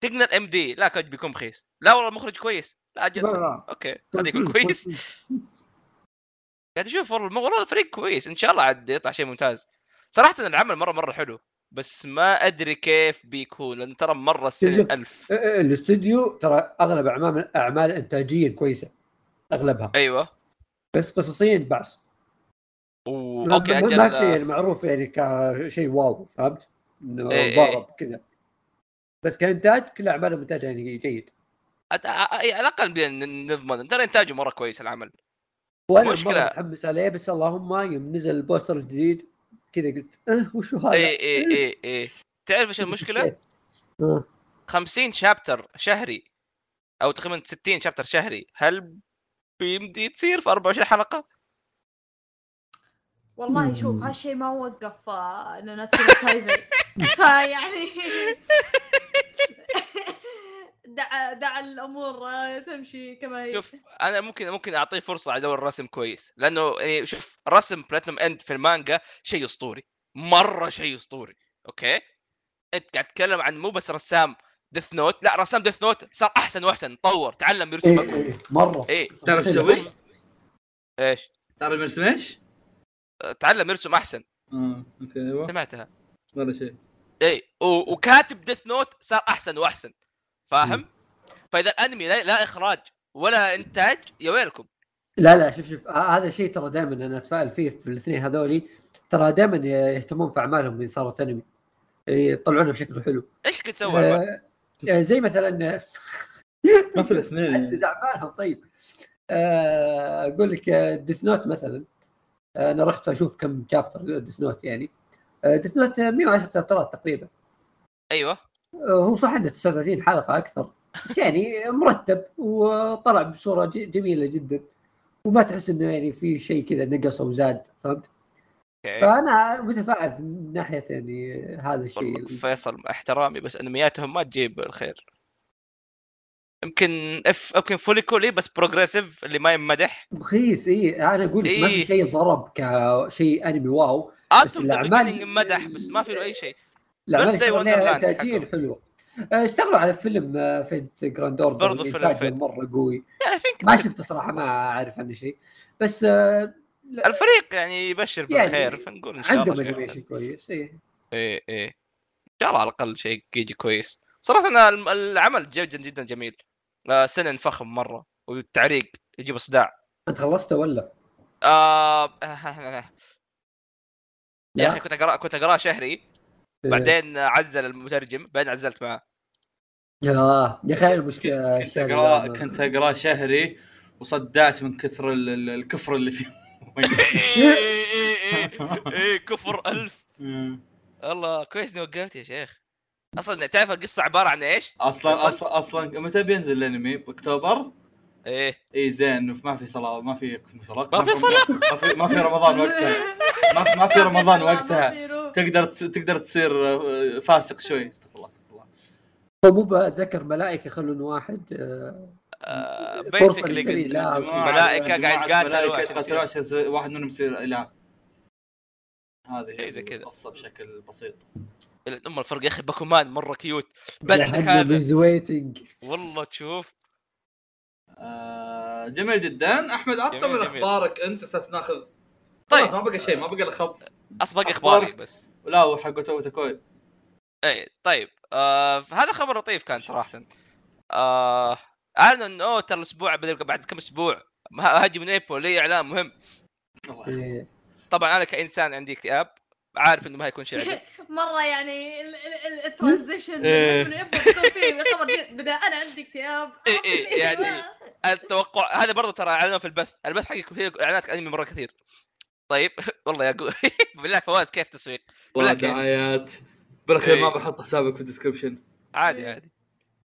C: Signal MD لا كان بيكون رخيص. لا والله المخرج كويس. لا
A: لا
C: أجل.
A: لا
C: أوكي. خليه يكون كويس. قاعد أشوف والله والله الفريق كويس. إن شاء الله عاد يطلع شيء ممتاز. صراحة العمل مرة مرة حلو. بس ما أدري كيف بيكون لأن ترى مرة
A: السنة.
C: ألف.
A: إيه، الاستوديو ترى أغلب أعمال أعمال انتاجيا كويسة. أغلبها.
C: أيوه.
A: بس قصصيا بعص
C: و...
A: أوكي
C: أجل
A: ما في يعني معروف يعني كشيء wow فهمت؟ إنه
C: إيه،
A: ضرب كذا بس كإنتاج كل اعمالهم انتاج يعني جيد
C: أت- أ- على الأقل بين- نضمن ترى إنتاجه مرة كويس العمل
A: وأنا
C: مشكلة.
A: مره متحمس عليه بس اللهم يوم نزل البوستر الجديد كذا قلت أه وشو هذا؟
C: اي اي اي اي تعرف إيش المشكلة؟
A: آه.
C: 50 شابتر شهري أو تقريبا 60 شابتر شهري هل بيمدي تصير في 24 حلقة؟
D: والله شوف. هالشيء ما وقف no Titan's فيعني دع دع الأمور آه، تمشي كما هي
C: شوف أنا ممكن ممكن أعطيه فرصة ادور رسم كويس. لأنه يعني شوف رسم Platinum End في المانجا شيء أسطوري. مرة شيء أسطوري. أوكي؟ أنت قاعد تتكلم عن مو بس رسام ديث نوت لا رسام ديث نوت صار أحسن وأحسن. طور تعلم يرسم
A: إيه إيه مرة.
C: إيه.
B: تعرف إيش أسوي؟
C: إيش؟
B: تعرف مرسم إيش؟
C: تعلم يرسم أحسن.
B: آه أوكي أيوه.
C: سمعتها.
B: ولا شيء.
C: اي و- وكاتب ديث نوت صار أحسن وأحسن. فاهم؟ فإذا الأنمي لا, لا إخراج ولا إنتاج يا ويلكم.
A: لا لا شوف شوف آه، هذا شيء ترى دائما أنا أتفائل فيه في الاثنين هذولي. ترى دائما يهتمون في أعمالهم اذا صارت أنمي. يطلعونها بشكل حلو.
C: إيش كنت تسوي؟
A: آه، آه، زي مثلا آه،
B: ما في الاثنين.
A: عدد أعمالهم طيب. آه، أقول لك ديث نوت مثلا. آه، أنا رحت أشوف كم شابتر ديث نوت يعني. ديث نوت 110 شابترات تقريبا.
C: أيوه.
A: آه، هو صح إنه 39 حلقة أكثر بس يعني مرتب وطلع بصورة جميلة جدا. وما تحس إنه يعني في شيء كذا نقص أو زاد فهمت؟
C: أوكي.
A: فأنا متفائل من ناحية يعني هذا الشيء.
C: فيصل احترامي بس أنمياتهم ما تجيب الخير. يمكن اف يمكن فولي كولي بس Progressive اللي ما ينمدح.
A: رخيص اي أنا أقول لك ما في
C: إيه.
A: شيء ضرب كشيء أنمي واو بس
C: ذا
A: الأعمال-
C: beginning انمدح بس ما في له أي شيء.
A: الاعمال
C: حقهم.
A: حلوة آه، اشتغلوا على فيلم آه، Fate Grand Order
C: برضو فيلم Fate.
A: مرة قوي. ما شفته صراحة ما أعرف عنه شيء. بس آه،
C: الفريق يعني يبشر
A: يعني
C: بالخير فنقول إن شاء الله
A: عندهم animation
C: خير.
A: كويس إيه.
C: إيه إيه. إن شاء الله على الأقل شيء يجي كويس. صراحة العمل جدا جدا جميل. آه، سنن فخم مرة والتعريق يجيب صداع
A: أنت خلصته ولا؟
C: آه... يا؟ أخي كنت اقرا كنت أقرأه شهري
A: إيه.
C: بعدين عزل المترجم بعدين عزلت معاه
A: يا يا أخي المشكلة
B: كنت
A: الشهر
B: اقرا
A: ده ما-
B: كنت أقرأه شهري وصدعت من كثر ال- ال- الكفر اللي فيه
C: إيه إيه إيه كفر ألف
B: مم.
C: والله كويس إني وقفت يا شيخ أصلا تعرف القصة عبارة عن إيش؟
B: أصلا
C: أصلاً-
B: أصلا أصلا متى بينزل الأنمي؟ بأكتوبر؟
C: إيه
B: اي زين ما في صلاة ما في صلاة
C: ما في صلاة.
B: ما في ما في رمضان وقتها ما في- ما في رمضان وقتها. تقدر تقدر تصير آه، فاسق شوي استغفر الله استغفر الله
A: هو مو بذكر ملائكة يخلون واحد آه،
C: بيسكلي.
B: جماعة-
C: ملائكة
B: جماعة
C: قاعد يقاتلوا
B: ملائكة
C: عشان
B: واحد منهم يصير إله هذه
C: زي كذا.
B: القصة بشكل بسيط
C: أم الفرق يا أخي باكومان مرة كيوت. بل
A: ويتنج
C: والله تشوف.
B: آه، جميل جدا. أحمد عطنا
C: جميل،
B: من. أخبارك أنت أساس ناخذ.
C: طيب.
B: ما بقى شيء ما بقى إلا خط
C: اصبق
B: أخبار.
C: اخباري بس.
B: لا هو حق اوتاكوي
C: إي طيب. آه هذا خبر لطيف كان صراحة. آه اعلنوا إنه ترى الأسبوع بعد كم أسبوع. ه- هاجي من إيبو لي إعلان مهم.
A: إيه.
C: طبعا أنا كإنسان عندي اكتئاب عارف إنه ما هيكون شيء عجيب
D: مرة يعني ال- ال- ال- الترانزيشن
B: إيه.
D: من جد. بدأ أنا عندي اكتئاب.
C: إيه إيه، يعني التوقع هذا برضو ترى اعلنوا في البث. البث حقي فيه إعلانات أنمي مرة كثير. طيب والله يا. بالله فواز كيف تسويق
B: والله دعايات.
C: بالأخير.
B: ما بحط حسابك في ال
C: description.
D: عادي.
C: عادي.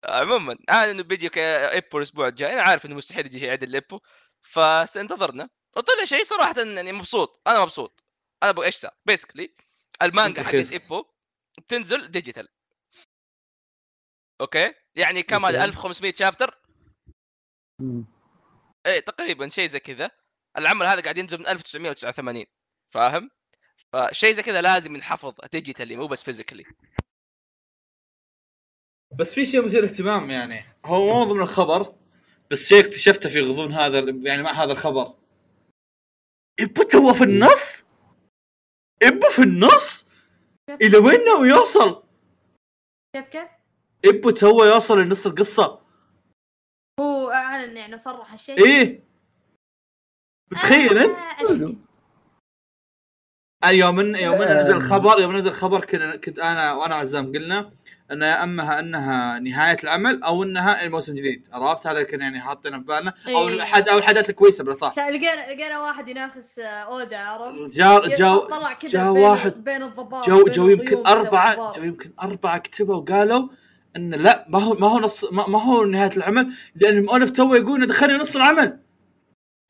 C: عموما أنا إنه بيجي إيبو الأسبوع الجاي. أنا عارف إنه مستحيل يجي شيء عدل الإيبو. فانتظرنا وطلع شيء صراحة يعني مبسوط. أنا مبسوط. أنا أبغى إيش صار؟ basically المانجا حقت. إيبو بتنزل digital. أوكي؟ يعني كم هذا؟
A: أوكي.
C: 1500 شابتر. إيه تقريبا شيء زي كذا. العمل هذا قاعد ينزل من 1989 فاهم؟ فشيء زي كذا لازم ينحفظ digitally مو بس physically
B: بس في شيء مثير اهتمام يعني. هو مو ضمن الخبر بس شيء اكتشفته في غضون هذا يعني مع هذا الخبر. ابو تو في النص؟ إبو في النص؟ إلى وين ناوي يوصل؟
D: كيف كيف؟
B: إبو تو يوصل لنص القصة.
D: هو أعلن يعني صرح الشيء.
B: إيه. متخيل أنت؟
D: آه،
B: يوم إن يوم
A: آه.
B: نزل الخبر يوم نزل الخبر كنت أنا وأنا عزام قلنا ان يا أما إنها نهاية العمل أو إنها الموسم الجديد عرفت هذا كنا يعني حاطينه في بالنا أو
D: إيه.
B: الحد أو الحاجات الكويسة بالأصح
D: شا- لقينا لقينا واحد ينافس آه، اودا عرفت؟
B: جاء جاء
D: طلع كذا
B: جاء
D: بين
B: واحد
D: بين الضباب
B: جو جو يمكن اربعه. جو يمكن أربعة كتبوا وقالوا إن لا ما هو ما هو نص ما, ما هو نهاية العمل لأن المؤلف تو يقول دخلني نص العمل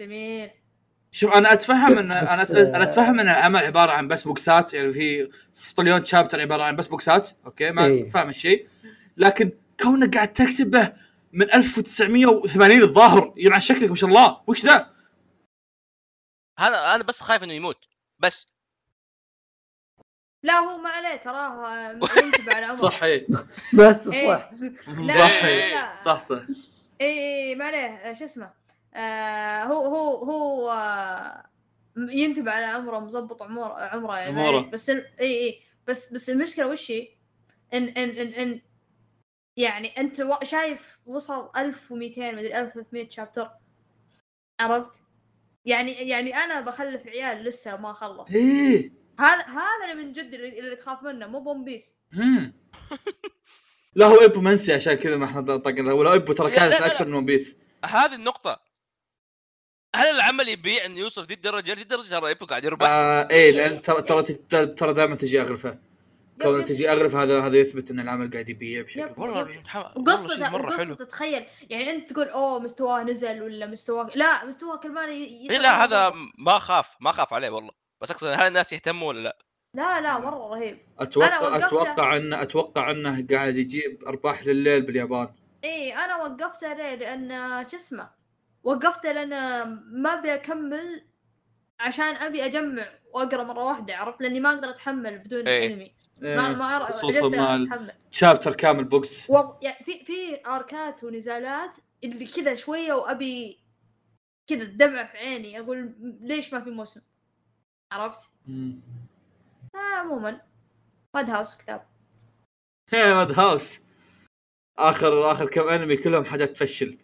D: جميل
B: شوف أنا أتفهم ان
A: بس-
B: أنا أنا أتفهم إن العمل عبارة عن بس بوكسات يعني في سطليون شابتر عبارة عن بس بوكسات أوكي؟ ما
A: إيه.
B: فاهم الشيء. لكن كونك قاعد تكتبه من 1980 الظاهر يلعن شكلك ما شاء الله وش ذا؟
C: هذا أنا بس خايف إنه يموت بس.
D: لا هو ما عليه تراه آه، ينتبه على عمره
B: صح
D: إيه. لا
B: صح. إيه.
D: لا.
B: صح صح.
D: اي اي ما عليه. آه، شو اسمه؟ آه هو هو هو آه ينتبه على عمره مظبط عمره عمره يعني
B: عمره.
D: بس ال- اي إي بس بس المشكلة وش هي؟ ان ان ان, إن يعني أنت شايف وصل 1200 مدري 1300 شابتر عرفت؟ يعني يعني أنا بخلف عيال لسه ما خلص
B: إيه
D: هذا هذا اللي من جد اللي, اللي تخاف منه مو ون بيس.
B: لا هو ابو منسي عشان كذا ما إحنا طقنا ولا ابو ترى
C: لا.
B: أكثر من ون بيس
C: هذه النقطة هل العمل يبيع إنه يوصل ذي الدرجة؟ ذي الدرجة ترى ايبو قاعد يربح.
B: آه إيه لأن ترى ترى ترى, دائما تجي أغرفة. كون تجي اغرف هذا هذا يثبت إن العمل قاعد يبيع بشكل
D: يب.
C: والله
D: يب.
C: محمد- والله
D: وقصة
C: شيء مرة حلو.
D: وقصة تخيل يعني أنت تقول أوه مستواه نزل ولا مستواه لا مستواه كل ما
C: إيه لا هذا ما خاف ما خاف عليه والله. بس أقصد هل الناس يهتموا ولا لا؟
D: لا لا مرة رهيب.
B: أتوقع
D: وقفته.
B: أتوقع انه أتوقع إنه قاعد يجيب أرباح لليل باليابان.
D: اي أنا وقفته ليه لأن شو اسمه وقفته لأن ما أبي أكمل عشان أبي أجمع وأقرأ مرة واحدة عرفت؟ لأني ما أقدر أتحمل بدون
C: إيه.
D: أنمي. ما ما أعرف
B: خصوصا مع شابتر كامل بوكس
D: و... يعني في في أركات ونزالات اللي كذا شوية وأبي كذا الدمعه في عيني أقول ليش ما في موسم؟ عرفت؟ آه عموما. ماد هاوس كتاب.
B: هي ماد هاوس اخر آخر كم انمي كلهم حاجات تفشل.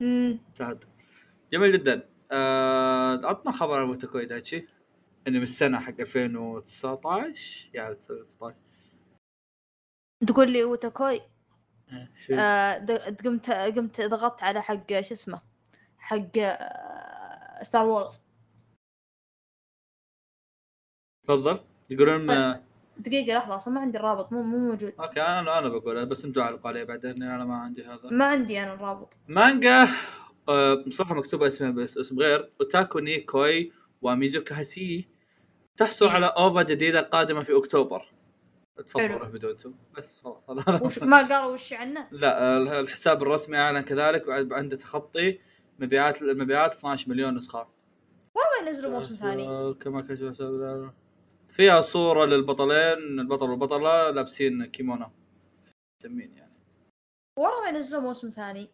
D: مم.
B: سعد جميل جدا. آه، عطنا خبر عن موتوكوي دايتشي. إنه من السنة حق 2019 يا 19
D: تقول لي Wotakoi
B: إيه،؟
D: آه قمت قمت ضغطت على حق شو اسمه؟ حق آه Star Wars
B: تفضل. يقولون آه،
D: دقيقة لحظة أصلا ما عندي الرابط مو مو موجود.
B: أوكي أنا أنا بقول بس أنتم علقوا عليه بعدين أنا ما عندي هذا.
D: ما عندي أنا الرابط.
B: مانجا آه، بصراحة مكتوبه اسمها بس اسم غير. Wotaku ni Koi wa Muzukashii تحصل
D: إيه.
B: على OVA جديدة قادمه في أكتوبر. تفضلوا بدونتم بس خلاص
D: ما قالوا وش عنه؟
B: لا الحساب الرسمي أعلن كذلك وعنده تخطي مبيعات المبيعات 12 مليون نسخة.
D: وين ينزلوا موسم ثاني.
B: آه، كما كشف فيها صورة للبطلين البطل والبطلة لابسين كيمونو مسمين يعني.
D: ورا ما ينزلوا موسم ثاني.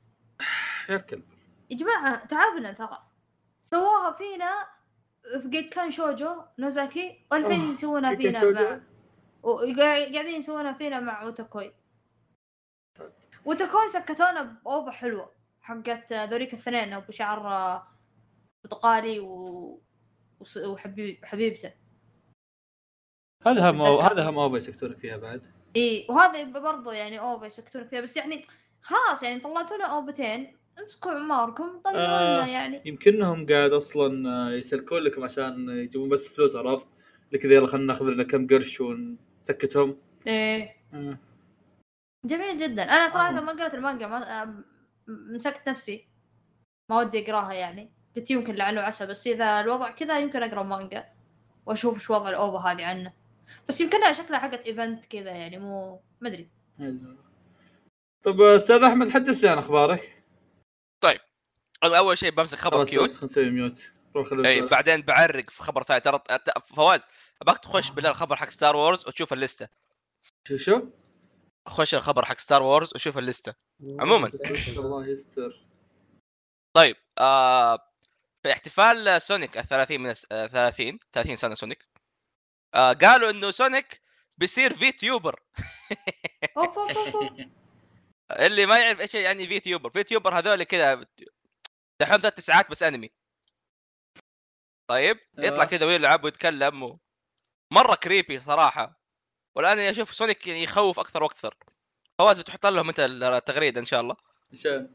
B: يا الكلب.
D: يا جماعة تعبنا ترى. سووها فينا في Gekkan Shoujo Nozaki والحين يسوونها فينا؟ مع قاعدين يسوونها فينا مع Wotakoi Wotakoi سكتونا ب OVA حلوة. حقت ذوليك الاثنين أبو شعر آه، برتقالي و... وحبيب وحبيبته.
B: هذا هم. هذا هم OVA يسكتون فيها بعد
D: إي وهذا برضو يعني OVA يسكتون فيها بس يعني خلاص يعني طلعتوا لنا اوفتين امسكوا عماركم طلعوا لنا
B: آه.
D: يعني
B: يمكنهم قاعد أصلا آه، يسلكون لكم عشان يجيبون بس فلوس عرفت اللي كذا يلا خلينا ناخذ لنا كم قرش ونسكتهم
D: إيه
B: آه.
D: جميل جدا أنا صراحة
B: آه.
D: ما قرأت المانجا ما آه، مسكت نفسي ما ودي أقراها يعني قلت يمكن لعله عشاء بس إذا الوضع كذا يمكن أقرأ مانجا وأشوف شو وضع ال OVA هذه عنه بس يمكنها شكلها حقت event كذا يعني مو ما
B: أدري. طب آه، أستاذ أحمد حدثني عن أخبارك.
C: أنا أول شيء بمسك خبر cute.
B: خلينا نسوي mute.
C: اي. بعدين بعرق في خبر ثاني. ترى فواز ابغاك تخش بالله الخبر حق Star Wars وتشوف الليستة.
B: شو شو؟
C: خش الخبر حق ستار وورز وشوف الليستة. عموماً.
B: الله يستر.
C: طيب آه في احتفال Sonic ال 30 من الس- آه، 30 30 سنة Sonic آه قالوا إنه Sonic بيصير VTuber
D: أوف أوف أوف أوف.
C: اللي ما يعرف إيش يعني VTuber VTuber هذول كذا دحين ثلاث تسعات بس انمي طيب يطلع
B: آه.
C: كذا ويلعب ويتكلم و... مرة creepy صراحة. والآن أشوف Sonic يعني يخوف أكثر وأكثر. فواز بتحط لهم أنت التغريدة إن شاء الله.
B: عشان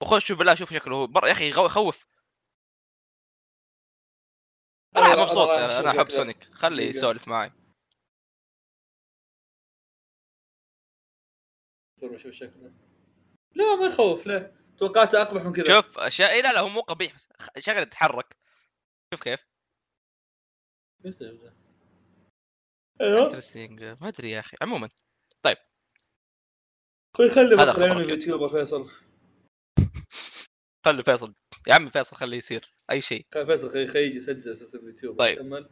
C: وخش بالله شوف شكله. هو بر... يا أخي يخوف.
B: أنا
C: صراحة
B: راح-
C: مبسوط. أنا
B: أحب.
C: Sonic. خليه
B: دقيقة.
C: يسولف معي.
B: شوف شكله؟ لا ما يخوف لا. توقعته أقبح من كذا.
C: شوف اشياء إيه لا لا هو مو قبيح شغلة تتحرك. شوف كيف.
B: أيوه.
C: interesting ما أدري يا أخي. عموما.
B: خلي خلي
C: هذا
B: بدخل
C: خبرك
B: يعني
C: يا.
B: YouTuber فيصل.
C: خلي فيصل يا عمي فيصل خليه يصير أي شيء.
B: فيصل خلي خلي يجي يسجل أساسا في يوتيوب
C: طيب.
B: كمل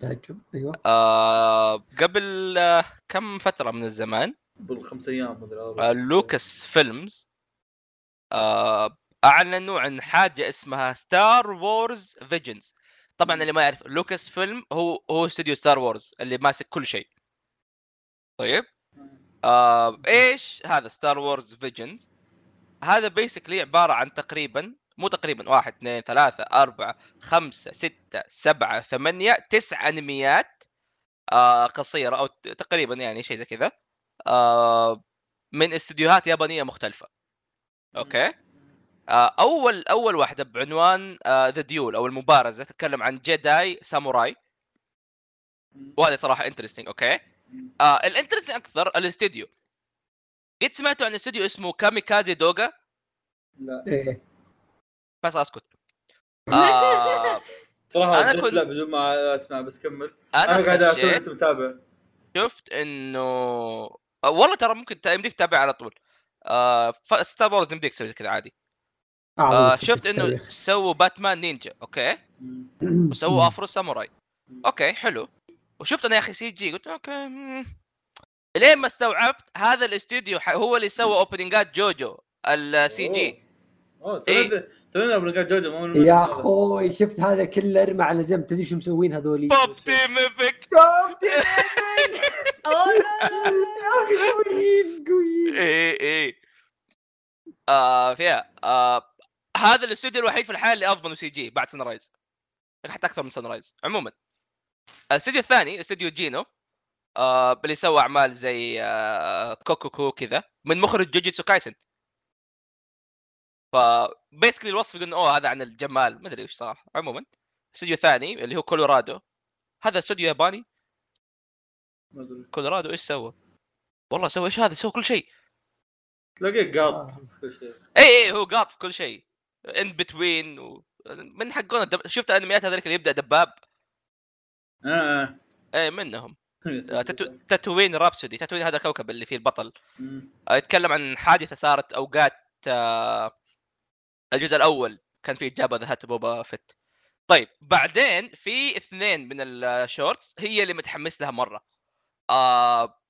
A: تهجم أيوه.
C: آه قبل آه كم فترة من الزمان؟
B: قبل خمس أيام مدري
C: آه Lucasfilms آه اعلنوا عن حاجة اسمها Star Wars Visions طبعا اللي ما يعرف Lucasfilm هو هو استوديو Star Wars اللي ماسك كل شيء. طيب. آه إيش هذا Star Wars Visions هذا basically عبارة عن تقريبا مو تقريبا واحد اثنين ثلاثة أربعة خمسة ستة سبعة ثمانية تسع أنميات آه قصيرة أو تقريبا يعني شيء زي كذا آه من استديوهات يابانية مختلفة. أوكي؟ آه أول أول واحدة بعنوان The Duel أو المبارزة تتكلم عن Jedi ساموراي. وهذا صراحة interesting أوكي؟ آه ال interesting أكثر الاستديو قد سمعتوا عن استديو اسمه Kamikaze Douga
B: لا.
A: إيه.
C: بس أسكت. آه أنا
B: صراحة جت
C: كنت-
B: لا بدون ما اسمع بس كمل.
C: أنا,
B: أنا قاعد
C: أسوي
B: نفسي متابع.
C: شفت إنه آه، والله ترى ممكن يمديك تتابع على طول. آه Star Wars يمديك تسوي كذا عادي. آه
A: استوديو
C: شفت
A: إنه.
C: سووا Batman Ninja أوكي؟ وسووا Afro Samurai أوكي حلو. وشفت أنا يا أخي CG قلت أوكي. لين ما استوعبت؟ هذا الاستوديو هو اللي سوى اوبننجات JoJo ال CG.
B: أوه
C: إيه.
B: توني توني أبغى جوجو مو
A: يا أخوي شفت هذا كله ارمى على جنب تدري شو مسوين هذولي؟
C: بوب Team
A: Epic Pop
D: Team. لا.
A: يا أخي قويين قويين.
C: إيه إيه. آه فيها آه هذا الاستوديو الوحيد في الحياة اللي أفضل من CG بعد Sunrise حتى أكثر من Sunrise عموما. الأستوديو الثاني استوديو Geno. آه اللي سوى أعمال زي آه Kokkoku كذا من مخرج Jujutsu Kaisen. ف basically الوصف يقول أوه هذا عن الجمال. ما أدري إيش صراحة. عموما استوديو ثاني اللي هو كولورادو. هذا استوديو ياباني. كولورادو إيش سوى؟ والله سوى إيش هذا؟ سوى كل شيء.
B: تلاقيه قاط
A: آه.
B: كل شيء.
C: اي اي هو قاط في كل شيء. ان بتوين و... من حقون الدب... شفت أنميات هذيك اللي يبدأ دباب؟
B: آه
C: اي منهم. تاتوين رابسودي تاتوين هذا الكوكب اللي فيه البطل. آه، يتكلم عن حادثة صارت اوقات آه، الجزء الأول. كان فيه Jabba the Hutt Boba Fett طيب بعدين في اثنين من ال shorts هي اللي متحمس لها مرة. آه،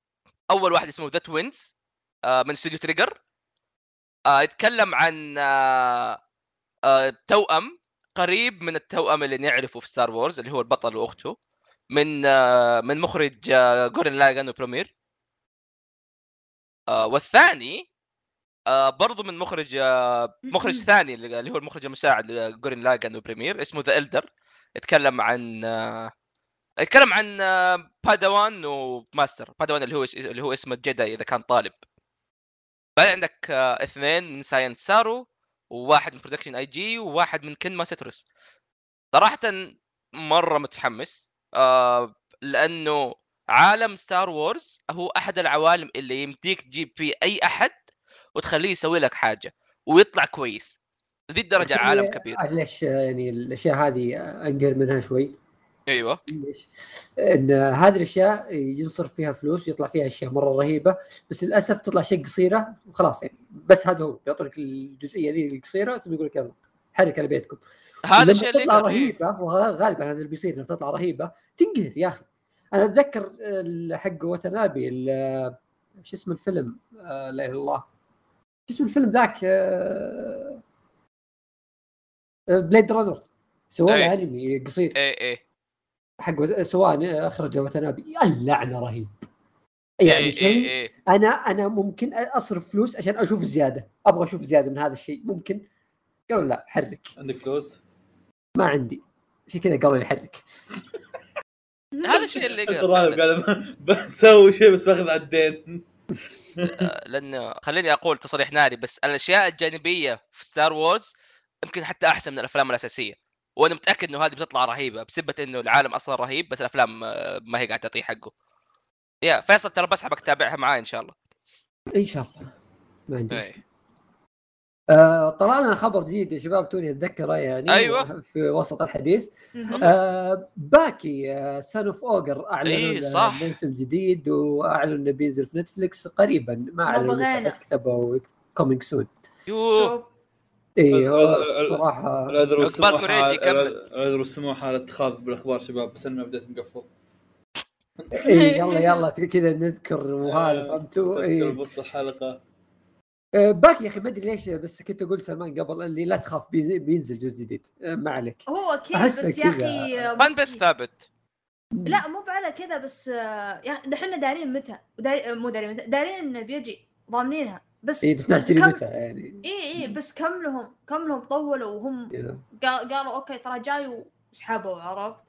C: أول واحد اسمه The Twins من استوديو Trigger. يتكلم عن توأم قريب من التوأم اللي نعرفه في Star Wars اللي هو البطل وأخته. من من مخرج Gurren Lagann و Promare والثاني آه، برضو من مخرج آه، مخرج ثاني اللي هو المخرج المساعد ل Gurren Lagann و Promare اسمه The Elder يتكلم عن آه، يتكلم عن Padawan و master Padawan اللي هو اللي هو اسم ال Jedi إذا كان طالب. بعدين عندك اثنين من Science Saru وواحد من Production I.G وواحد من Kinema Citrus صراحة مرة متحمس. آه لأنه عالم Star Wars هو أحد العوالم اللي يمديك تجيب فيه أي أحد وتخليه يسوي لك حاجة ويطلع كويس. ذي الدرجة عالم كبير.
A: ليش يعني الأشياء هذه أنقهر منها شوي؟ أيوه؟ إن هذه الأشياء ينصرف فيها فلوس ويطلع فيها أشياء مرة رهيبة بس للأسف تطلع شيء قصيرة وخلاص يعني. بس هذا هو بيعطونك الجزئية ذي القصيرة ثم يقول لك يلا حرك على بيتكم.
C: هذا الشيء اللي
A: تطلع.
C: إيه.
A: رهيبة وغالبا هذا اللي بيصير لما تطلع رهيبة تنقهر يا أخي. أنا أتذكر ال- حق وتنابي ال- شو اسم الفيلم؟ آه، لا إله إلا الله. شو اسم الفيلم ذاك؟ آه، آه، Blade Runner سووا له
C: أي.
A: أنمي قصير.
C: إيه إيه.
A: حق سواه اخرج وتنابي يا اللعنة رهيب.
C: إيه
A: يعني شيء
C: إيه.
A: أنا أنا ممكن أصرف فلوس عشان أشوف زيادة. أبغى أشوف زيادة من هذا الشيء. ممكن. قالوا لا حرك.
B: عندك فلوس؟
A: ما عندي. عشان كذا قالوا لي حرك
C: هذا الشيء اللي.
B: قال بسوي شيء بس باخذ على الدين
C: آه، لأن خليني أقول تصريح ناري بس الأشياء الجانبية في Star Wars يمكن حتى أحسن من الأفلام الأساسية. وأنا متأكد إنه هذه بتطلع رهيبة بسبة إنه العالم أصلا رهيب بس الأفلام آه، ما هي قاعدة تعطيه حقه. يا فيصل ترى بسحبك تتابعها معاي إن شاء الله.
A: إن شاء الله. ما عندي آه طلعنا خبر جديد يا شباب توني أتذكره يعني
C: أيوة.
A: في وسط الحديث. آه باكي آه Son of Ogre أعلنوا
C: إيه،
A: له
C: صح.
A: موسم جديد واعلنوا إنه بينزل في نتفلكس قريبا ما. متى، بس كتبوا
C: coming
D: soon.
A: اي الصراحة
B: العذر والسموح. العذر والسموح على اتخاذ بالأخبار شباب بس أنا ما بديت مقفل
A: اي يلا يلا كذا نذكر وهذا فهمتوا اي
B: بوسط الحلقة
A: آه، باكي يا أخي ما أدري ليش بس كنت أقول سلمان قبل اللي لا تخاف بينزل, بينزل جزء جديد. آه، ما عليك.
D: هو
A: أكيد
D: بس يا. أخي
C: fan بس ثابت.
D: لا مو على كذا بس آه، دحين دارين متى؟ مو دارين متى دارين انه بيجي ضامنينها. بس
A: اي بس نعتري
D: كم-
A: متى يعني.
D: اي اي بس كم لهم كم لهم طولوا وهم قا- قالوا okay ترى جاي وسحبوا عرفت؟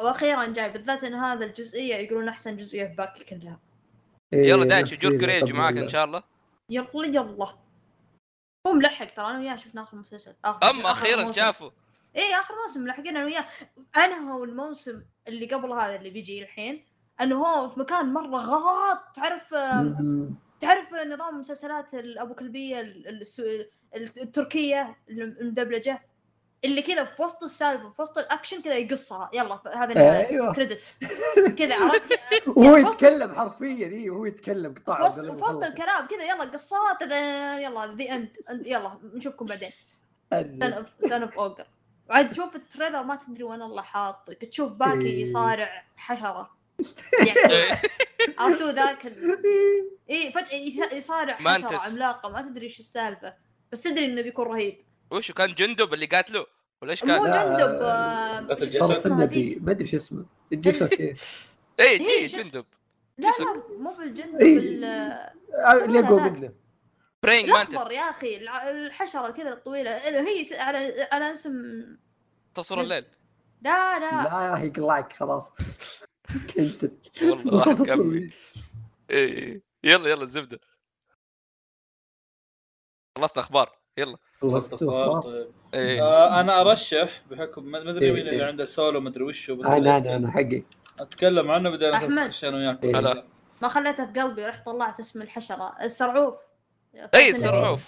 D: وأخيرا جاي بالذات إن هذا الجزئية يقولون أحسن جزئية في باكي كلها
A: إيه،
C: يلا
A: دايتشي
C: جور كريج معاك إن شاء الله.
D: يلا يلا. هو ملحق ترى أنا وياه شفنا آخر مسلسل. اخر
C: أما
D: أخيرا.
C: شافوا
D: اي آخر موسم ملحقين أنا وياه. أنا هو الموسم اللي قبل هذا اللي بيجي الحين أنه هو في مكان مرة غلط. تعرف. تعرف نظام المسلسلات الابو كلبية التركية المدبلجه اللي كذا في وسط السالفة في وسط الأكشن كذا يقصها. يلا هذا النهاية
A: أيوه.
D: credits كذا عرفت؟ كذا
A: وهو
D: في وسط-
A: يتكلم حرفيا اي وهو يتكلم قطع
D: في وسط الكلام كذا يلا قصات هذا- يلا the end يلا نشوفكم بعدين. Son of Ogre وعاد تشوف ال trailer ما تدري وين الله حاطك تشوف باكي
A: إيه.
D: يصارع حشرة. يعني
C: إيه.
D: عرفتوا ذاك ال... اي فجأة يصارع
C: حشرة.
D: عملاقة ما تدري إيش السالفة. بس تدري إنه بيكون رهيب.
C: وشو كان جندب اللي قاتله ولا إيش
D: مو
C: كان؟
A: لا،
D: جندب
B: لا
D: آه،
A: النبي؟ ما أدري شو اسمه. جسد إيه.
C: اي
D: إيه،
C: جي
D: ش-
C: جندب.
D: لا. لا مو بالجندب
A: إيه. آه، اللي اقوى. منه.
C: برينج مانتس
D: يا أخي الع- الحشرة كذا الطويلة. هي على على اسم
C: تصوير الليل.
D: لا لا.
A: لا يا أخي يقلعك خلاص. كنسل.
C: والله. اي يلا يلا الزبدة. خلصنا
B: أخبار.
A: يلا.
B: طيب.
C: إيه.
B: آه أنا أرشح بحكم ما ما أدري
A: إيه،
B: مين اللي
A: إيه.
B: عنده سولو ما أدري وشو بس
A: أنا أنا أنا حقي.
B: أتكلم عنه
D: أحمد.
B: اخش أنا وياك.
A: إيه.
D: ما خليته في قلبي رحت طلعت اسم الحشرة. السرعوف.
C: اي السرعوف.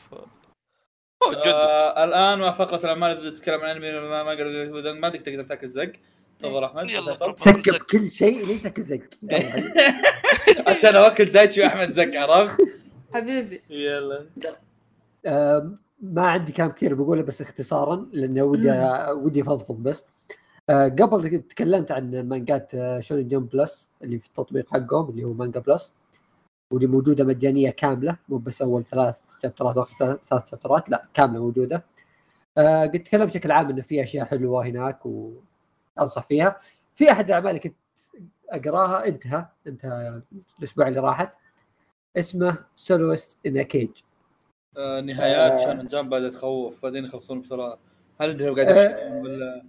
B: آه الآن مع فقرة الأعمال إذا تتكلم عن أنمي ما ما أقدر ما تقدر تاكل زق تفضل
C: أحمد.
B: فيصل.
A: skip كل شيء اللي أنت كزق.
B: عشان أوكل دايتشي وأحمد زق عرفت؟
D: حبيبي.
B: يلا.
A: ما عندي كلام كثير بقوله بس اختصارا لأنه ودي ودي أفضفض بس. آه، قبل تكلمت عن مانجات آه، Shonen Jump Plus اللي في التطبيق حقهم اللي هو Manga Plus واللي موجودة مجانية كاملة مو بس أول ثلاث شابترات وآخر ثلاث شابترات لا كاملة موجودة. آه قد تكلمت بشكل عام إنه في أشياء حلوة هناك وأنصح فيها. في أحد الأعمال اللي كنت أقراها انتهى انتهى الأسبوع اللي راحت اسمه Soloist in
B: Cage نهايات
A: آه.
B: Shonen Jump بدأت تخوف بعدين يخلصون بسرعة. هل أدري قاعد
A: آه.
B: يفشلون ولا؟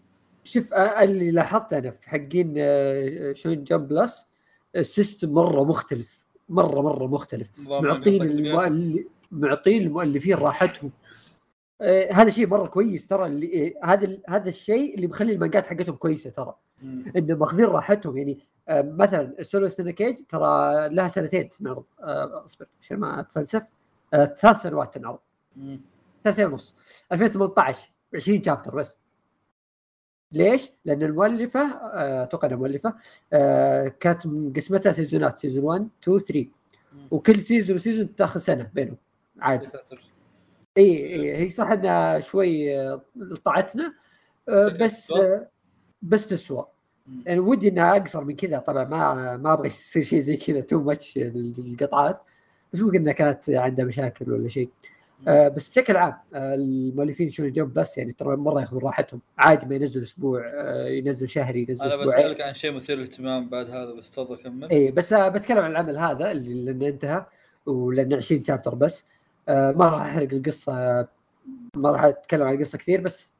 A: شوف آه، اللي لاحظته أنا في حقين آه، Shonen Jump Plus ال system مرة مختلف مرة مرة مختلف. معطين معطين المؤلفين راحتهم. آه هذا شيء مرة كويس ترى اللي آه، هذا ال- هذا الشيء اللي مخلي المانجات حقتهم كويسة ترى. إنه ماخذين راحتهم يعني آه مثلا سولو كيج ترى لها سنتين تنعرض. آه أصبر عشان ما أتفلسف. آه ثلاث سنوات تنعرض. سنتين ونص. 2018 20 chapter بس. ليش؟ لأن المؤلفة آه، أتوقع إنها مؤلفة آه، كانت مقسمتها سيزونات. season 1 2 3 وكل season و season تاخذ سنة بينهم عادي. إي إي هي صح إنها شوي آه، طاعتنا آه،
B: بس
A: بس
B: تسوى؟
A: يعني ودي إنها أقصر من كذا. طبعا ما ما أبغى يصير شيء زي كذا too much القطعات. بس ممكن انها كانت عندها مشاكل ولا شيء. آه بس بشكل عام آه المؤلفين Shonen Jump بس يعني ترى مرة ياخذون راحتهم. عادي ما ينزل أسبوع آه ينزل شهري ينزل أنا
B: بسألك عن شيء مثير للاهتمام بعد هذا بس تفضل كمل.
A: اي بس آه بتكلم عن العمل هذا اللي لأنه انتهى ولأنه 20 شابتر بس. آه ما راح أحرق القصة ما راح أتكلم عن القصة كثير بس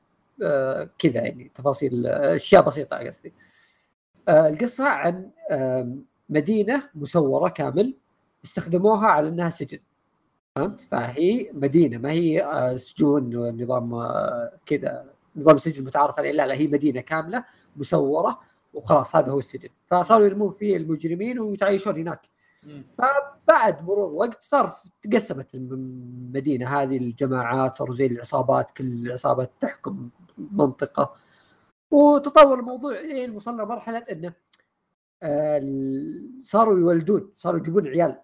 A: آه كذا يعني تفاصيل أشياء بسيطة قصدي. آه القصة عن آه مدينة مسوره كامل. استخدموها على انها سجن. فهمت؟ فهي مدينة ما هي آه، سجون ونظام آه، كذا نظام السجن المتعارف عليه. لا لا هي مدينة كاملة مسوره وخلاص هذا هو السجن. فصاروا يرمون فيه المجرمين ويتعايشون هناك.
B: مم.
A: بعد مرور الوقت صار تقسمت المدينة. هذه الجماعات صاروا زي العصابات كل عصابه تحكم منطقة. وتطور الموضوع لين وصلنا مرحلة إنه آه، صاروا يولدون صاروا يجيبون عيال.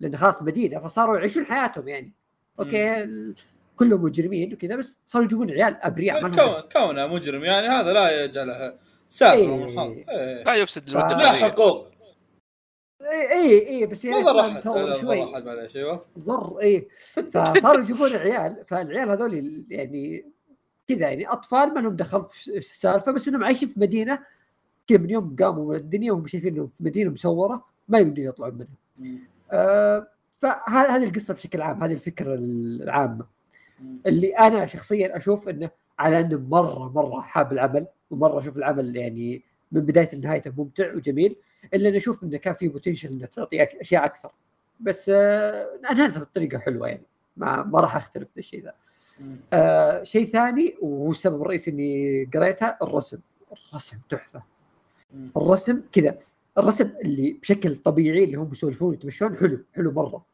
A: لأن خلاص مدينه فصاروا يعيشون حياتهم يعني. okay كلهم مجرمين وكذا بس صاروا يجيبون عيال أبرياء
B: كون كونه مجرم يعني هذا لا يجعله سافر
A: إيه.
B: الحظ. إيه.
C: لا يفسد المده
A: ف-
B: لا حقوق.
A: اي اي إي، بس يعني شوي.
B: أيوه
A: ضر اي فصاروا يجيبون عيال فالعيال هذول يعني كذا يعني أطفال ما لهم دخل في السالفة بس إنهم عايشين في مدينة كذا من يوم قاموا من الدنيا وهم شايفين إنهم في مدينة مسوره ما يقدرون يطلعون منها. فهذه هذه القصة بشكل عام هذه الفكرة
B: العامة.
A: اللي أنا شخصيا أشوف إنه على أنه مرة مرة حاب العمل ومرة أشوف العمل يعني من بداية لنهايته ممتع وجميل إلا أني أشوف إنه كان في بوتنشل إنه تعطي أشياء أكثر بس آه انهيتها بطريقه حلوة يعني ما ما راح أختلف في الشيء ذا. آه شيء ثاني وهو السبب الرئيسي إني قريتها الرسم الرسم
B: تحفة.
A: الرسم كذا الرسم اللي بشكل طبيعي اللي هم يسولفون يتمشون حلو حلو مرة.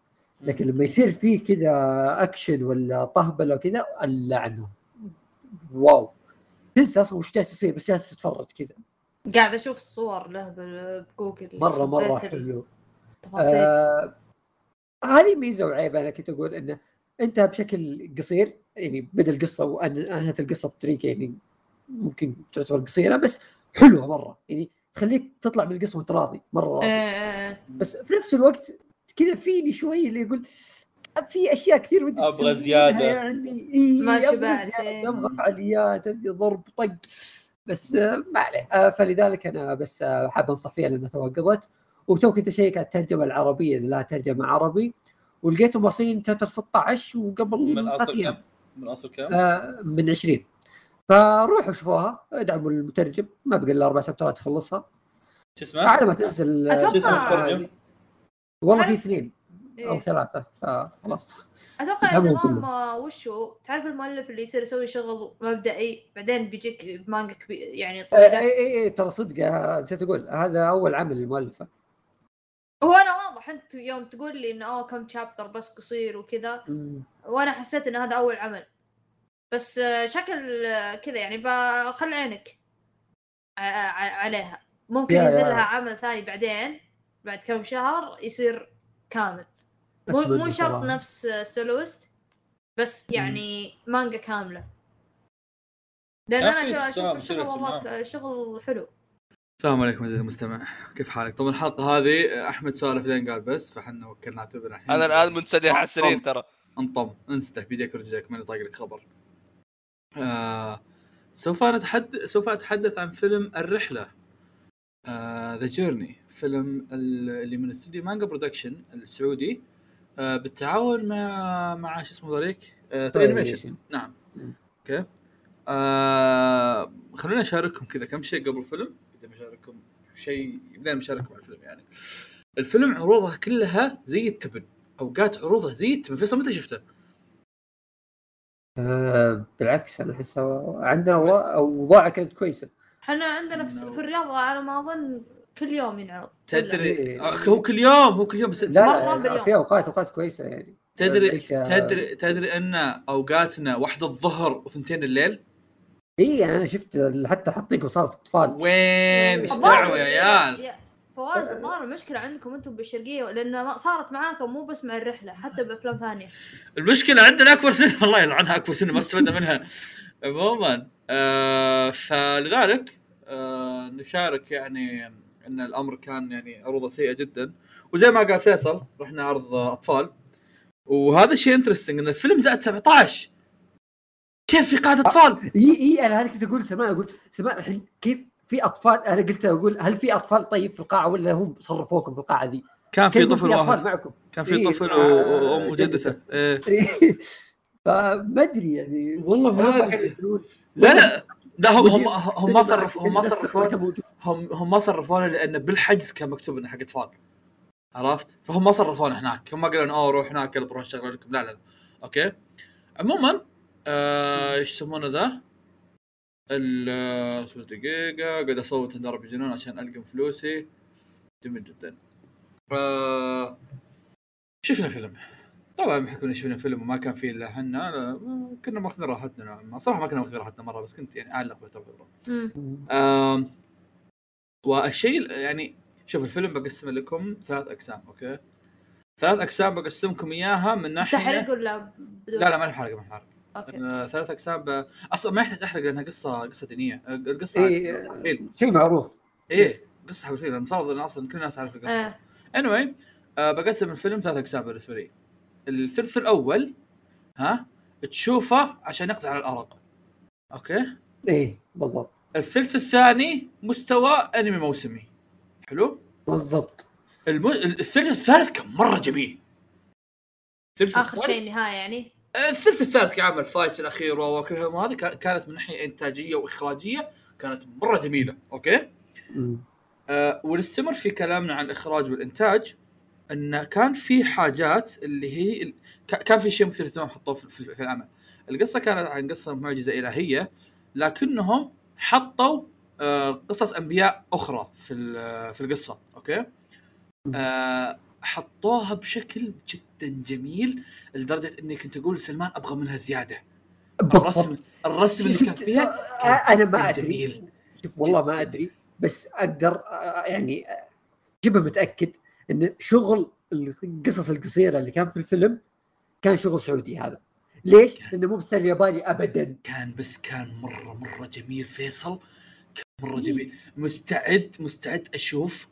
A: لكن لما يصير فيه كذا اكشن ولا طهبلة وكذا اللعنه wow. تنسى أصلا وش جالس يصير بس جالس تتفرج كذا.
D: قاعد أشوف الصور له بجوجل
A: مرة
D: مرة
A: حلو. آه هذه ميزة وعيب أنا كنت أقول إنه أنت بشكل قصير يعني بدا القصة وانهت القصة بطريقة يعني ممكن تعتبر قصيرة بس حلوة مرة. يعني تخليك تطلع من القصة وانت راضي مرة راضي
D: آه، آه.
A: بس في نفس الوقت كذا فيني شوي اللي يقول في أشياء كثير ودي تسويها
B: زيادة.
A: يعني إيه
D: ما شبعت،.
A: أبغى فعاليات أبغى ضرب طق بس آه، ما عليه فلذلك أنا بس حاب أنصح فيها لأنها توقفت وتو كنت اشيك على الترجمه العربية اللي لها ترجمه عربي ولقيتهم واصلين شابتر 16 وقبل
B: من
A: أصل
B: كم؟ من أصل كم؟
A: آه، من 20 فروحوا شوفوها ادعموا المترجم ما بقى إلا أربع شابترات تخلصها
B: شو اسمه؟
A: على ما تنزل
B: شو اسمه المترجم؟
A: والله في اثنين أو
D: إيه.
A: ثلاثة فخلاص أتوقع
D: النظام هو؟ تعرف المؤلف اللي يصير يسوي شغل مبدئي بعدين بيجيك مانجا كبير يعني
A: اي
D: طويلة
A: اي اي إيه، ترى صدق نسيت أقول هذا أول عمل للمؤلفة
D: هو أنا واضح أنت يوم تقول لي إنه اوه كم شابتر بس قصير وكذا وأنا حسيت إن هذا أول عمل بس شكل كذا يعني بخلي عينك ع- ع- عليها. ممكن ينزل. لها عمل ثاني بعدين بعد كم شهر يصير كامل. مو مو شرط. نفس سولوست بس يعني مانجا كاملة.
B: لأن
D: أنا
B: أشوف
D: الشغل والله شغل حلو.
B: السلام عليكم عزيزي المستمع. كيف حالك؟ طبعا الحلقة هذه أحمد سالف لين قال بس فحنا وكلنا اعتبر الحين
C: أنا الآن منسدح على السرير ترى.
B: انطم. انسدح. بيديك ورجلك ماني طايق لك خبر. آه سوف نتحدث سوف أتحدث عن فيلم الرحلة The Journey فيلم ال- اللي من استوديو Manga Production السعودي آه بالتعاون مع مع شو اسمه ذوليك؟ آه Animation نعم.
A: مم.
B: okay. آه خلوني اشارككم كذا كم شيء قبل الفيلم بدي بشارككم شيء بدينا بشارككم على الفيلم يعني. الفيلم عروضه كلها زي التبن اوقات عروضه زي التبن. فيصل متى شفته؟
A: آه بالعكس أنا أحس عندنا اوضاعها كانت كويسة.
D: إحنا عندنا في, في الرياض على ما أظن كل يوم ينعرض.
B: تدري
A: إيه.
B: آه، هو كل يوم هو كل يوم بس
A: لا. في أوقات أوقات كويسة يعني.
B: تدري
A: ليش-
B: تدري تدري أن أوقاتنا واحدة الظهر وثنتين الليل؟
A: اي يعني أنا شفت حتى حاطين وصالة أطفال.
B: وين؟
D: إيش
B: دعوة يا عيال.
D: فواز الظاهر المشكلة عندكم أنتم بالشرقية لأن ما صارت معاكم مو بس مع الرحلة حتى بأفلام ثانية.
B: المشكلة عندنا أكبر سن الله يلعنها أكبر سن ما استفدنا منها. عموما آه فلذلك آه نشارك يعني إن الأمر كان يعني عروضة سيئة جدا. وزي ما قال فيصل رحنا عرض أطفال. وهذا الشيء interesting إن الفيلم زائد 17 كيف في قاعدة أطفال؟
A: إي إي أنا هذا كنت أقول سمان أقول سمان الحين كيف في أطفال أنا قلت أقول هل في أطفال طيب في القاعة ولا هم صرفوكم في القاعة ذي؟
B: كان في طفل
A: في
B: واحد
A: معكم
B: كان في
A: إيه،
B: طفل
A: مع
B: وأم وجدته
A: جدته.
B: إيه.
A: فما أدري يعني
B: والله ما.
A: يقولون-
B: لا لا لا هم هم هم ما صرفوا هم ما صرفوا. هم هم ما صرفونا لأن بالحجز كان مكتوب إنه حق أطفال عرفت؟ فهم ما صرفونا هناك هم ما قالوا اوه روح هناك يلا بروح نشغل لكم لا لا لا أوكي عموما آه، إيش يسمونه ذا؟ ال اصبر دقيقة قاعد أصوت عند ربي جنون عشان ألقم فلوسي. جميل جدا. آه، شفنا فيلم. طبعا بحكم شفنا فيلم وما كان فيه إلا إحنا كنا ماخذين راحتنا. نوعا ما صراحة ما كنا ماخذين راحتنا مرة بس كنت يعني أعلق فتره. آم، والشيء يعني شوف الفيلم بقسم لكم ثلاث أقسام okay؟ ثلاث أقسام بقسمكم إياها من ناحية
D: تحرق ولا بدون؟
B: لا لا ما نحرق ما نحرق
D: okay.
B: آه، ثلاث اقسام ب... أصلا ما يحتاج أحرق لأنها قصه قصة دينية. آه، القصة
A: اي
B: إيه.
A: شيء معروف.
B: إيه قصة الفيلم. المفترض إن أصلا كل الناس تعرف القصة.
D: آه.
B: anyway آه بقسم الفيلم ثلاث اقسام بالنسبة لي. الثلث الأول ها تشوفه عشان يقضي على الأرق. okay؟
A: إيه بالضبط.
B: الثلث الثاني مستوى أنمي موسمي. حلو؟
A: بالضبط.
B: الم... الثلث الثالث كان مرة جميل. الثلث آخر
D: شيء النهاية يعني.
B: الثلث الثالث كعمل fight الأخير وكل هذه كان- كانت من ناحية إنتاجية وإخراجية كانت مرة جميلة
A: okay.
B: آه ونستمر في كلامنا عن الإخراج والإنتاج إن كان في حاجات اللي هي كان في شيء مثير اهتمام حطوه في, في, العمل. القصة كانت عن قصة معجزة إلهية لكنهم حطوا آه قصص أنبياء أخرى في في القصة أوكي؟ آه حطوها بشكل جدا جميل لدرجة إني كنت أقول سلمان أبغى منها زيادة. الرسم الرسم اللي كان فيها
A: أنا ما
B: جداً
A: أدري.
B: جميل.
A: شوف والله ما
B: جداً.
A: أدري. بس أقدر يعني شبه متأكد إن شغل القصص القصيرة اللي كان في الفيلم كان شغل سعودي هذا. ليش؟ لأنه مو ب style ياباني ابدا.
B: كان بس كان مرة مرة جميل. فيصل كان مرة
A: إيه.
B: جميل. مستعد مستعد أشوف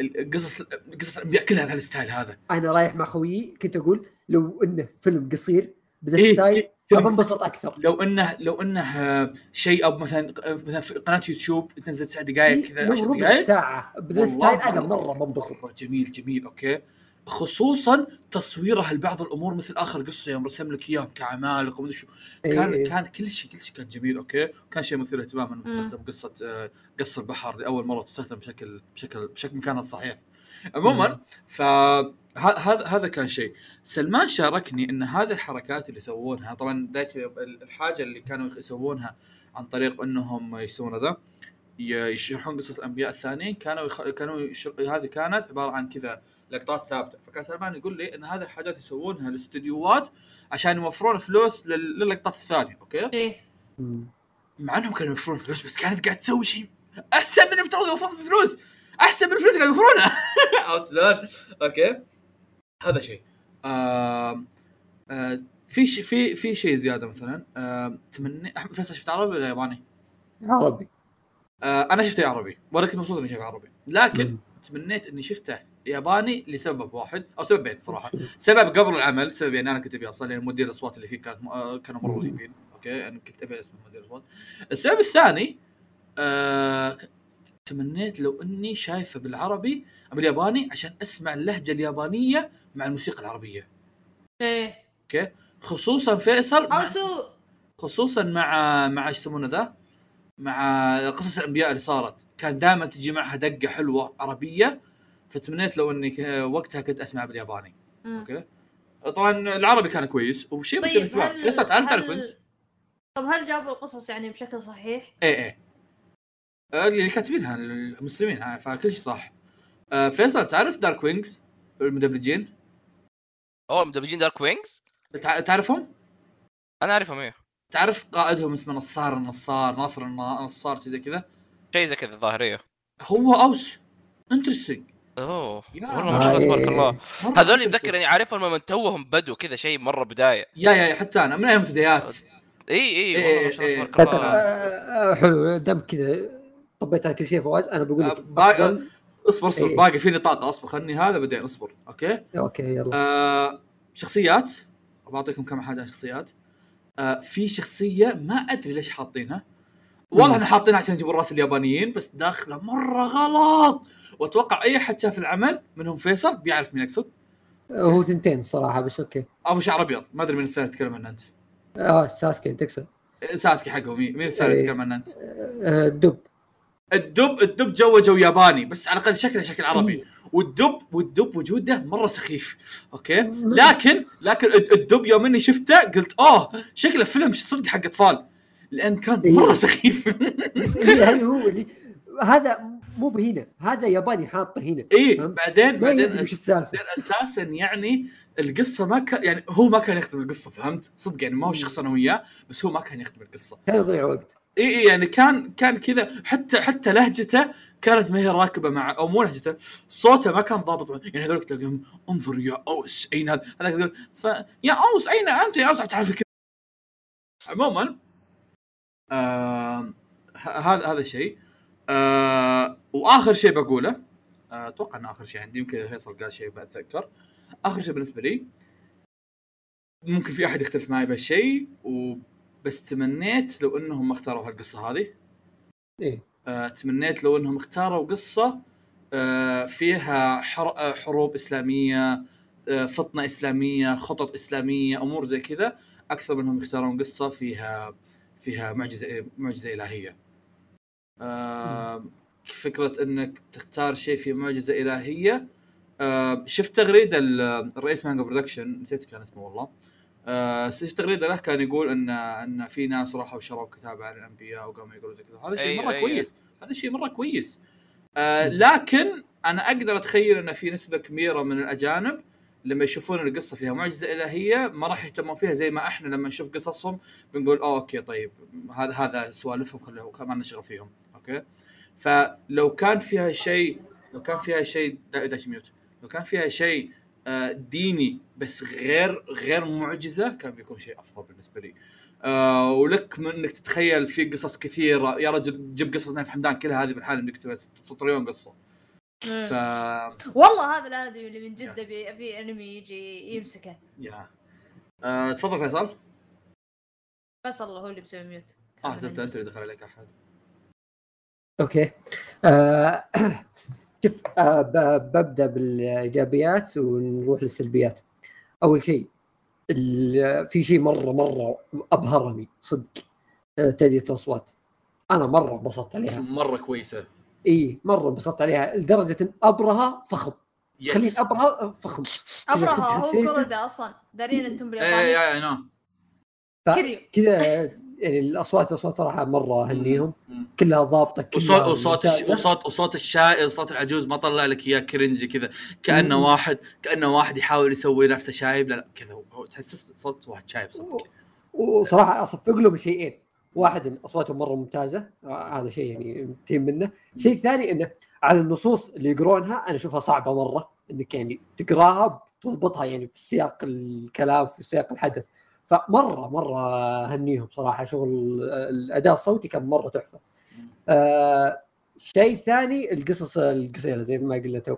B: القصص قصص الأنبياء كلها بهال style هذا.
A: أنا رايح مع خويي كنت أقول لو إنه فيلم قصير بذا
B: إيه،
A: ال
B: style إيه،
A: بنبسط أكثر.
B: لو إنه لو إنه آه، شيء أو مثلا مثلا في قناة يوتيوب تنزل تسع دقائق
A: إيه،
B: كذا
A: لو
B: 10
A: ربع
B: دقائق
A: ساعة بذا
B: ال
A: style أنا مرة بنبسط
B: جميل جميل okay. خصوصا تصويره لبعض الأمور مثل آخر قصة يوم رسم لك إياهم كعمالقه ومدري شو. كان
A: إيه.
B: كان كل شيء كل شيء كان جميل okay؟ كان شيء مثير اهتمام إنه بيستخدم قصة آه، قص البحر لاول مرة تستخدم بشكل بشكل بشكل مكانها الصحيح. عموما فهذا هذا كان شيء. سلمان شاركني إن هذه الحركات اللي يسوونها طبعا الحاجة اللي كانوا يسوونها عن طريق إنهم يسوون ذا ي- يشرحون قصص الأنبياء الثانيين كانوا يخ... كانوا يشر... هذه كانت عبارة عن كذا لقطات ثابتة. فكان سلمان يقول لي إن هذه الحاجات يسوونها الاستديوهات عشان يوفرون فلوس لل... للقطات الثانية
D: okay؟
A: إيه.
B: مع إنهم كانوا يوفرون فلوس بس كانت قاعد تسوي شيء أحسن من افترض يوفرون فلوس. أحسن من الفلوس اللي قاعد يوفرونها. عرفت شلون؟ okay. هذا شيء. آه آه في شيء في في شيء زيادة مثلا. آه تمني أحمد فيصل شفت عربي ولا ياباني؟
A: عربي.
B: آه أنا شفته عربي وأنا كنت مبسوط إني شايفه عربي. لكن
A: مم.
B: تمنيت إني شفته ياباني لسبب واحد أو سببين صراحة. سبب قبل العمل سبب يعني أنا كنت أبي أصلا لأن مدير الأصوات اللي فيه كانت آه، كانوا مرة رهيبين أوكي؟ أنا كنت أبي أسمع مدير الصوت السبب الثاني آه تمنيت لو إني شايفه بالعربي بالياباني عشان أسمع اللهجة اليابانية مع الموسيقى العربية.
D: إيه.
B: أوكي؟ خصوصا فيصل مع
D: أو
B: خصوصا مع مع إيش يسمونه ذا؟ مع قصص الأنبياء اللي صارت. كان دائما تجي معها دقة حلوة عربية فتمنيت لو إني ك- وقتها كنت أسمع بالياباني.
D: مم.
B: أوكي؟ طبعا العربي كان كويس وشيء مثير
D: طيب هل
B: فيصل تعرف تعرف كويس
D: طب هل جابوا القصص يعني بشكل صحيح؟
B: إيه إيه. آه، اللي كاتبينها المسلمين آه، فكل شيء صح. آه، فيصل تعرف Dark Wings المدبلجين؟
C: أوه مدبلجين Dark Wings
B: تع- تعرفهم؟
C: أنا أعرفهم إيه.
B: تعرف قائدهم اسمه نصار النصار ناصر النصار شيء زي كذا؟
C: شيء زي كذا الظاهريه
B: هو أوس.
C: interesting
B: أوه.
C: والله ما شاء الله تبارك الله. هذول
B: interesting.
C: يتذكر يعني عارفهم لما توهم بدو كذا شيء مرة بداية.
B: yeah yeah حتى أنا من أيام منتديات
C: إي إي
B: إيه،
C: والله ما شاء الله
B: إيه.
C: تبارك الله.
A: آه، آه، حلو دام كذا طبيت على كل شيء فواز. أنا بقول لك
B: آه، اصبر اصبر.
A: إيه.
B: باقي في نطاق أصبر. خلني هذا بعدين أصبر. أوكي؟
A: أوكي يلا.
B: آه شخصيات. بعطيكم كم حاجة عن شخصيات. آه في شخصية ما أدري ليش حاطينها. واضح
A: مم.
B: ان حاطينها عشان يجيبون راس اليابانيين بس داخله مرة غلط. واتوقع اي حد شاف العمل منهم فيصل بيعرف مين اقصد
A: هو ثنتين الصراحه بس أوكي.
B: ابو شعر ابيض ما أدري مين الثاني تتكلم عنه أنت.
A: آه ساسكي تقصد؟
B: ساسكي حقه. مين مين الثاني
A: إيه.
B: تتكلم عنه أنت؟
A: آه، الدب.
B: الدب الدب جو جو ياباني بس على الأقل شكله شكل عربي.
A: إيه.
B: والدب والدب وجوده مرة سخيف.
A: أوكي؟
B: لكن لكن الد- الدب يوم إني شفته قلت اوه شكله فيلم صدق حق أطفال. لأن كان
A: إيه.
B: مرة سخيف.
A: هل هو اللي هذا مو بهنا هذا ياباني حاطه هنا
B: اي؟ بعدين بعدين
A: وش السالفة.
B: بعدين أساسا يعني القصة ما كان يعني هو ما كان يخدم القصة فهمت؟ صدق يعني ما هو شخص أنا وياه بس هو ما كان يخدم القصة.
A: كان يضيع وقت.
B: اي اي يعني كان كان كذا حتى حتى لهجته كانت ما هي راكبة مع أو مو لهجته صوته ما كان ضابط يعني هذول تلاقيهم انظر يا أوس أين هذا؟ هذاك يقول ف يا أوس أين أنت يا أوس؟ تعرف كذا عموما آه هذا هذا شيء. آه وآخر شيء بقوله آه، أتوقع انه آخر شيء عندي يمكن فيصل قال شيء بتذكر آخر شيء بالنسبة لي ممكن في أحد يختلف معي بهالشيء وبس تمنيت لو إنهم ما اختاروا هالقصة هذه.
A: إيه.
B: آه، تمنيت لو إنهم اختاروا قصة آه، فيها حر- آه، حروب إسلامية آه، فطنة إسلامية خطط إسلامية أمور زي كذا. أكثر منهم يختارون قصة فيها فيها معجزة معجزة إلهية. آه، فكرة إنك تختار شيء فيه معجزة إلهية. آه، شفت تغريدة ال- الرئيس مانجا Production نسيت كان اسمه والله. آه، شفت تغريدة له كان يقول إن إن في ناس راحوا شروا كتاب عن الأنبياء وقاموا يقولوا زي كذا. هذا شيء مرة
C: أي-
B: كويس. هذا شيء مرة كويس. آه، لكن أنا أقدر أتخيل إن في نسبة كبيرة من الأجانب لما يشوفون القصة فيها معجزة إلهية ما راح يهتمون فيها زي ما إحنا لما نشوف قصصهم بنقول أوه أوكي طيب هذا هذا سوالفهم خلوا ما نشغل فيهم. أوكي؟ فلو كان فيها شيء لو كان فيها شيء دا- داش ميوت. لو كان فيها شيء آه، ديني بس غير غير معجزة كان بيكون شيء أفضل بالنسبة لي. آه ولك من إنك تتخيل في قصص كثيرة. يا رجل جيب قصص نايف حمدان كلها هذه بالحاله إنك تسوي سطريون قصة. ف
D: والله هذا الادمي اللي من جدة بي- في أنمي يجي يمسكه.
B: يا. آه تفضل فيصل.
D: الله هو اللي مسوي ميوت.
B: آه أنت اللي دخل عليك أحد.
A: أوكي. آه شوف آه ببدأ بالإيجابيات ونروح للسلبيات. أول شيء ال- في شيء مرة مرة أبهرني صدق آه تدريه الأصوات. أنا مرة انبسطت عليها.
B: مرة كويسة.
A: إي مرة انبسطت عليها لدرجة إن ابرها فخم. خليني
B: يس
A: ابرها فخم
D: ابرها هو؟ كوردا أصلا. دارين أنتم
B: إيه
D: بالياباني
B: يا يا نو
A: ف-
D: كريو
A: كذا يعني الأصوات الأصوات صراحة مرة
B: أهنيهم.
A: كلها ضابطة كلها
B: وصوت وصوت. وصوت وصوت الشاي صوت العجوز ما طلع لك إياه كرنجي كذا. كأنه
A: مم.
B: واحد كأنه واحد يحاول يسوي نفسه شايب. لا لا كذا. هو- تحس صوت واحد شايب صدق
A: وصراحة أصفق لهم شيئين. واحد إن أصواتهم مرة ممتازة. آه، هذا شيء يعني تهم منه. الشيء الثاني إنه على النصوص اللي يقرونها أنا أشوفها صعبة مرة. إنك يعني تقراها تضبطها يعني في سياق الكلام في سياق الحدث. فمرة مرة هنيهم صراحة. شغل الأداء الصوتي كان مرة تحفة. آه شيء ثاني القصص القصيره زي ما قلنا تو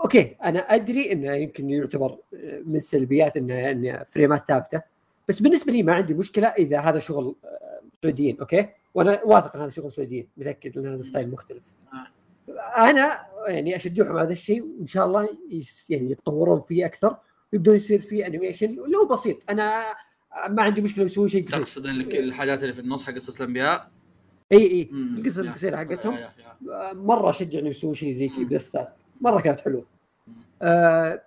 A: أوكي أنا أدري إنه يمكن يعتبر من السلبيات إنه إنه frames ات ثابتة. بس بالنسبة لي ما عندي مشكلة إذا هذا شغل آه، سعوديين أوكي؟ وأنا واثق إن هذا شغل سعوديين متأكد إن هذا style مختلف.
B: آه.
A: أنا يعني أشجعهم على هذا الشيء وإن شاء الله يعني يتطورون فيه أكثر. ويبدون يصير فيه animation لو بسيط أنا ما عندي مشكلة يسوون شيء قصير
B: تقصد الحاجات اللي في النص حق قصص
A: الأنبياء
B: إي
A: إي
B: yeah.
A: القصيرة حقتهم. مرة اشجع انه يسوون شيء زي كذا. بذا مرة كانت حلوة
B: مم.
A: آه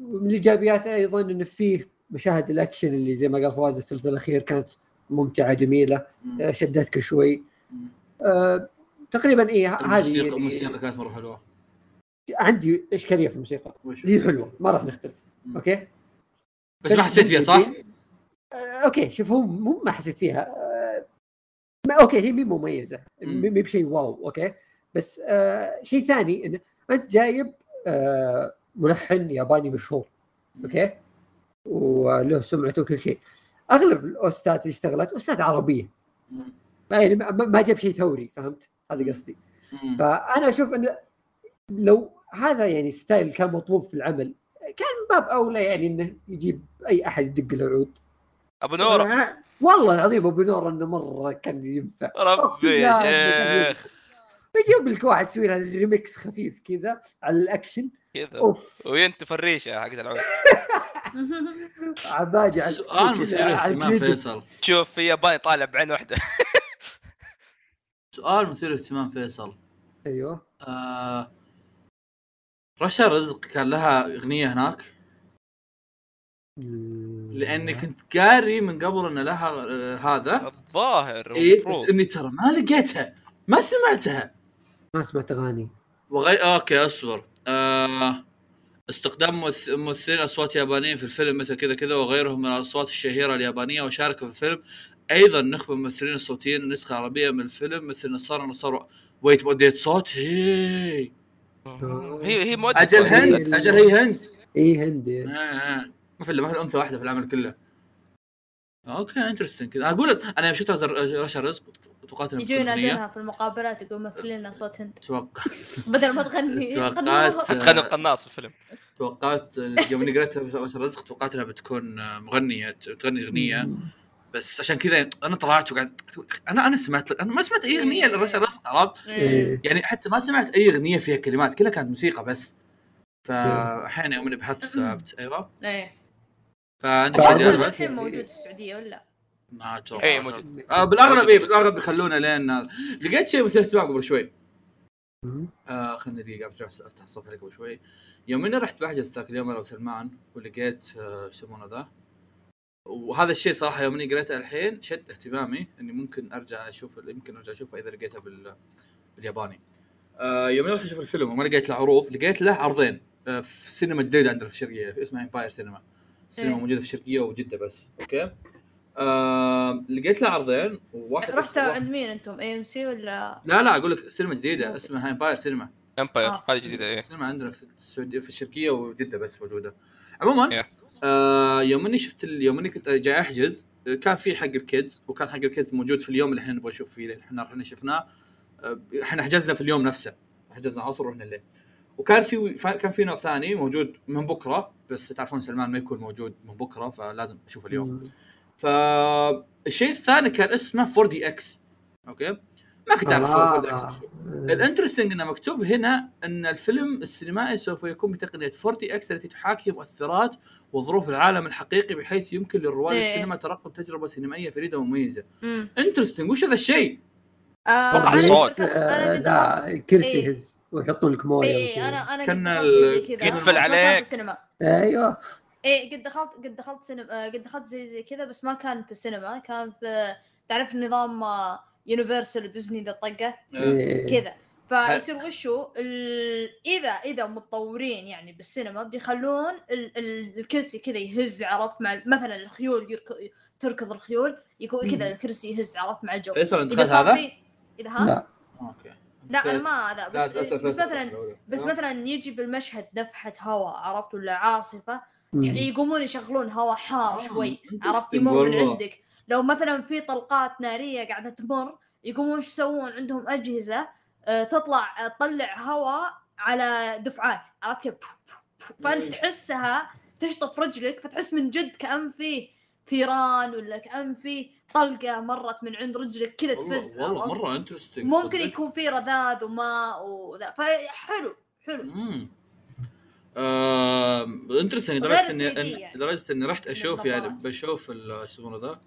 A: من الإيجابيات أيضا انه فيه مشاهد الأكشن اللي زي ما قال فواز الثلث الأخير كانت ممتعة
B: جميلة.
A: آه، شدتك شوي. آه تقريبا إي هذه
B: الموسيقى
A: يعني
B: الموسيقى كانت مرة حلوة
A: عندي إشكالية في الموسيقى هي حلوة ما راح نختلف. أوكي؟
B: بس ما حسيت فيها صح؟
A: آه أوكي شوف هو مو ما حسيت فيها. آه ما أوكي هي مي مميزة.
B: مم.
A: مي بشيء wow أوكي؟ بس آه شيء ثاني انه أنت جايب آه ملحن ياباني مشهور أوكي؟ وله سمعته وكل شيء. أغلب ال OSTات اللي اشتغلت OSTات
B: عربية.
A: يعني ما جاب شيء ثوري فهمت؟ هذا قصدي. فأنا أشوف انه لو هذا يعني style كان مطلوب في العمل كان باب أولى يعني إنه يجيب أي أحد يدق له عود.
C: أبو نور
A: أنا- والله العظيم أبو نور إنه مرة كان ينفع.
C: ربي يا شيخ.
A: يجيب لك واحد يسوي له ريمكس خفيف كذا على الأكشن.
C: كذا.
A: أوف.
C: وينتف الريشه حقت العود.
A: عباجي على
B: سؤال مثير ال
A: credit.
B: فيصل.
C: تشوف في ياباني طالع بعين واحدة.
B: سؤال مثير اهتمام فيصل.
A: أيوه.
B: آه... رشا رزق كان لها أغنية هناك؟ لاني كنت قاري من قبل إن لها آه هذا.
C: الظاهر
B: اي بس إني ترى ما لقيتها ما سمعتها.
A: ما سمعت أغاني.
B: وغي... أوكي أصبر. آه... استخدام ممث- ممثلين أصوات يابانيين في الفيلم مثل كذا كذا وغيرهم من الأصوات الشهيرة اليابانية وشاركوا في الفيلم. أيضا نخبة الممثلين الصوتيين النسخه العربيه من الفيلم مثل نصارى نصارى. wait وديت صوت هي
C: هي هي مؤدية أجل
B: هند. أجل هي هند.
A: إي هندي
B: آه، آه. ما في إلا ما في أنثى واحدة في العمل كله. okay interesting كذا. أقول أنا زر- رشا رزق توقعت أغنية.
D: ينادونها في المقابلات يقول مثل لنا صوت هند.
B: توقع.
D: بدل ما تغني.
B: توقعت.
C: تغني القناص في الفيلم.
B: توقعت يوم اني قريت رشا رزق توقعت إنها بتكون مغنية تغني أغنية. بس عشان كذا أنا طلعت وقعدت أنا أنا سمعت أنا ما سمعت أي أغنية لرشا رزق عرفت
D: إيه.
B: يعني حتى ما سمعت أي أغنية فيها كلمات كلها كانت موسيقى بس فاحيانا يوم إني بحثت استوعبت أيوه
D: إيه
B: فانت جربت؟
D: الحين موجود في السعودية ولا؟
B: ما أتوقع
C: اي موجود
B: آه بالأغلب اي بالأغلب بيخلونا لين. لقيت شيء مثير اهتمام قبل شوي. آه خليني دقيقة أفتح أفتح الصفحه قبل شوي يوم إني رحت بحجز ذاك اليوم أنا وسلمان ولقيت آه، إيش يسمونه ذا وهذا الشيء صراحة يوم إني قريته الحين شد اهتمامي إني ممكن أرجع أشوف يمكن أرجع أشوفه إذا لقيته بال بالياباني آه يوم اني رحت أشوف الفيلم وما لقيت له عروض لقيت له عرضين آه في سينما جديدة عندنا في الشرقية اسمها امباير سينما سينما
D: إيه.
B: موجودة في الشرقية وجدة بس okay آه لقيت له عرضين وواحد
D: رحتوا عند مين أنتم؟ AMC ولا؟
B: لا لا أقول لك سينما جديدة اسمها امباير سينما
C: امباير
D: آه.
C: هذه جديدة إيه
B: السينما عندنا في السعودية في الشرقية وجدة بس موجودة عموما
C: Yeah.
B: آه يوم اني شفت يوم اني كنت جاي احجز آه، كان في حق ال kids وكان حق ال kids موجود في اليوم اللي إحنا نبغى نشوف فيه إحنا إحنا شفناه. آه، إحنا حجزنا في اليوم نفسه. حجزنا عصر ورحنا الليل. وكان في كان في نوع ثاني موجود من بكرة بس تعرفون سلمان ما يكون موجود من بكرة فلازم أشوف اليوم. فالشيء الثاني كان اسمه 4 DX. okay؟ ما كنت أعرف 4 DX
A: آه.
B: ال interesting إنه مكتوب هنا إن الفيلم السينمائي سوف يكون بتقنية 4 DX التي تحاكي مؤثرات وظروف العالم الحقيقي بحيث يمكن لرواد
D: إيه.
B: السينما ترقب تجربة سينمائية فريدة
D: ومميزة.
B: interesting وش هذا الشيء؟
D: آه
C: وقع
D: أنا
C: صوت.
D: قد- أنا
A: آه، كرسي
D: إيه.
A: يهز ويحطون لك
D: موية
A: وكذا.
D: أنا أنا
B: كان
D: قد دخلت شيء زي
B: ال-
D: كذا
C: يقفل
D: بس ما كان
C: عليك.
A: أيوه
D: إيه قد دخلت قد دخلت سينما آه، قد دخلت زي زي كذا بس ما كان في السينما كان في تعرف نظام يونيفرسال وديزني ذا الطقه
A: إيه.
D: كذا فيصير وشو ال... اذا إذا متطورين يعني بالسينما بيخلون ال... ال... الكرسي كذا يهز عرفت مع مثلا الخيول يرك... تركض الخيول يكون كذا. الكرسي يهز عرفت مع الجو
B: فيصل
D: أنت
B: هذا؟
D: إذا ها
A: لا
B: okay
D: لا أنا ما هذا
B: لا،
D: بس
B: أسأل
D: بس. مثلا بس مثلا يجي بالمشهد نفحه هواء عرفت ولا عاصفة
A: مم.
D: يقومون يشغلون هواء حار
B: آه،
D: شوي عرفت يمر من. عندك لو مثلا في طلقات نارية قاعدة تمر يقومون إيش يسوون؟ عندهم أجهزة آه، تطلع آه، تطلع هواء على دفعات. عرفت كيف. فأنت تحسها تشطف رجلك فتحس من جد كأن فيه ثيران ولا كأن في طلقة مرت من عند رجلك كذا تفز.
B: والله؟ مرة interesting
D: ممكن يكون في رذاذ وماء وذا. فحلو حلو.
B: امم interesting
D: غير
B: لدرجة اني
D: 3D
B: إن-
D: يعني.
B: لدرجة إني رحت أشوف يعني. بشوف يسمونه ذا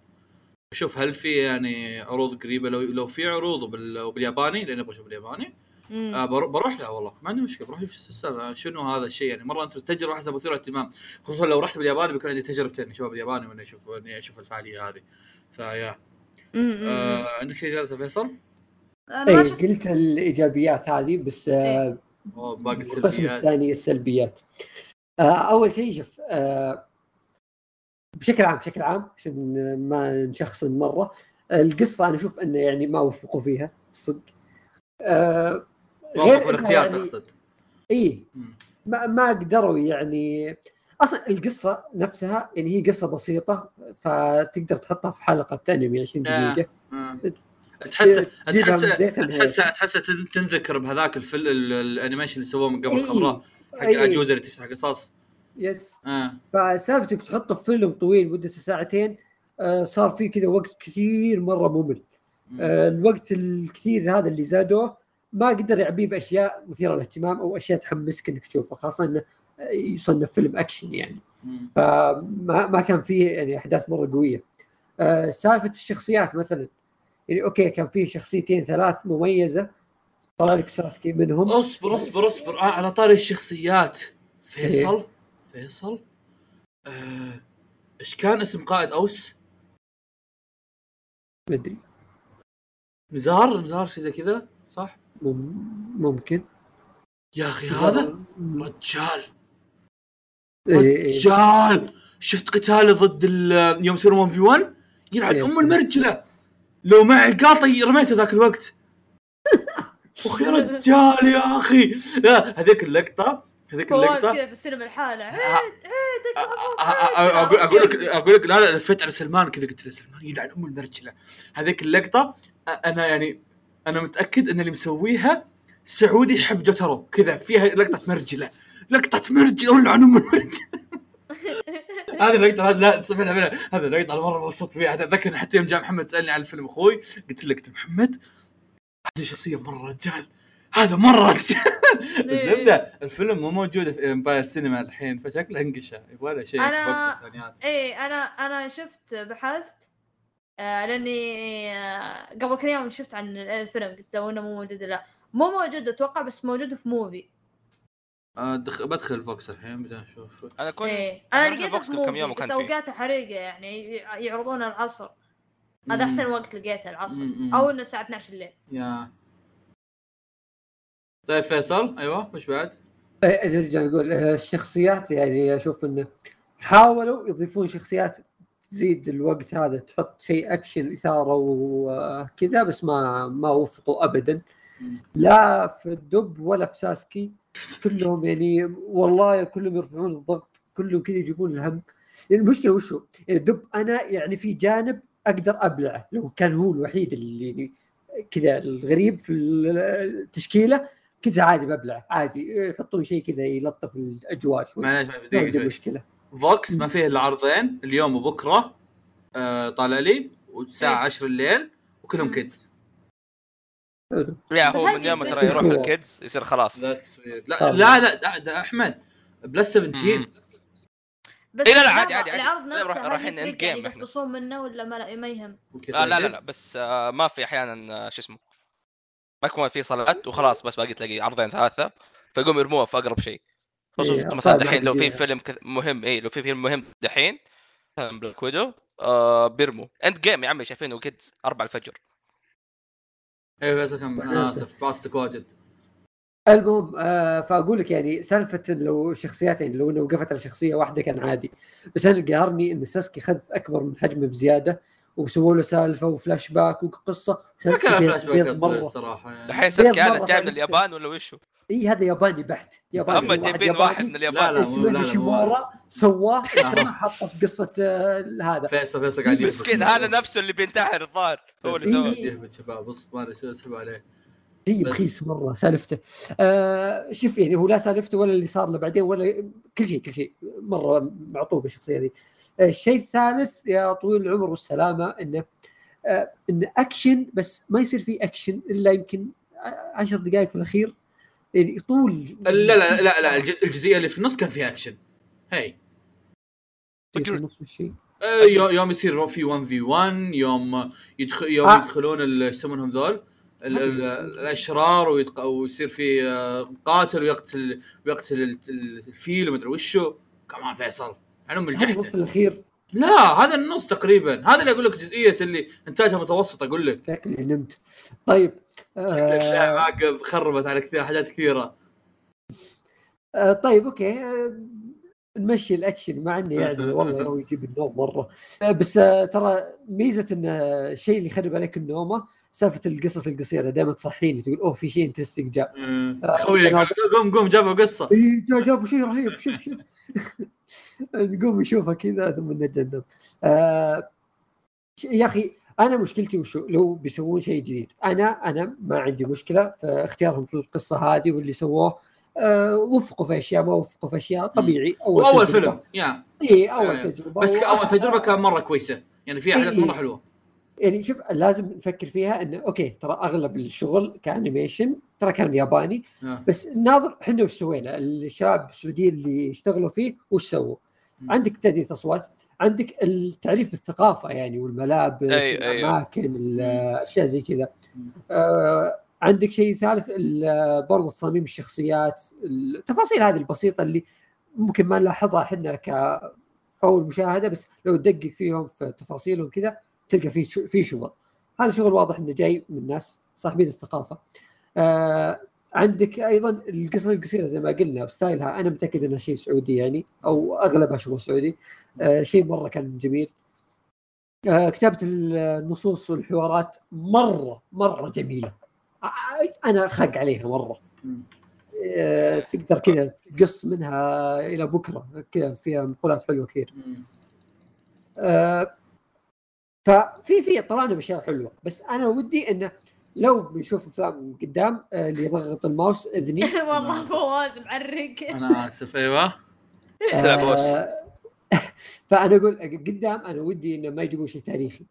B: بشوف هل في يعني عروض قريبة؟ لو لو في عروض وبال- وبالياباني لأن أبغى أشوف بالياباني.
D: مم.
B: آه بر- بروح لا والله ما عندي مشكلة بروح أشوف السالفه شنو هذا الشيء يعني. مرة أنت تجربة واحدة مثيرة اهتمام خصوصا لو رحت بالياباني بيكون عندي تجربتين أشوفها بالياباني وإني أشوف إني أشوف الفعالية هذه. فيا. آه عندك شيء زياده فيصل؟
D: أنا ما
A: اي
D: شفت
A: إيه، قلت الإيجابيات هذه بس آه،
B: باقي
A: القسم
B: السلبيات.
A: الثاني السلبيات. آه، أول شيء شوف آه، بشكل عام بشكل عام عشان ما نشخصن مره القصة أنا أشوف إنه يعني ما وفقوا فيها الصدق آه، إنها
B: بالاختيار
A: يعني
B: تقصد إي.
A: ما, ما قدروا يعني أصلا القصة نفسها يعني هي قصة بسيطة فتقدر تحطها في حلقة أنمي 20
B: آه.
A: دقيقة
B: آه. تحس تحس. تحس تحس تن- تنذكر بهذاك الفيلم ال- ال animation اللي سووه من قبل
A: إيه.
B: خضراء حق. العجوزه اللي تشرح قصص
A: yes
B: آه.
A: فسالفتك تحطه في فيلم طويل مدته ساعتين آه، صار فيه كذا وقت كثير مرة ممل. آه، الوقت الكثير هذا اللي زادوه ما قدر يعبيه بأشياء مثيرة للاهتمام أو أشياء تحمسك إنك تشوفها خاصة إنه آه، يصنف فيلم أكشن يعني.
B: مم.
A: فما ما كان فيه يعني أحداث مرة قوية. آه، سالفة الشخصيات مثلا. يعني okay كان فيه شخصيتين ثلاث مميزة. طلع لك ساسكي منهم.
B: أصبر أصبر أصبر. آه على طاري الشخصيات. فيصل؟ فيصل. آه، إيش كان اسم قائد أوس؟
A: مدري.
B: مزار؟ مزار شيء زي كذا صح؟
A: مم- ممكن.
B: يا أخي هذا رجال.
A: إيه، إيه.
B: رجال. شفت قتاله ضد ال- يوم يصيرون 1 في 1 يلعن. أم المرجلة. لو معي قاطي رميته ذاك الوقت. اخ يا رجال يا أخي. لا هذيك اللقطة هذيك اللقطة؟
D: كذا في السينما الحالة. عيد عيدك
B: أقول أقول لك أقول لك لا لا لفيت على سلمان كذا قلت له سلمان يلعن ام المرجلة. هذيك اللقطة أنا يعني أنا متأكد أن اللي مسويها سعودي يحب جوترو كذا فيها لقطة مرجلة. لقطة مرجلة يلعن ام المرجلة. هذه اللقطة هذه لا صفنا منها هذه اللقطة أنا مرة مبسوط فيها. أتذكر حتى يوم جاء محمد سألني عن الفيلم أخوي قلت له قلت محمد؟ هذه شخصية مرة رجال. هذا مرة. الزبده الفيلم مو موجود في امباير سينما الحين فشكله انقشع يبغى له شيء
D: أنا- إيه أنا أنا شفت بحثت آه لأني آه قبل كم يوم شفت عن الفيلم قلت لو إنه مو موجود لا. مو موجود أتوقع بس موجود في موفي
B: آه، دخ... بدخل فوكس الحين بدنا نشوف.
C: أنا كنت
D: إيه.
C: أنا
D: لقيته
C: فوكس
D: في
C: قبل كم يوم
D: موفي بس. أوقاته حريقة يعني يعرضون العصر. هذا أحسن وقت لقيته العصر.
B: مم.
D: أو إنه الساعة 12 الليل.
B: yeah. طيب فيصل أيوه وش بعد؟
A: إيه، نرجع نقول آه، الشخصيات يعني أشوف إنه حاولوا يضيفون شخصيات تزيد الوقت هذا تحط شيء اكشن إثارة وكذا بس ما ما وفقوا ابدا لا في الدب ولا في ساسكي كلهم يعني والله كلهم يرفعون الضغط كلهم كذا يجيبون الهم يعني المشكلة وشو؟ يعني الدب أنا يعني في جانب أقدر أبلعه لو كان هو الوحيد اللي يعني كذا الغريب في التشكيلة كذا عادي ببلعه عادي يحطون شيء كذا يلطف الأجواء شوي ما
B: شوي.
A: مشكلة
B: فوكس ما فيه إلا عرضين اليوم وبكرة آه طالع لي والساعة
D: إيه.
B: 10 الليل وكلهم. كيدز
A: حلو
C: يا هو من يوم؟ ترى يروح الكيدز يصير خلاص
B: لا لا. لا لا ده, ده أحمد بلس 17
C: مم.
D: بس
C: إيه لا لا،
D: العرض-
C: عادي- عادي- عادي.
D: العرض
C: لا،
D: نفسه
C: رايحين
D: يعني
C: إحنا.
D: يقصقصون منه ولا ما, ما يهم
C: آه لا لا لا بس آه ما في أحيانا آه شو اسمه ما يكون في صلاة وخلاص بس باقي تلاقي عرضين ثلاثة فيقوم يرموها في أقرب شيء. خصوصا
A: إيه،
C: مثلا دحين لو في فيلم مهم اي لو في فيلم مهم دحين مثلا Black Widow آه بيرموا Endgame يا عمي شايفينه kids 4 الفجر.
B: أيوه فيصل كم. آسف باستك واجد.
A: المهم آه فأقول لك يعني سالفة لو شخصيات يعني لو إنه وقفت على شخصية واحدة كان عادي. بس أنا اللي قهرني إن ساسكي خذ أكبر من حجمه بزيادة. وسووا له سالفة وفلاش باك وقصة.
B: ما كان فلاش باك الصراحه يعني.
C: دحين ساسكي
A: مرة
C: هذا جاي من. اليابان ولا وشو؟
A: إي هذا ياباني بحت. ياباني
C: اما جايبين واحد من اليابان.
B: لا
A: اسمه
B: لا
A: نيشيمورا سواه
B: آه.
A: حطه في قصة آه هذا.
B: فيصل فيصل قاعد.
C: مسكين هذا نفسه اللي بينتحر الظاهر. هو اللي
B: قاعد يهبط شباب بص ما أدري شو أسحب عليه.
A: شيء
B: بس.
A: رخيص مرة سالفته. آه شوف يعني هو لا سالفته ولا اللي صار له بعدين ولا كل شيء كل شيء. مرة معطوب الشخصية ذي. آه الشيء الثالث يا طويل العمر والسلامة إنه آه انه اكشن بس ما يصير فيه اكشن إلا يمكن ع- عشر دقائق في الأخير يعني طول
B: لا لا لا لا الجز- الجزئية اللي في النص كان فيها اكشن هي
A: في النص والشيء
B: آه، يو- يوم يصير في 1 في 1 يوم يدخل يوم
A: آه.
B: يدخلون ال- إيش يسمونهم ذول؟ ال- ال- الأشرار ويتق- ويصير في آه، قاتل ويقتل ويقتل ال- ال- الفيل ومدري وشو. كمان فيصل. من
A: هذا النص
B: الجحده
A: الأخير.
B: لا هذا النص تقريبا. هذا اللي أقول لك جزئية اللي انتاجها متوسط أقول لك.
A: شكلي نمت. طيب آه
B: عاقب خربت على كثير حاجات كثيرة.
A: آه طيب okay. آه نمشي الأكشن. مع إنه يعني والله هو يجيب النوم مرة. آه بس آه ترى ميزة إن الشيء اللي يخرب عليك النومة سالفة القصص القصيرة دائما تصحيني تقول أوه في شيء interesting جاء
B: خوي قوم قوم جابوا قصة.
A: إي جا- جابوا شيء رهيب شوف شوف. نقوم نشوفه كذا ثم نرجع ننام آه يا أخي أنا مشكلتي وشو؟ لو بيسوون شيء جديد. أنا أنا ما عندي مشكلة في اختيارهم في القصة هذه واللي سووه آه وفقوا في أشياء ما وفقوا في أشياء طبيعي.
B: وأول
A: تجربة.
B: فيلم يا.
A: إي
B: أول.
A: تجربة.
B: بس
A: أول
B: تجربة كان مرة كويسة. يعني فيها حاجات
A: إيه.
B: مرة حلوة.
A: يعني شوف لازم نفكر فيها انه okay ترى أغلب الشغل ك animation ترى كان ياباني
B: آه.
A: بس ناظر إحنا وش سوينا الشباب السعوديين اللي اشتغلوا فيه وش سووا؟ عندك تعديل أصوات عندك التعريف بالثقافة يعني والملابس
C: أي- أي.
A: الأماكن الاشياء زي كذا. آه عندك شيء ثالث ال- برضو تصاميم الشخصيات التفاصيل هذه البسيطة اللي ممكن ما نلاحظها إحنا كفول مشاهدة بس لو تدقق فيهم في تفاصيلهم كذا تلقى في في شغل. هذا شغل واضح إنه جاي من ناس صاحبين الثقافة. آه عندك أيضا القصص القصيرة زي ما قلنا وستايلها. أنا متأكد انها شيء سعودي يعني أو أغلبها شغل سعودي. آه شيء مرة كان جميل. آه كتابة النصوص والحوارات مرة مرة جميلة. آه، أنا خق عليها
B: مرة.
A: آه تقدر كذا تقص منها إلى بكرة. كذا فيها مقولات حلوة كثير. آه، ففي في طلعنا باشياء حلوة بس أنا ودي انه لو بنشوف أفلام قدام آه، اللي يضغط الماوس إذني
D: والله فواز معرق
B: أنا آسف أيوه
C: تلعب.
A: آه، فأنا أقول قدام أنا ودي إنه ما يجيبون شيء تاريخي.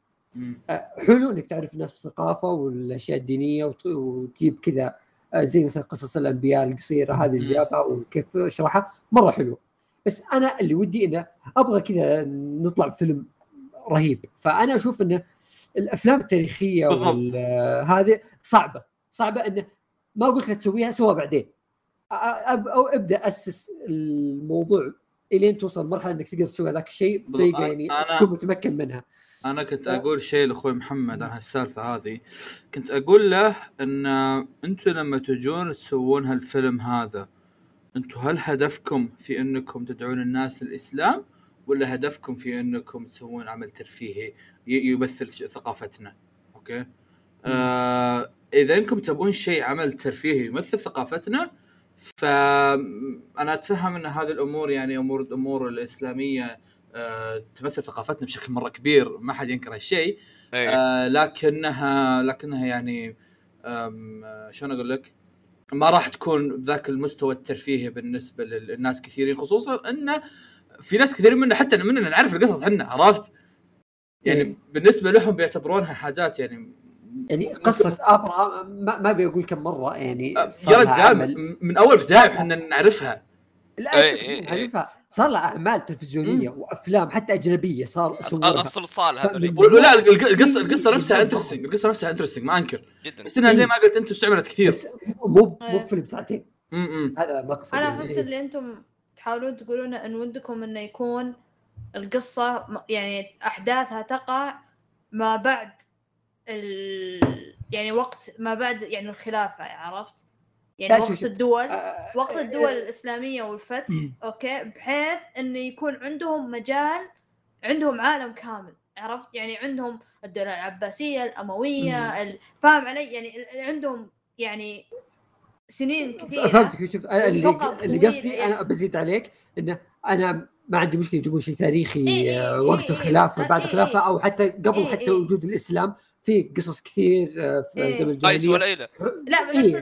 A: آه، حلو إنك تعرف الناس بالثقافه والأشياء الدينية وت- وتجيب كذا زي مثلا قصص الأنبياء القصيرة هذه اللي. جابها وكيف اشرحها مرة حلو بس أنا اللي ودي إنه أبغى كذا نطلع بفيلم رهيب. فأنا أشوف انه الأفلام التاريخية هذه صعبة. صعبة انه ما أقول لك تسويها سوها بعدين. أو أبدأ أسس الموضوع إلين توصل مرحلة إنك تقدر تسوي ذاك الشيء
B: بطريقة.
A: يعني
B: أنا-
A: تكون متمكن منها.
B: أنا كنت. أقول شيء لأخوي محمد عن هالسالفة هذه. كنت أقول له إن أنتم لما تجون تسوون هالفيلم هذا أنتم هل هدفكم في إنكم تدعون الناس للإسلام؟ ولا هدفكم في أنكم تسوون عمل ترفيهي يمثل ثقافتنا أوكي؟ آه إذا أنكم تبون شيء عمل ترفيهي يمثل ثقافتنا فأنا أتفهم أن هذه الأمور يعني امور الأمور الإسلامية آه تمثل ثقافتنا بشكل مرة كبير ما حد ينكر هالشيء.
C: إيه.
B: آه لكنها لكنها يعني شلون أقول لك؟ ما راح تكون بذاك المستوى الترفيهي بالنسبة للناس كثيرين خصوصا انه في ناس كثيرين منا حتى مننا نعرف القصص إحنا عرفت؟ يعني
A: إيه.
B: بالنسبة لهم بيعتبرونها حاجات يعني
A: يعني قصة ابراهام ما, ما أبي أقول كم مرة يعني
B: يا
A: صار لها
B: رجال
A: عمل.
B: من- أول ابتدائي إحنا نعرفها
A: لا
C: إيه، إيه، إيه.
A: عارفها صار لها أعمال تلفزيونية وأفلام حتى أجنبية صار يسوونها
C: الصلصال هذول
B: ولا الق- القصة القصة نفسها interesting القصة نفسها interesting ما أنكر
C: جدا
B: بس إنها زي ما قلت انت استعملت كثير
A: بس مو مو. فيلم ساعتين
B: م- م.
A: هذا مقصد
D: أنا
A: يعني.
D: احس اللي أنتم تحاولون تقولونه إن ودكم إنه يكون القصة م- يعني أحداثها تقع ما بعد ال... يعني وقت ما بعد يعني الخلافة عرفت؟ يعني وقت
A: شوف.
D: الدول
A: آه،
D: وقت
A: آه،
D: الدول الإسلامية والفتح أوكي؟ بحيث انه يكون عندهم مجال عندهم عالم كامل عرفت؟ يعني عندهم الدولة العباسية الأموية ال- فاهم علي؟ يعني عندهم يعني سنين كثيرة
A: فهمتك شوف اللي اللي قصدي. أنا بزيد عليك إنه أنا ما عندي مشكلة يجيبون شيء تاريخي
D: إيه إيه
A: آه،
D: إيه
A: وقت
D: إيه
A: الخلافه
D: بس-
A: بعد
D: إيه
A: الخلافه
D: إيه.
A: أو حتى قبل
D: إيه
A: حتى
D: إيه.
A: وجود الإسلام في قصص كثير آه، في
D: إيه.
A: زمن
C: قيس
A: الجاهلية
C: وليلى
D: لا بس
A: إيه.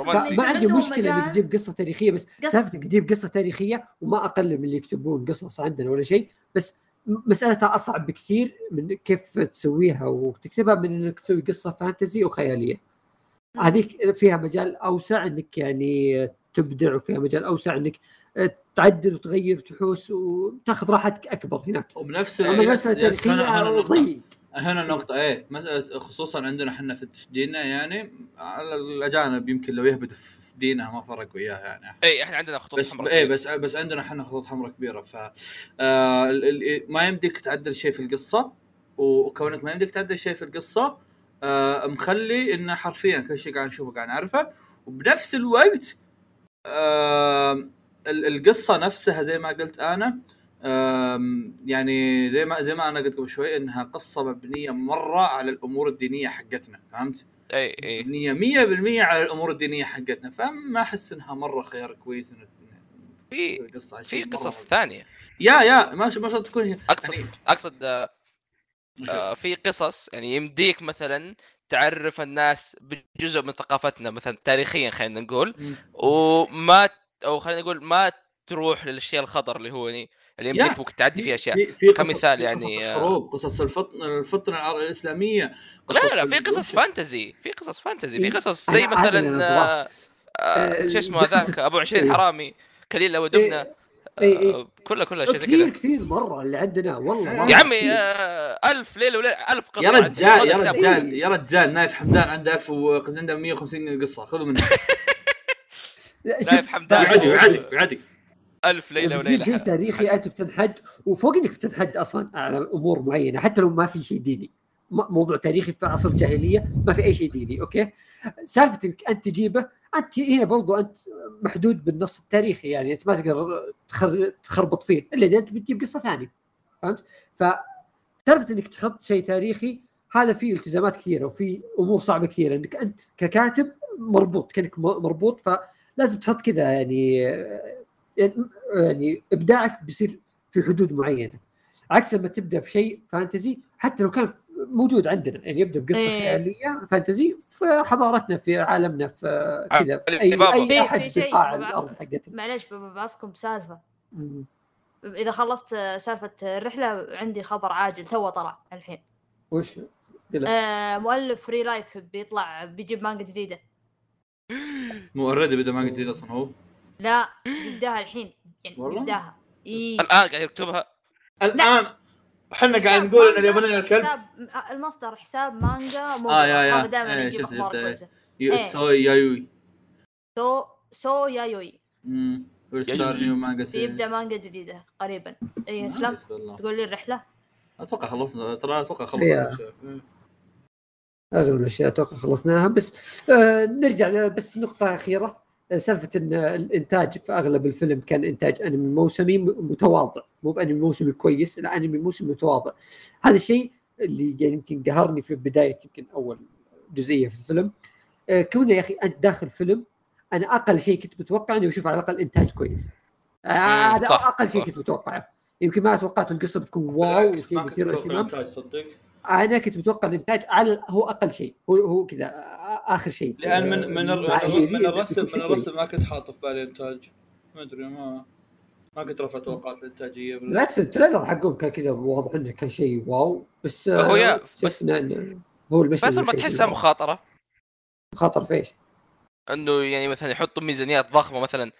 D: إنه
A: ما عندي مشكلة
D: إنك
A: تجيب قصة تاريخية بس سالفه انك تجيب قصة تاريخية وما أقل من اللي يكتبون قصص عندنا ولا شيء بس مسألتها أصعب بكثير من كيف تسويها وتكتبها من إنك تسوي قصة فانتزي وخيالية. هذيك فيها مجال أوسع إنك يعني تبدع وفيها مجال أوسع إنك تعدل وتغير وتحوس وتاخذ راحتك أكبر هناك.
B: وبنفس الوقت-
A: المسألة
B: يس- هنا-.
A: ضيق.
B: النقطة إيه مسألة خصوصا عندنا إحنا في في ديننا يعني على الأجانب يمكن لو يهبط في دينه ما فرق وياه يعني.
C: اي إحنا عندنا خطوط
B: بس
C: حمراء
B: إيه بس بس عندنا إحنا خطوط حمراء كبيرة. ف آه ما يمديك تعدل شيء في القصة وكونك ما يمديك تعدل شيء في القصة آه مخلي انه حرفيا كل شيء قاعد نشوفه قاعد نعرفه وبنفس الوقت آه ال- القصة نفسها زي ما قلت أنا يعني زي ما زي ما أنا قلت قبل شوي إنها قصة مبنية مرة على الأمور الدينية حقتنا فهمت؟
C: أي أي
B: مبنية 100% على الأمور الدينية حقتنا فما أحس إنها مرة خيار كويس انك
C: في
B: قصه
C: في قصص. ثانية
B: يا يا ما ش- ما شرط تكون
C: أقصد
B: يعني
C: أقصد آه، في قصص يعني يمديك مثلا تعرف الناس بجزء من ثقافتنا مثلا تاريخيا خلينا نقول. وما أو خلينا نقول ما تروح للأشياء الخطر اللي هو يعني اللي يمديك ممكن تعدي فيها أشياء
B: في قصص-
C: كمثال يعني،
B: قصص
C: آه،
B: الحروب قصص الفطن الفطنه الإسلامية
C: لا
B: قصص
C: لا في قصص فانتزي في قصص فانتزي في
A: إيه.
C: قصص زي مثلا آه،. آه، شو اسمه
A: قصص-
C: هذاك أبو 20
A: إيه.
C: حرامي كليله ودبنه
A: إيه، إيه، إيه.
C: آه، كلها كلها شيء زي
A: كثير
C: كذا
A: كثير مرة اللي عندنا والله
B: يا
A: مرة
C: يا عمي
A: كثير.
C: آه، ألف ليلة وليلة ألف قصة
B: يا. رجال يا. رجال يا رجال نايف حمدان عنده 1000 وقصدي عنده 150 قصة خذوا منه
C: نايف حمدان.
B: يعدي يعدي يعدي
C: ألف
A: ليلة
C: وليلة
A: شيء. تاريخي أنت بتنحد وفوق إنك بتنحد أصلا على أمور معينة حتى لو ما في شيء ديني موضوع تاريخي في عصر الجاهلية ما في أي شيء ديني okay سالفه انك أنت تجيبه أنت هنا برضو أنت محدود بالنص التاريخي يعني أنت ما تقدر تخر... تخربط فيه إلا إذا أنت بتجيب قصة ثانية فهمت؟ فسالفه إنك تحط شيء تاريخي هذا فيه التزامات كثيرة وفي أمور صعبة كثيرة إنك أنت ككاتب مربوط كأنك مربوط فلازم تحط كذا يعني يعني يعني إبداعك بيصير في حدود معينة عكس لما تبدأ في شيء فانتزي حتى لو كان موجود عندنا يعني يبدأ بقصة
D: إيه.
A: خيالية fantasy في حضارتنا في عالمنا في كذا. في اي,
C: بابا.
A: أي
D: في-
A: أحد
D: في
A: قاع الأرض حقتنا
D: معليش ب- بعصكم بسالفة.
A: مم.
D: إذا خلصت سالفة الرحلة عندي خبر عاجل تو طلع الحين.
A: وش؟
D: آه مؤلف ReLIFE بيطلع بيجيب مانجا جديدة.
B: مو already بدا مانجا جديد أصلا هو؟
D: لا بيبداها الحين يعني
B: والله؟
D: بيبداها إي.
C: الآن قاعد يكتبها.
B: الآن. إحنا قاعد نقول
D: إن
B: اليابانيين الكلب
D: حساب المصدر حساب مانجا مو
B: آه، يا- يا.
D: هذا دائما
B: إيه،
D: يجيب
B: شفت-
D: أخبار
B: شفت،.
D: كويسه إيه.
B: سوي يايوي
D: سو سو يايوي
B: امم new manga.
D: بيبدأ مانجا جديدة قريبا اي
B: والله.
D: تقول لي الرحلة
B: أتوقع خلصنا ترى
A: أتوقع.
B: خلصنا.
A: اغلب الأشياء أتوقع خلصناها بس آه نرجع بس نقطة أخيرة آه، سالفة إن الإنتاج في أغلب الفيلم كان إنتاج أنمي موسمي متواضع. مو بأنمي موسمي كويس لا أنمي موسمي متواضع. هذا الشيء اللي يعني يمكن قهرني في بداية يمكن أول جزئية في الفيلم. آه كونه يا أخي أنت داخل فيلم أنا أقل شيء كنت متوقع انه أشوف على الأقل إنتاج كويس. آه هذا
C: صح،
A: أقل شيء. كنت متوقعه. يمكن ما توقعت القصة بتكون واو وشيء
B: كنت
A: مثير للاهتمام.
B: صدق؟
A: أنا كنت متوقع الانتاج على هو أقل شيء هو هو كذا آخر شيء
B: لأن من من الرسم من الرسم. ما كنت حاطه في بالي إنتاج ما أدري ما ما كنت رافع توقعات الإنتاجية بال-
A: بالعكس ال trailer حقهم كان كذا واضح إنه كان شيء wow بس
C: هو يا-
A: آه، إنه هو المشهد
C: بس ما تحسها مخاطرة
A: خاطر في إيش؟
C: إنه يعني مثلا يحطوا ميزانيات ضخمة مثلا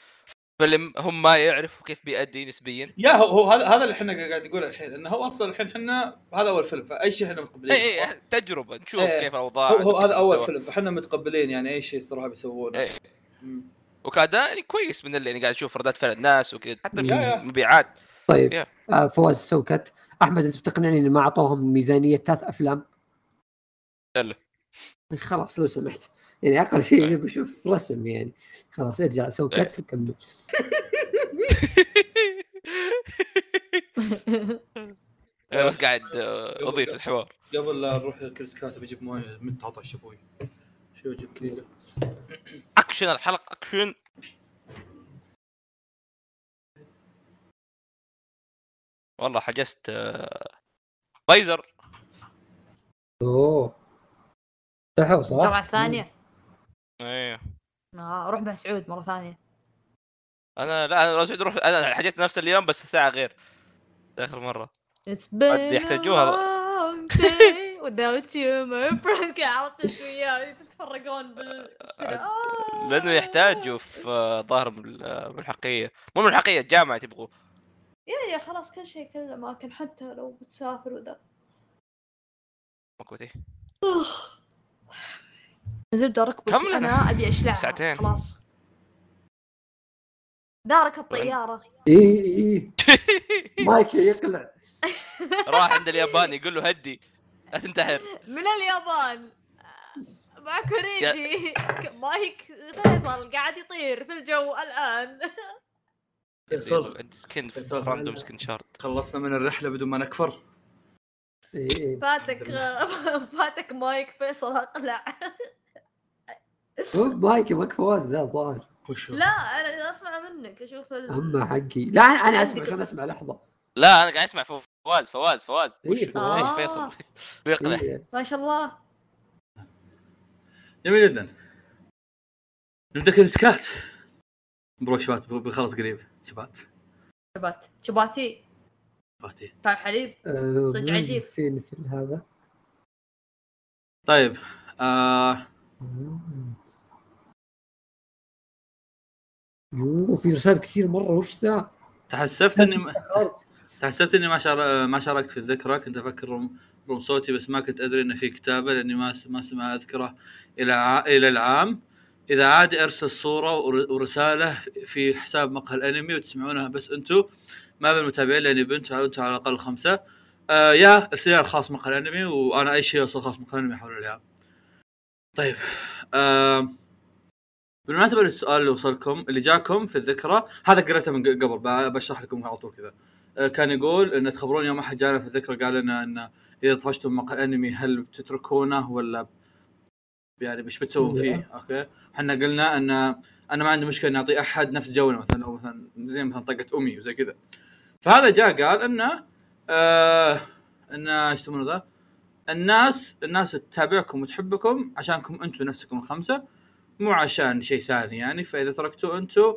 C: فيلم هم ما يعرفوا كيف بيأدي نسبيا
B: يا هو, هو هذا هذا اللي إحنا قاعد نقوله الحين إنه هو أصلا الحين إحنا هذا أول فيلم فأي شيء إحنا متقبلين
C: اي اي تجربة نشوف
B: إيه.
C: كيف الاوضاع
B: هو, هو هذا أول
C: سوا.
B: فيلم فإحنا متقبلين يعني أي شيء صراحة بيسوونه
C: إيه.
B: مم.
C: وكأداء يعني كويس من اللي يعني قاعد أشوف ردات فعل الناس وكذا حتى. المبيعات
A: طيب
C: يا.
A: آه فواز سوكت أحمد أنت بتقنعني ان ما أعطوهم ميزانية ثلاث أفلام
C: يلا.
A: خلاص لو سمحت. يعني أقل شيء بشوف رسم يعني. خلاص ارجع سوكت وكمل.
C: أنا بس قاعد آه، أضيف الحوار.
B: قبل لا نروح كريس كاتب يجيب موية من تعطش أبوي شو جبت دقيقه
C: أكشن الحلقة أكشن. والله حجزت آه، بايزر
A: أوه. تحو صح؟
D: الجامعة الثانية.
C: إيه.
D: آه أروح مع سعود مرة ثانية.
C: أنا لا أنا لو أروح أنا حجيت نفس اليوم بس ساعة غير.
D: آخر been
C: يحتاجوها.
D: without you my friend. عرفت إيش وياه تتفرقون بال.
C: لأنه يحتاجوا في ظاهر من الحقيقيه مو من الحقيقيه الجامعة تبغوا
D: يا يا خلاص كل شيء كل الاماكن حتى لو بتسافر وذا.
C: مكوتي
D: زبده ركبتي
C: كم؟
D: أنا أبي اشلعها
C: ساعتين.
D: خلاص. دارك الطيارة.
A: إي إي مايك يقلع.
C: راح عند الياباني يقول له هدي. لا تنتحر.
D: من اليابان. مع كوريجي مايك فيصل قاعد يطير في الجو الآن.
B: فيصل.
C: عند skin
B: فيصل.
C: random skin shard
B: خلصنا من الرحلة بدون ما نكفر.
D: فاتك فاتك مايك فيصل اقلع
A: هو مايك ماك فواز ذا الظاهر
D: لا أنا أسمع منك أشوف ال...
A: أما حقي. لا أنا أسمع عشان أسمع لحظة.
C: لا أنا قاعد أسمع فواز فواز فواز.
A: إيه،.
C: إيش فيصل؟ بيقلع
A: إيه.
D: ما شاء الله.
B: جميل جدا. نبدأ كذا سكات. مبروك شبات بيخلص قريب. شبات.
D: شبات. شباتي. شاي حليب
A: آه،
D: صدق عجيب.
A: فين في هذا؟
B: طيب آه
A: يوه في رسائل كثير مرة وش ذا؟
B: تحسفت إني ما... تحسبت إني ما شار... ما شاركت في الذكرى كنت أفكر room... room صوتي بس ما كنت أدري إنه في كتابة لأني ما س... ما سمع أذكره إلى ع... إلى العام. إذا عادي أرسل صورة ور... ورسالة في حساب مقهى الأنمي وتسمعونها بس أنتم ما بالمتابعين لاني بنت على الأقل خمسة. آه يا لي الخاص مقهى الانمي وأنا أي شيء يوصل خاص مقهى الانمي احول العام طيب آه بالمناسبة للسؤال اللي وصلكم اللي جاكم في الذكرى هذا قريته من قبل بشرح لكم على طول كذا. آه، كان يقول إن تخبرون يوم أحد جانا في الذكرى قال لنا إن إذا طفشتم مقهى الانمي هل بتتركونه ولا يعني إيش بتسوون فيه؟ أوكي. إحنا قلنا ان أنا ما عندي مشكلة إني أعطي أحد نفس جونا مثلا أو مثلا زي مثلا طقه أمي وزي كذا. فهذا جاء قال إنه آه انه إيش يسمونه ذا؟ الناس الناس تتابعكم وتحبكم عشانكم أنتم نفسكم الخمسة مو عشان شيء ثاني يعني. فإذا تركتوا أنتم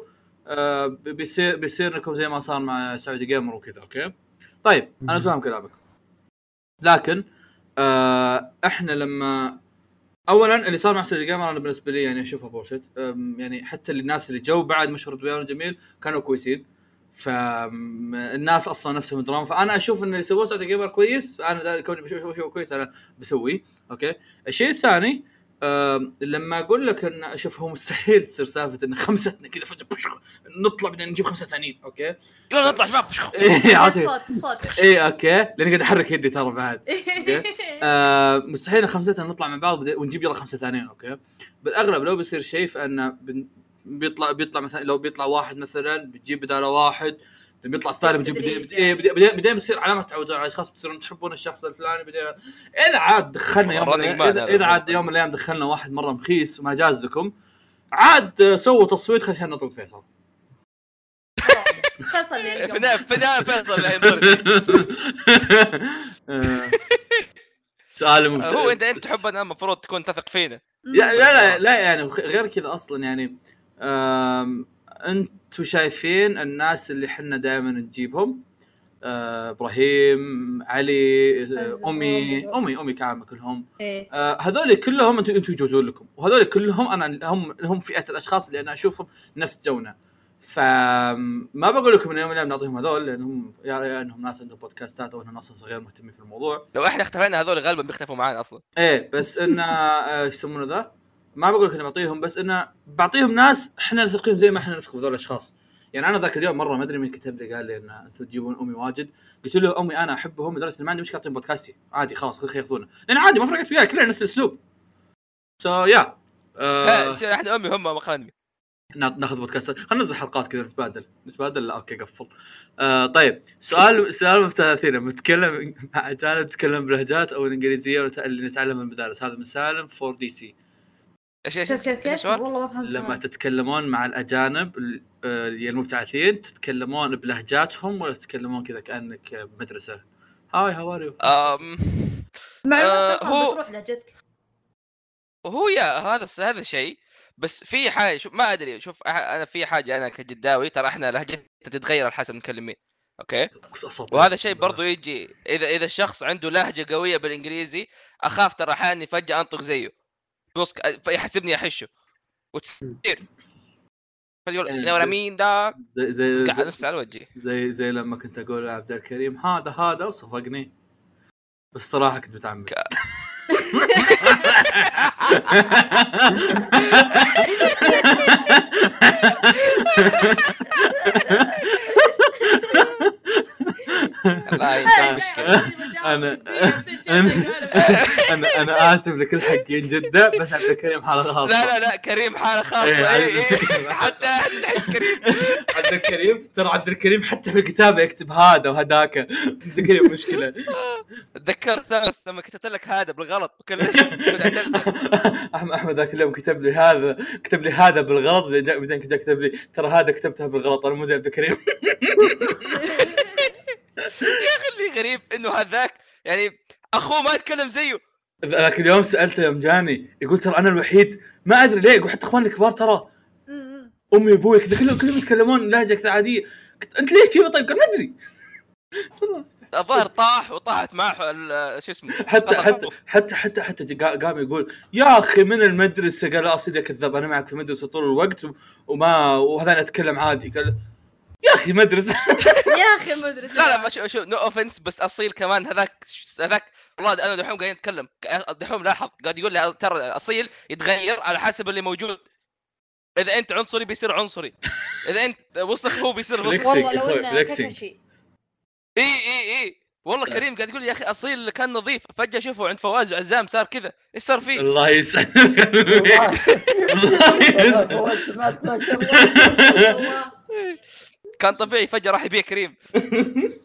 B: آه بيصير بيصير لكم زي ما صار مع سعودي جيمر وكذا okay؟ طيب
A: أنا.
B: فاهم كلامك. لكن آه إحنا لما اولا اللي صار مع سعودي جيمر أنا بالنسبة لي يعني اشوفه bullshit يعني حتى الناس اللي جو بعد مشهور بيان جميل كانوا كويسين. فالناس أصلا نفسهم دراما فأنا أشوف إن اللي سووه سعودي جيمر كويس. فأنا كوني بشوف شيء كويس أنا بسويه. okay؟ الشيء الثاني آم، لما أقول لك إن أشوف هو مستحيل تصير سالفة إن خمستنا كذا فجأة نطلع بعدين نجيب خمسة ثانيين. okay؟
C: يلا نطلع شباب
B: إيه عرفت؟
D: الصوت الصوت
B: إيه okay. لأني قاعد أحرك يدي ترى بعد. آه مستحيل خمستنا نطلع مع بعض ونجيب يلا خمسة ثانيين. okay؟ بالأغلب لو بيصير شيء فان بيطلع بيطلع مثلا لو بيطلع واحد مثلا بتجيب بدالة واحد بيطلع الثاني بتجيب بدي- إيه بدي- بدي- بعدين بيصير علامة تعودون على الاشخاص بتصيرون تحبون الشخص الفلاني بعدين إذا عاد دخلنا يوم اذا. إذا عاد يوم من الأيام دخلنا واحد مرة مخيس وما جاز لكم عاد سووا تصويت خلينا نطرد فيصل.
D: فيصل يعني
C: في النهايه في النهايه فيصل.
B: سؤال ممتع.
C: هو أنت انت تحبنا المفروض تكون تثق فينا.
B: لا لا لا يعني غير كذا أصلا يعني أنتم شايفين الناس اللي حنا دائما نجيبهم؟ آه، إبراهيم علي
D: أمي.
B: أمي. أمي كعامه كلهم.
D: إيه.
B: آه، هذول كلهم أنتم أنتم يجوزون لكم. وهذول كلهم أنا هم هم فئة الأشخاص اللي أنا أشوفهم نفس جونا. فما بقول لكم ان يوم من الأيام نعطيهم هذول لانهم يا يا إنهم ناس عندهم بودكاستات أو إنهم ناس صغير مهتمين في الموضوع.
C: لو إحنا اختفينا هذول غالبا بيختفوا معانا أصلا.
B: إيه بس انه آه، إيش يسمونه ذا؟ ما بقول لك إني بعطيهم بس إنه بعطيهم ناس إحنا نثق فيهم زي ما إحنا نثق بذول الأشخاص. يعني أنا ذاك اليوم مرة ما أدري مين كتب لي قال لي إن أنتم تجيبون أمي واجد. قلت له أمي أنا أحبهم لدرجة ما عندي مشكلة اعطيهم بودكاستي. عادي خلاص خلي يأخذونه. لأن عادي ما فرقت وياي كلنا نفس الأسلوب. so yeah آه
C: إحنا أمي هم مخلني
B: نا- ناخذ بودكاست. خلينا ننزل حلقات كذا نتبادل. نتبادل؟ لا okay قفل. آه طيب. سؤال سؤال مفتاحين نتكلم مع اجانب نتكلم بلهجات أو الانجليزيه اللي نتعلمها من المدارس. هذا من سالم 4
D: DC إيش
C: إيش
D: كيف
C: كيف؟
D: والله ما فهمت
B: لما. تتكلمون مع الأجانب ال- آه، اللي المبتعثين تتكلمون بلهجاتهم ولا تتكلمون كذا كأنك بمدرسه hi how are
C: you.
D: معلومات
C: آه،
D: أصلا
C: هو-
D: بتروح لهجتك
C: وهو يا هذا هذا شيء بس في حاجة شوف ما أدري شوف أنا في حاجة أنا كجداوي ترى إحنا لهجتنا تتغير على حسب نتكلم مين
B: أوكي.
C: وهذا شيء برضو يجي إذا إذا الشخص عنده لهجة قوية بالإنجليزي أخاف ترى إني فجأة أنطق زيه بص يحسبني احشه وتصير. فيقول
B: يعني
C: يا مين ده؟
B: زي زي,
C: بس قاعد
B: زي,
C: نفس على وجهي.
B: زي زي لما كنت أقول لعبد الكريم هذا هذا وصفقني. بس صراحة كنت متعمد.
C: ك-
B: أنا- أنا أنا آسف لكل حقين جده بس عبد الكريم حالة خاصة.
C: لا لا لا كريم حالة خاصة.
B: إيه،
C: إيه، إيه. حتى نعيش كريم؟
B: عبد الكريم ترى عبد الكريم حتى في الكتابه يكتب هذا وهذاك. عبد الكريم مشكلة.
C: تذكرت امس لما كتبت لك هذا بالغلط عدلته.
B: احمد أحمد ذاك اليوم كتب لي هذا كتب لي هذا بالغلط بعدين كتب لي ترى هذا كتبتها بالغلط أنا مو زي عبد الكريم.
C: يا أخي اللي غريب إنه هذاك يعني أخوه ما يتكلم زيه.
B: ذاك اليوم سألته يوم جاني يقول ترى أنا الوحيد ما أدري ليه يقول حتى إخواني الكبار ترى. أمي وأبوي كذا كلهم كلهم يتكلمون لهجة كذا عادية. قلت أنت ليش كذا؟ طيب قال ما أدري.
C: الظاهر طاح وطاحت معه ال- شو اسمه
B: حتى حتى. حتى حتى حتى جا- قام يقول يا أخي من المدرسة؟ قال اصير يا كذاب أنا معك في المدرسة طول الوقت وما وهذا أتكلم عادي. قال يا أخي مدرسه
D: يا أخي مدرسه
C: لا لا ما شوف شوف no offense بس أصيل كمان هذاك هذاك والله أنا دحوم قاعدين نتكلم دحوم لاحظ قاعد يقول لي ترى أصيل يتغير على حسب اللي موجود. إذا أنت عنصري بيصير عنصري. إذا أنت وسخ هو بيصير وسخ.
D: والله لو
B: إنه.
D: ككشي
C: إي إي إي. والله كريم قاعد يقول لي يا أخي أصيل كان نظيف. فجأة اشوفه عند فواز وعزام صار كذا. إيش صار فيه؟
B: الله
A: والله.
B: الله
A: الله.
D: ما شاء الله.
C: كان طبيعي فجأة راح يبيع كريم.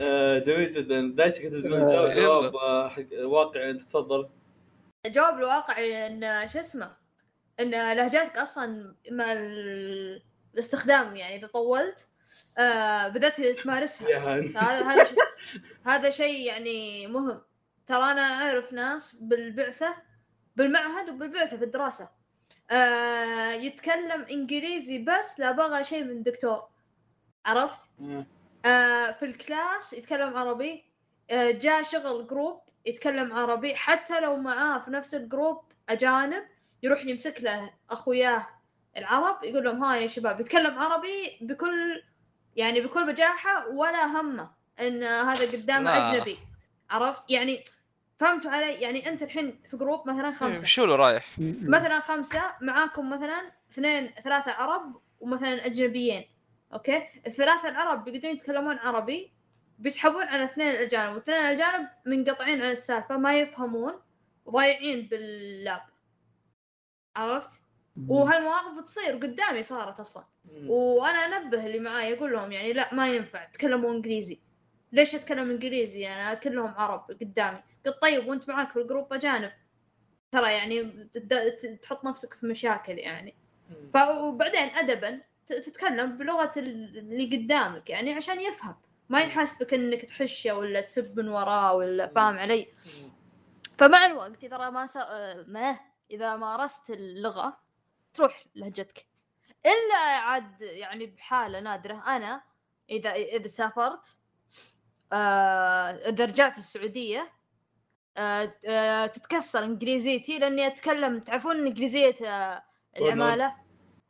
B: آه، جميل جدا. دايتش كنت تقول
A: آه،
B: جواب جواب آه، حق- واقعي. أنت تفضل.
D: الجواب الواقعي إن شو اسمه إن لهجاتك أصلا مع ال- الاستخدام يعني إذا طولت آه بدأت تمارسها. هذا هذا شيء هذا شيء يعني مهم. ترى أنا أعرف ناس بالبعثة بالمعهد وبالبعثة في الدراسة آه يتكلم إنجليزي بس لا بغى شيء من دكتور عرفت؟ آه في ال class يتكلم عربي. آه جاء شغل group يتكلم عربي. حتى لو معاه في نفس ال group أجانب يروح يمسك له أخوياه العرب يقول لهم ها يا شباب. يتكلم عربي بكل يعني بكل بجاحة ولا همه إن هذا قدامه
C: لا.
D: أجنبي. عرفت؟ يعني فهمتوا علي؟ يعني أنت الحين في group مثلا خمسة.
C: شو له رايح؟
D: مثلا خمسة معاكم مثلا اثنين ثلاثة عرب ومثلا أجنبيين. okay؟ الثلاثة العرب بيقدرون يتكلمون عربي بيسحبون على اثنين الأجانب والاثنين الأجانب منقطعين عن السالفة ما يفهمون وضايعين بال lab. عرفت؟ وهالمواقف تصير قدامي صارت أصلا. وأنا أنبه اللي معاي أقول لهم يعني لا ما ينفع تكلموا إنجليزي. ليش أتكلم إنجليزي؟ أنا كلهم عرب قدامي. قلت طيب وأنت معاك في الجروب أجانب. ترى يعني تحط نفسك في مشاكل يعني. ف وبعدين ادبا تتكلم بلغة ال- اللي قدامك يعني عشان يفهم. ما يحسبك إنك تحشه ولا تسب من وراه ولا فاهم علي. فمع الوقت إذا ما س... ما إذا مارست اللغة تروح لهجتك. إلا عاد يعني بحالة نادرة. أنا إذا إذا سافرت آه، إذا رجعت السعودية آه، آه، تتكسر إنجليزيتي لأني أتكلم تعرفون إنجليزية العمالة؟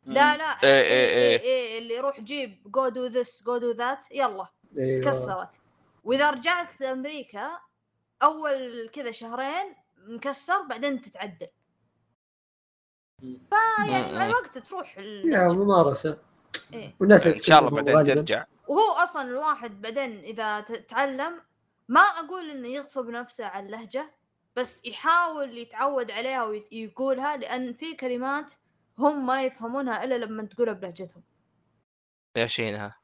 D: لا لا
C: إيه، إيه،
D: إيه،
C: إيه.
D: إيه، اللي يروح جيب go do this go do that يلا
A: أيوة.
D: تكسرت وإذا رجعت لامريكا أول كذا شهرين مكسر بعدين تتعدل فيعني مع. الوقت تروح
A: يا. ممارسة
D: إيه.
A: والناس
C: إن شاء الله بعدين. ترجع
D: وهو أصلا الواحد بعدين إذا تعلم ما أقول إنه يغصب نفسه على اللهجه بس يحاول يتعود عليها ويقولها لأن في كلمات هم ما يفهمونها إلا لما تقولها بلهجتهم.
C: يا شينها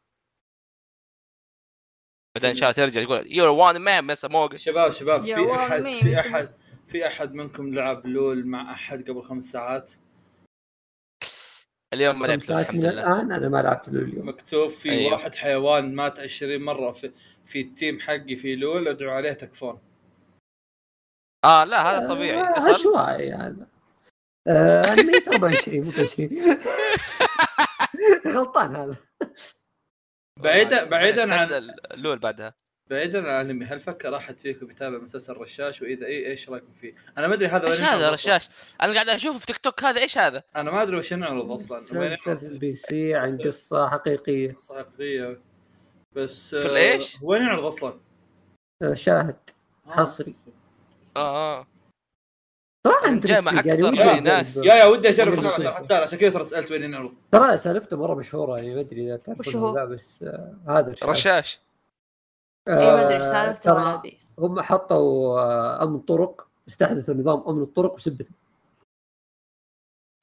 C: بعدين ان شاء الله ترجع تقول يور وان مان مس موجن
B: شباب شباب في
D: أحد
B: في؟ أحد في أحد منكم لعب لول مع أحد قبل خمس ساعات؟
C: اليوم ما لعبت
A: ساعات
C: الحمد
A: من
C: لله.
A: الآن؟ أنا ما لعبت له اليوم.
B: مكتوب في
C: أيوه.
B: واحد حيوان مات 20 مرة في في التيم حقي في لول أدعو عليه تكفون.
C: آه لا هذا طبيعي.
A: آه،
C: حصل
A: عشوائي هذا. آه، انمي 24 مو 20 غلطان هذا
B: بعيدا بعيدا عن
C: الأول بعدها
B: بعيدا عن الانمي هل فكر احد فيكم يتابع مسلسل رشاش وإذا اي إيش رأيكم فيه؟ أنا ما أدري هذا إيش
C: هذا. رشاش أنا قاعد أشوف في تيك توك هذا إيش هذا
B: أنا ما أدري وش ينعرض أصلا
A: مسلسل؟ في MBC عن قصة حقيقية
B: صحيحيه بس
C: في
B: آه،
C: الإيش؟
B: وين ينعرض أصلا؟
A: آه، شاهد
B: آه.
A: حصري. آه
C: صراحة
A: يعني
C: أكثر
A: ودي
B: من
A: أجرب.
C: ناس.
B: يا يا ودي اجرب حتى عشان كذا ترى سألت وين ينعرض
A: ترى سألفته مرة مشهورة يعني ما أدري إذا تعرفون بس آه هذا الشيء.
C: رشاش
D: اي إيه، ما أدري إيش
A: آه،
D: سالفته ولا
A: ترى
D: ابي
A: هم حطوا آه، أمن طرق استحدثوا نظام أمن الطرق وسبته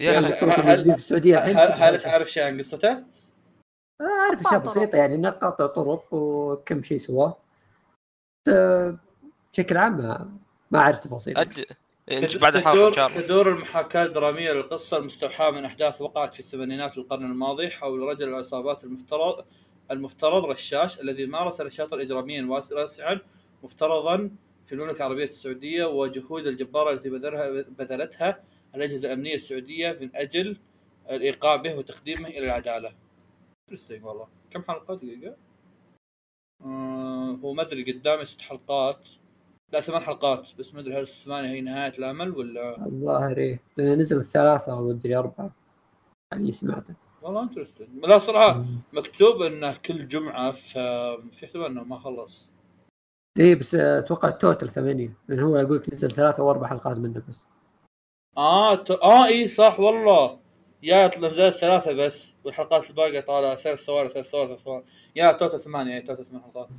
C: يا
B: يعني
C: ساتر
A: الطرق
B: هل-
A: في السعودية الحين
B: هل. تعرف شيء عن قصته؟
A: آه، أعرف
D: أشياء
A: بسيطة يعني إنه قاطع طرق وكم شيء سواه آه، بشكل عام ما ما أعرف تفاصيل.
C: بعد الحلقة شاء
B: تدور, تدور المحاكاة الدرامية للقصة المستوحاة من أحداث وقعت في الثمانينات القرن الماضي حول رجل العصابات المفترض المفترض رشاش الذي مارس نشاطا إجراميا واس- واسعا مفترضا في المملكة العربية السعودية وجهود الجبارة التي بذلها بذلتها الأجهزة الأمنية السعودية من أجل الإيقاع به وتقديمه إلى العدالة. Interesting والله. كم حلقة دقيقة؟ آه هو ما أدري قدامي ست حلقات لا ثمان حلقات بس ما أدري هل الثمانية هي نهاية العمل ولا؟
A: الظاهر إيه. نزل ثلاثة أو أدري أربعة اللي سمعته.
B: والله interesting لا صراحة مكتوب إنه كل جمعة ففي احتمال إنه ما خلص.
A: إيه بس أتوقع ال total ثمانية لأن هو أقول لك نزل ثلاثة وأربع حلقات منه بس.
B: آه ت... آه إي صح والله. يا نزلت ثلاثة بس والحلقات الباقية طالعة ثلاث ثواني ثلاث ثواني ثلاث ثواني. يا total ثمانية اي total ثمان حلقات.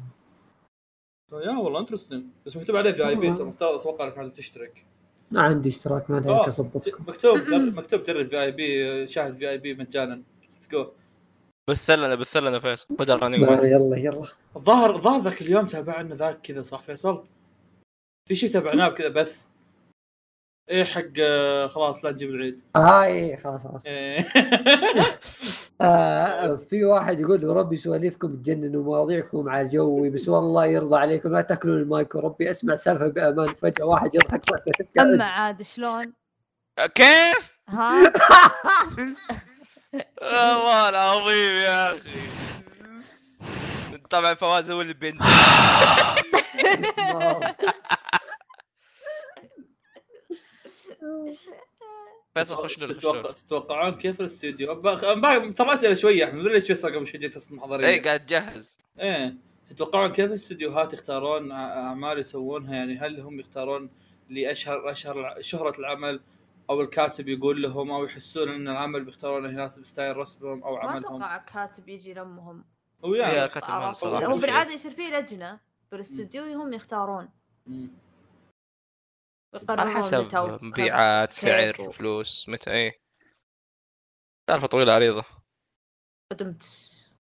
B: يا والله interesting بس مكتوب عليه VIP المفترض أتوقع إنك لازم تشترك.
A: ما عندي اشتراك ما أدري
B: آه.
A: هيك اظبطك
B: مكتوب جر- مكتوب جرب في اي بي شاهد في اي بي مجانا. let's go
C: بث لنا بث لنا فيصل. بدل running
A: يلا يلا.
B: الظاهر الظاهر ذاك اليوم تابعنا ذاك كذا صح فيصل؟ في شيء تابعناه بكذا بث. إيه حق آه، خلاص لا نجيب العيد.
A: آه إيه خلاص خلاص.
B: إيه.
A: آه في واحد يقول ربي سواليفكم تجنن ومواضيعكم على جوي بس والله يرضى عليكم لا تاكلون المايك وربي اسمع سالفة بأمان فجأة واحد يضحك واحدة تبكي.
D: أما عاد شلون؟
C: كيف؟
D: ها؟
C: والله العظيم يا أخي. طبعا فواز هو اللي بينجح فيصل خش له
B: تتوقع تتوقعون كيف الاستوديو؟ ترى أسئلة شوية. احمد مدري ليش فيصل قبل شوي جيت تصل محاضريه
C: اي قاعد تجهز.
B: إيه. تتوقعون كيف الاستديوهات يختارون أعمال يسوونها؟ يعني هل هم يختارون لاشهر أشهر شهرة العمل أو الكاتب يقول لهم أو يحسون إن العمل بيختارونه يناسب ستايل رسمهم أو
D: ما
B: عملهم؟
D: أتوقع كاتب يجي يلمهم
B: هو يعني
D: هو بالعادة يصير فيه لجنة بالاستوديو هم يختارون.
B: مم.
C: على حسب. مبيعات سعر
D: و-
C: فلوس متى إيه. سالفة طويلة عريضة.
D: بدمت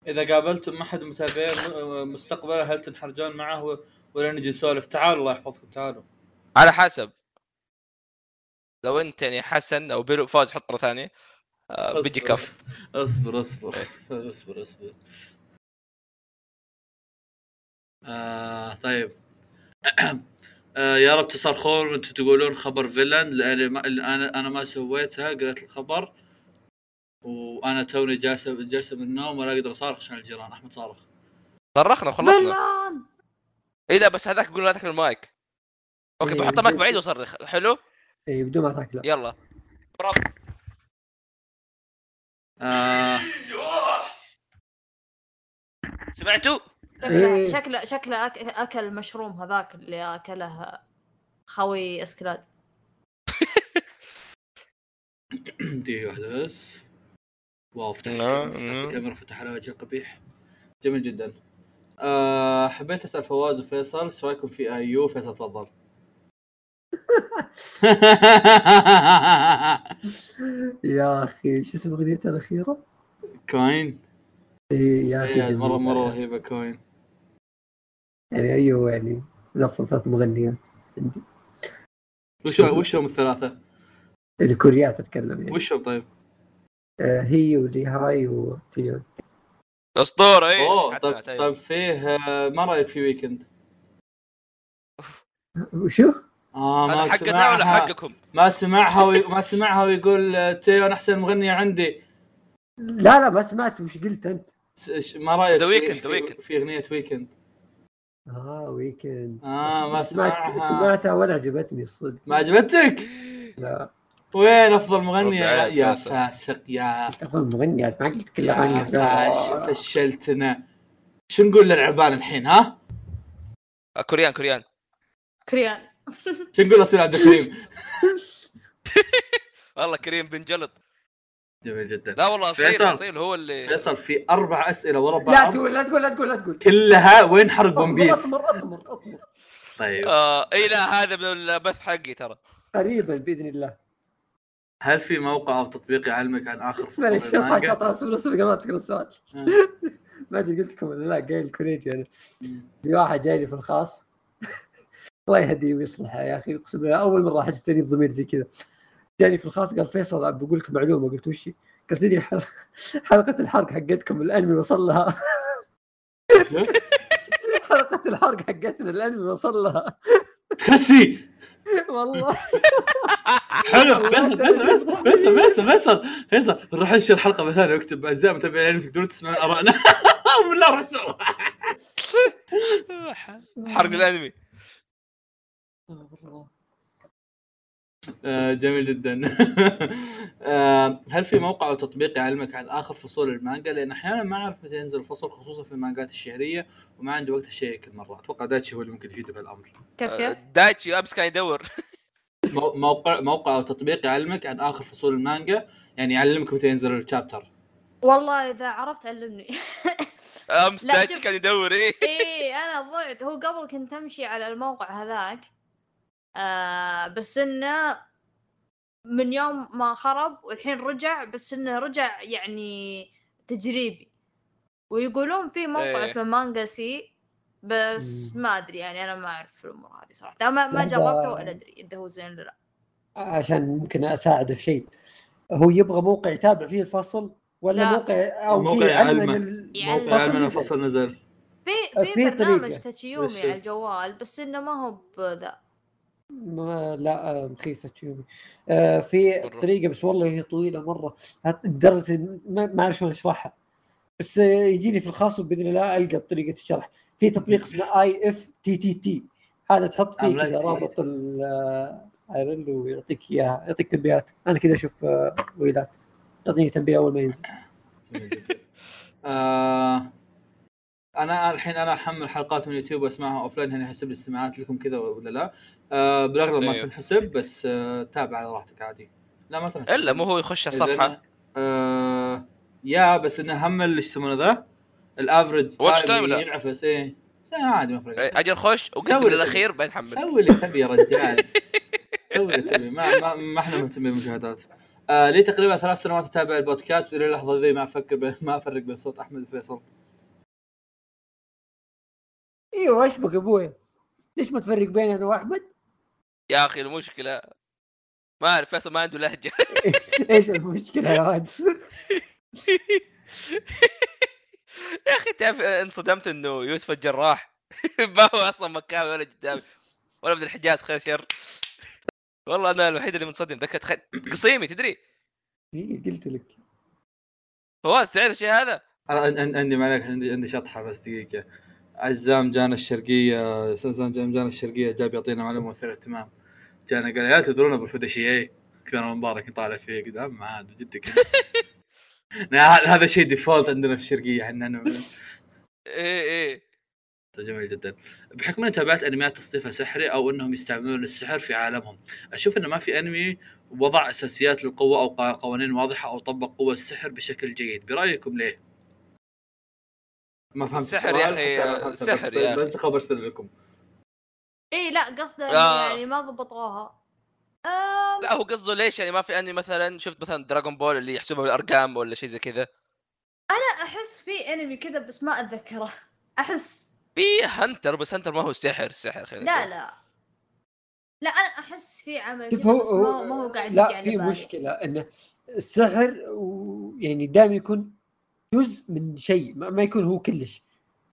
B: إذا قابلتم أحد المتابعين م- مستقبلا هل تنحرجون معه ولا نجي نسولف؟ تعالوا الله يحفظكم تعالوا.
C: على حسب. لو أنت يعني حسن أو بيرو فوز حط مرة ثانية. آه، بيجي
B: أصبر.
C: كف.
B: أصبر أصبر أصبر أصبر أصبر. آه طيب. آه يا رب تصرخون وأنتم تقولون خبر فيلن. لأن ما أنا أنا ما سويتها قريت الخبر. وأنا توني جالس جالس من النوم ولا أقدر أصارخ عشان الجيران. أحمد صارخ.
C: صرخنا وخلصنا
D: فلان
C: اي لا بس هذاك يقول لا تاكل المايك. أوكي
A: إيه،
C: بحط المايك. بعيد واصرخ حلو؟
A: إيه بدون ما تاكله.
C: يلا. برافو.
B: آه.
C: سمعتوا؟
D: شكله. شكله شكله أك... أكل المشروم هذاك اللي أكله خوي اسكلاد
B: دقيقة واحدة بس wow فتحت فتحت. الكاميرا فتح على وجه القبيح جميل جدا آه حبيت أسأل فواز وفيصل إيش رأيكم في ايو فيصل تفضل
A: يا أخي شو اسم اغنيته الأخيرة؟
B: كوين
A: إيه يا أخي
B: إيه،
A: جميلة.
B: مره مرة رهيبة كوين
A: يعني أيوه يعني من افضل ثلاث مغنيات عندي
B: وش وش هم الثلاثة؟
A: الكوريات أتكلم يعني
B: وش هم طيب؟
A: آه هي ولي هاي وتيون
C: أسطورة اي
B: أوه طيب طيب فيه آه، ما رأيك في ويكند؟
A: وشو؟
C: آه
B: ما
C: حقنا ولا
B: سمعها
C: حقكم؟
B: ما سمعها وي... ما سمعها ويقول آه، تيون أحسن مغنيه عندي
A: لا لا ما سمعت وش قلت
B: أنت ما
C: رأيك
B: في
C: The
B: Weeknd,
C: Weeknd.
B: في أغنية ويكند
A: آه ويكند
B: آه، ما
A: سمعت
B: سمعها.
A: سمعتها ولا عجبتني الصدق
B: ما عجبتك؟
A: لا
B: وين أفضل مغنيه
C: ربع
B: يا,
C: فاسق.
B: فاسق يا
A: أفضل مغني ما قلت كل
B: يا
A: اغاني
B: فاش فشلتنا شو نقول للعبان الحين ها؟
C: آه، كوريان كوريان
D: كريان
B: شو نقول أصير عبد الكريم؟
C: والله كريم بن جلط
B: جميل جدا.
C: لا والله أصيل
B: فيصل.
C: أصيل هو اللي
B: فيصل في أربع أسئلة ورا
A: لا
B: بعض.
A: تقول لا تقول لا تقول لا تقول.
B: كلها وين حرق ون بيس؟
A: أطمر أطمر أطمر.
B: طيب.
C: آه إي لا هذا من البث حقي ترى.
A: قريبا بإذن الله.
B: هل في موقع أو تطبيق يعلمك عن آخر فصول المانجا؟
A: صبر قبل ما تقرا السؤال. ما أدري قلت لكم ولا لا قايل كوريجي
B: أنا.
A: في واحد جاي لي في الخاص. الله يهديه ويصلحه يا أخي أقسم بالله أول مرة أحس بتأنيب ضمير زي كذا. جاني في الخاص قال فيصل بقول لك معلومة قلت وش هي؟ قال تدري حلقه حلقة الحرق حقتكم الأنمي وصل لها. حلقة الحرق حقتنا الأنمي وصل لها.
B: تخسي
A: والله.
B: حلو فيصل فيصل فيصل فيصل فيصل فيصل نروح ننشر حلقة مثلا اكتب اعزائي متابعين تقدرون تسمعون آرائنا. بالله رسول
C: حرق
B: الأنمي. جميل جدا. آه، هل في موقع أو تطبيق يعلمك عن آخر فصول المانجا؟ لأن أحيانا ما أعرف متى ينزل الفصل خصوصا في المانجات الشهرية وما عندي وقت أشيك المرة. أتوقع دايتشي هو اللي ممكن يفيد بهالأمر.
D: كيف
C: آه،
D: كيف؟
C: دايتشي امس كان يدور
B: مو- موقع موقع أو تطبيق يعلمك عن آخر فصول المانجا؟ يعني يعلمك متى ينزل الشابتر.
D: والله إذا عرفت علمني.
C: امس
D: لا،
C: دايتشي. كان يدور إيه.
D: إيه أنا ضعت. هو قبل كنت أمشي على الموقع هذاك آه بس إنه من يوم ما خرب والحين رجع بس إنه رجع يعني تجريبي ويقولون في موقع
C: إيه.
D: اسمه مانجا سي بس
A: مم.
D: ما أدري يعني أنا ما أعرف الأمور هذه صراحة ما, ما. جربته ولا أدري إذا هو زين ولا لا
A: عشان ممكن اساعده في شيء هو يبغى موقع يتابع فيه الفصل ولا
D: لا.
A: موقع أو
B: موقع يعلمه.
A: إن
D: يعلمه.
A: الفصل نزل.
B: الفصل نزل
D: في في
A: في
D: برنامج. تاتشيومي؟ على الجوال بس إنه ما هو بذا
A: ما لا آه، رخيصة تشيومي آه في. طريقة بس والله هي طويلة مرة. لدرجة ما ما أعرف شلون أشرحها. بس آه، يجيني في الخاص وبإذن الله ألقى طريقة الشرح. في تطبيق اسمه اي اف تي تي تي هذا تحط فيه كذا
B: جديد.
A: رابط ال URL ويعطيك إياها يعطيك تنبيهات. أنا كذا أشوف آه، ويلات. يعطيني تنبيه أول ما ينزل.
B: آه أنا الحين أنا أحمل حلقات من اليوتيوب وأسمعها offline هنا يحسب لي استماعات لكم كذا ولا لا. آه بالأغلب ما
C: أيوه.
B: تنحسب بس آه تابع على راحتك عادي. لا ما تنحسب.
C: إلا مو هو يخش
B: الصفحة. آه يا بس إنه هم إيش يسمونه ذا؟ ال average
C: watch time لا.
B: ينعفس إيه. لا، عادي ما فرق.
C: إيه، أجل خش وقدم
B: اللي
C: للاخير بعدين حمل.
B: سوي اللي تبي يا رجال. سوي اللي تبي. ما ما, ما إحنا مهتمين بالمشاهدات آه لي تقريبا ثلاث سنوات أتابع البودكاست وإلى اللحظه ذي ما أفكر بين ما أفرق بين صوت أحمد وفيصل.
A: إيوه إيش بك ابويا ليش ما تفرق بين أنا وأحمد؟
C: يا أخي المشكلة. ما أعرف فيصل ما عنده لهجة.
A: إيش المشكلة يا ولد؟
C: يا أخي تعرف انصدمت إنه يوسف الجراح. ما هو أصلا مكاوي ولا قدامي ولا ابن الحجاز خير شر. والله أنا الوحيد اللي منصدم ذكرت خ... قصيمي تدري؟
A: إيه قلت لك.
C: فواز تعرف الشيء هذا؟
B: أنا عن- عن- عندي معلك عندي عندي شطحة بس دقيقة. عزام جانا الشرقية عزام جانا جانا الشرقية جاب يعطينا معلومة مثيره اهتمام. جانا قال يا تدرون أبو الفدشيه كان مبارك طالع فيه قدام ما عاد جدك هذا شيء default عندنا في الشرقية إحنا
C: إيه إيه.
B: جميل جدا. بحكم إني تابعت انميات تصنيفها سحري أو إنهم يستعملون السحر في عالمهم أشوف انه ما في أنمي وضع أساسيات للقوة أو قوانين واضحة أو طبق قوة السحر بشكل جيد. برأيكم ليه؟ ما فهمت
C: السحر يا السحر
B: بس-
C: يا أخي.
B: بس خبر سر لكم.
D: اي لا قصده
C: آه.
D: يعني ما ضبطوها. آم،
C: لا هو قصده ليش يعني ما في اني مثلا؟ شفت مثلا دراغون بول اللي يحسبها بالأرقام ولا شيء زي كذا.
D: أنا أحس في أنمي كذا بس ما أتذكره. أحس.
C: في هنتر بس هنتر ما هو سحر سحر خلينا
D: لا
C: نقول.
D: لا. لا أنا أحس في عمل كذا
A: هو
D: بس ما هو, ما هو قاعد
A: لا في. مشكلة إنه السحر و- يعني دائما يكون جزء من شيء ما, ما يكون هو كلش.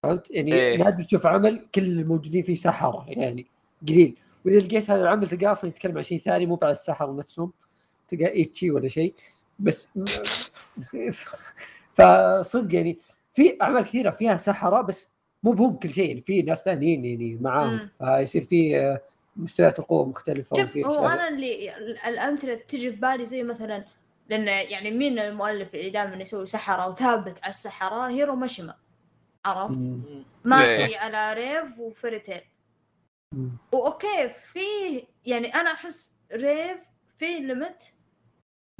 A: فهمت؟ يعني
C: إيه.
A: نادر تشوف عمل كل الموجودين فيه سحره يعني قليل. وإذا لقيت هذا العمل تلقاه أصلا يتكلم عن شيء ثاني مو بعد السحر نفسهم. تلقى ايتشي ولا شيء. بس فصدق يعني في أعمال كثيرة فيها سحره بس مو بهم كل شيء. يعني في ناس ثانيين يعني معاهم. فيصير في آه، مستويات القوة مختلفة
D: شوف هو أنا اللي الأمثلة تجي في بالي زي مثلا لأن يعني مين المؤلف اللي دائما يسوي سحره وثابت على السحره هيرو ماشيما عرفت؟ ماشي. على ريف وفيريتيل
A: مم.
D: وأوكي في يعني أنا أحس ريف في limit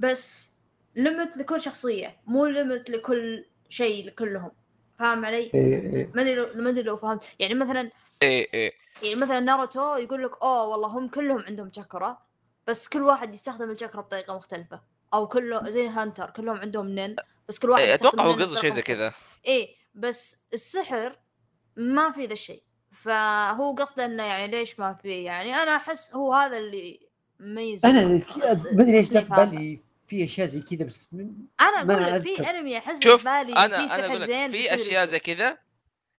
D: بس limit لكل شخصية مو limit لكل شيء لكلهم فاهم علي؟
A: إيه إيه.
D: ما أدري لو ما أدري لو فهمت يعني مثلا
C: إيه إيه
D: يعني مثلا ناروتو يقول لك أوه والله هم كلهم عندهم شاكرا بس كل واحد يستخدم الشاكرا بطريقة مختلفة أو كله زي هانتر كلهم عندهم نين بس كل واحد
C: إيه، أتوقع هو قصده شيء زي كذا
D: مختلفة. بس السحر ما في ذا الشيء فهو قصده إنه يعني ليش ما في يعني أنا أحس هو هذا اللي ميز
A: أنا ما أدري ليش في. بالي في أشياء زي كذا بس
D: أنا
A: ما
D: أقول لك في. أنمي أحس
C: شوف،
D: في بالي
C: أنا
D: في
C: أنا
D: سحر
C: أقول لك
D: زين
C: في
D: أشياء.
C: زي كذا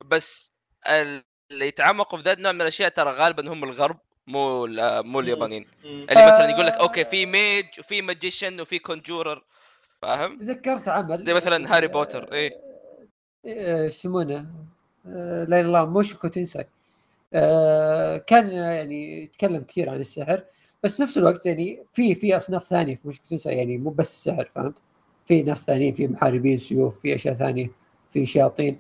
C: بس ال- اللي يتعمقوا في ذا النوع من الأشياء ترى غالبا هم الغرب مو ال- مو اليابانيين. اللي مثلا يقول لك okay في mage وفي magician وفي conjurer فاهم؟
A: تذكرت عمل
C: زي مثلا هاري بوتر إيه
A: آه، يسمونه؟ آه، لا الله موشكو تنساي آه، كان يعني يتكلم كثير عن السحر بس نفس الوقت يعني في في أصناف ثانية في موشكو تنساي يعني مو بس السحر فهمت؟ في ناس ثانيين في محاربين سيوف في أشياء ثانية في شياطين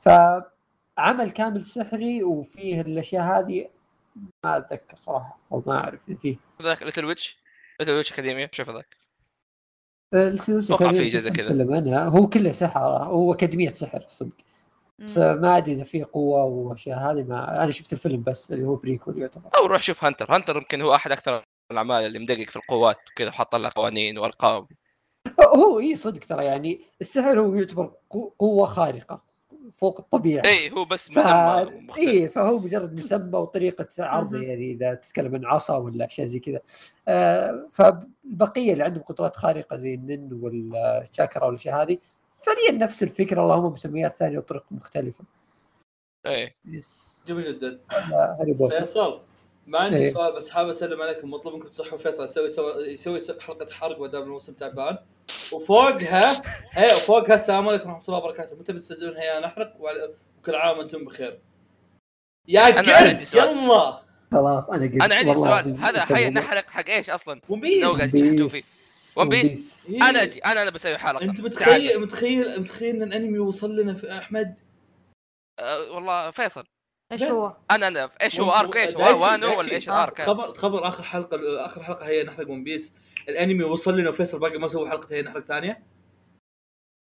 A: فعمل كامل سحري وفيه الأشياء هذه ما أتذكر صراحة أو ما أعرف فيه
C: ذاك Little Witch Little Witch Academia شوف ذاك
A: كان
C: في جزء كذا.
A: أنا هو كله سحر هو اكاديميه سحر صدق. بس. ما أدري إذا في قوة وأشياء هذه ما أنا شفت الفيلم بس اللي هو prequel يعتبر.
C: أو روح شوف هانتر. هانتر يمكن هو أحد أكثر الأعمال اللي مدقق في القوات وكذا وحاط لها قوانين وارقام
A: هو إي صدق ترى يعني السحر هو يعتبر قو- قوة خارقة. فوق الطبيعة.
C: اي إيه، هو بس
A: ف...
C: مسمى مختلف.
A: اي فهو مجرد مسمى وطريقة عرضه. يعني إذا تتكلم عن عصا ولا اشياء زي كذا. آه فالبقيه اللي عندهم قدرات خارقة زي النن والشاكرا والاشياء هذه فعليا نفس الفكرة اللهم مسميات ثانية وطرق مختلفة.
C: اي
A: yes
B: جميل جدا.
A: لا، هاري بوتر.
B: فيصل. ما عندي
A: إيه.
B: سؤال بس حاب أسلم عليكم مطلوب منكم تصحوا فيصل يسوي يسوي, يسوي حلقة حرق ما دام الموسم تعبان وفوقها هي وفوقها السلام عليكم ورحمة الله وبركاته متى بتسجلون هي نحرق وعلى- وكل عام وأنتم بخير يا قلب. يلا
A: خلاص أنا قلت
C: أنا عندي سؤال هذا حي. نحرق حق إيش أصلا؟ فيه. Piece One
B: Piece.
C: أنا أجي أنا أنا بسوي
B: حلقة
C: أنت
B: متخيل. متخيل متخيل إن الأنمي وصل لنا في أحمد
C: أه والله فيصل
B: إيش.
D: هو؟
C: أنا أنا إيش هو arc إيش هو وانو ولا. إيش
D: آه.
C: ال arc هذا؟
B: خبر خبر آخر حلقة آخر حلقة هي نحرق One Piece الأنمي وصل لنا وفيصل باقي ما سوى حلقة هي نحرق
D: ثانية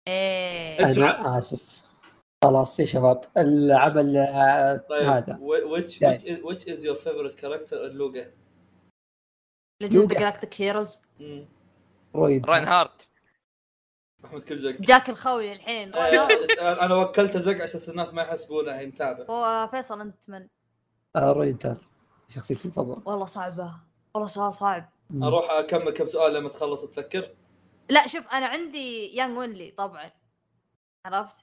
B: إيه
A: أنا آسف خلاص يا شباب العمل آه،
B: طيب
A: هذا
B: which which is, which is your favorite character اللوجا
D: Legend. Galactic
B: Heroes.
A: رويد
C: راين هارت
B: أحمد كلجك
D: جاك الخوي الحين.
B: إيه، أنا وكلته زق عشان الناس ما يحسبونه هي متابع.
D: هو فيصل أنت من؟
A: آه، رويد تال شخصيتي المفضلة.
D: والله صعبة. والله سؤال صعب.
B: أروح أكمل كم سؤال لما تخلص تفكر؟
D: لا شوف أنا عندي يانج وينلي طبعا. عرفت؟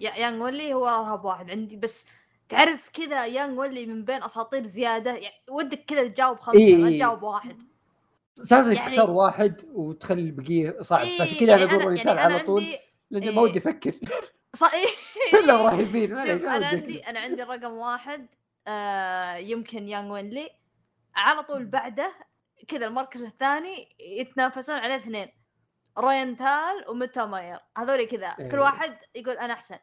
D: يانج وينلي هو ارهب واحد عندي بس تعرف كذا يانج وينلي من بين أساطير زيادة يعني ودك كذا تجاوب خمسة
A: إيه،
D: ما
A: إيه.
D: تجاوب واحد.
A: سالفه
D: يعني-
A: تختار واحد وتخلي البقية صعب
D: إيه،
A: فعشان كذا
D: يعني
A: أنا أقول
D: يعني
A: على طول
D: عندي-
A: لأنه
D: إيه.
A: ما ودي أفكر
D: ص- إيه.
A: كلهم رهيبين أنا
D: عندي. أنا عندي رقم واحد آه يمكن يانج وينلي على طول بعده كذا المركز الثاني يتنافسون عليه اثنين روينتال وميتا ماير هذول كذا
A: إيه.
D: كل واحد يقول أنا أحسن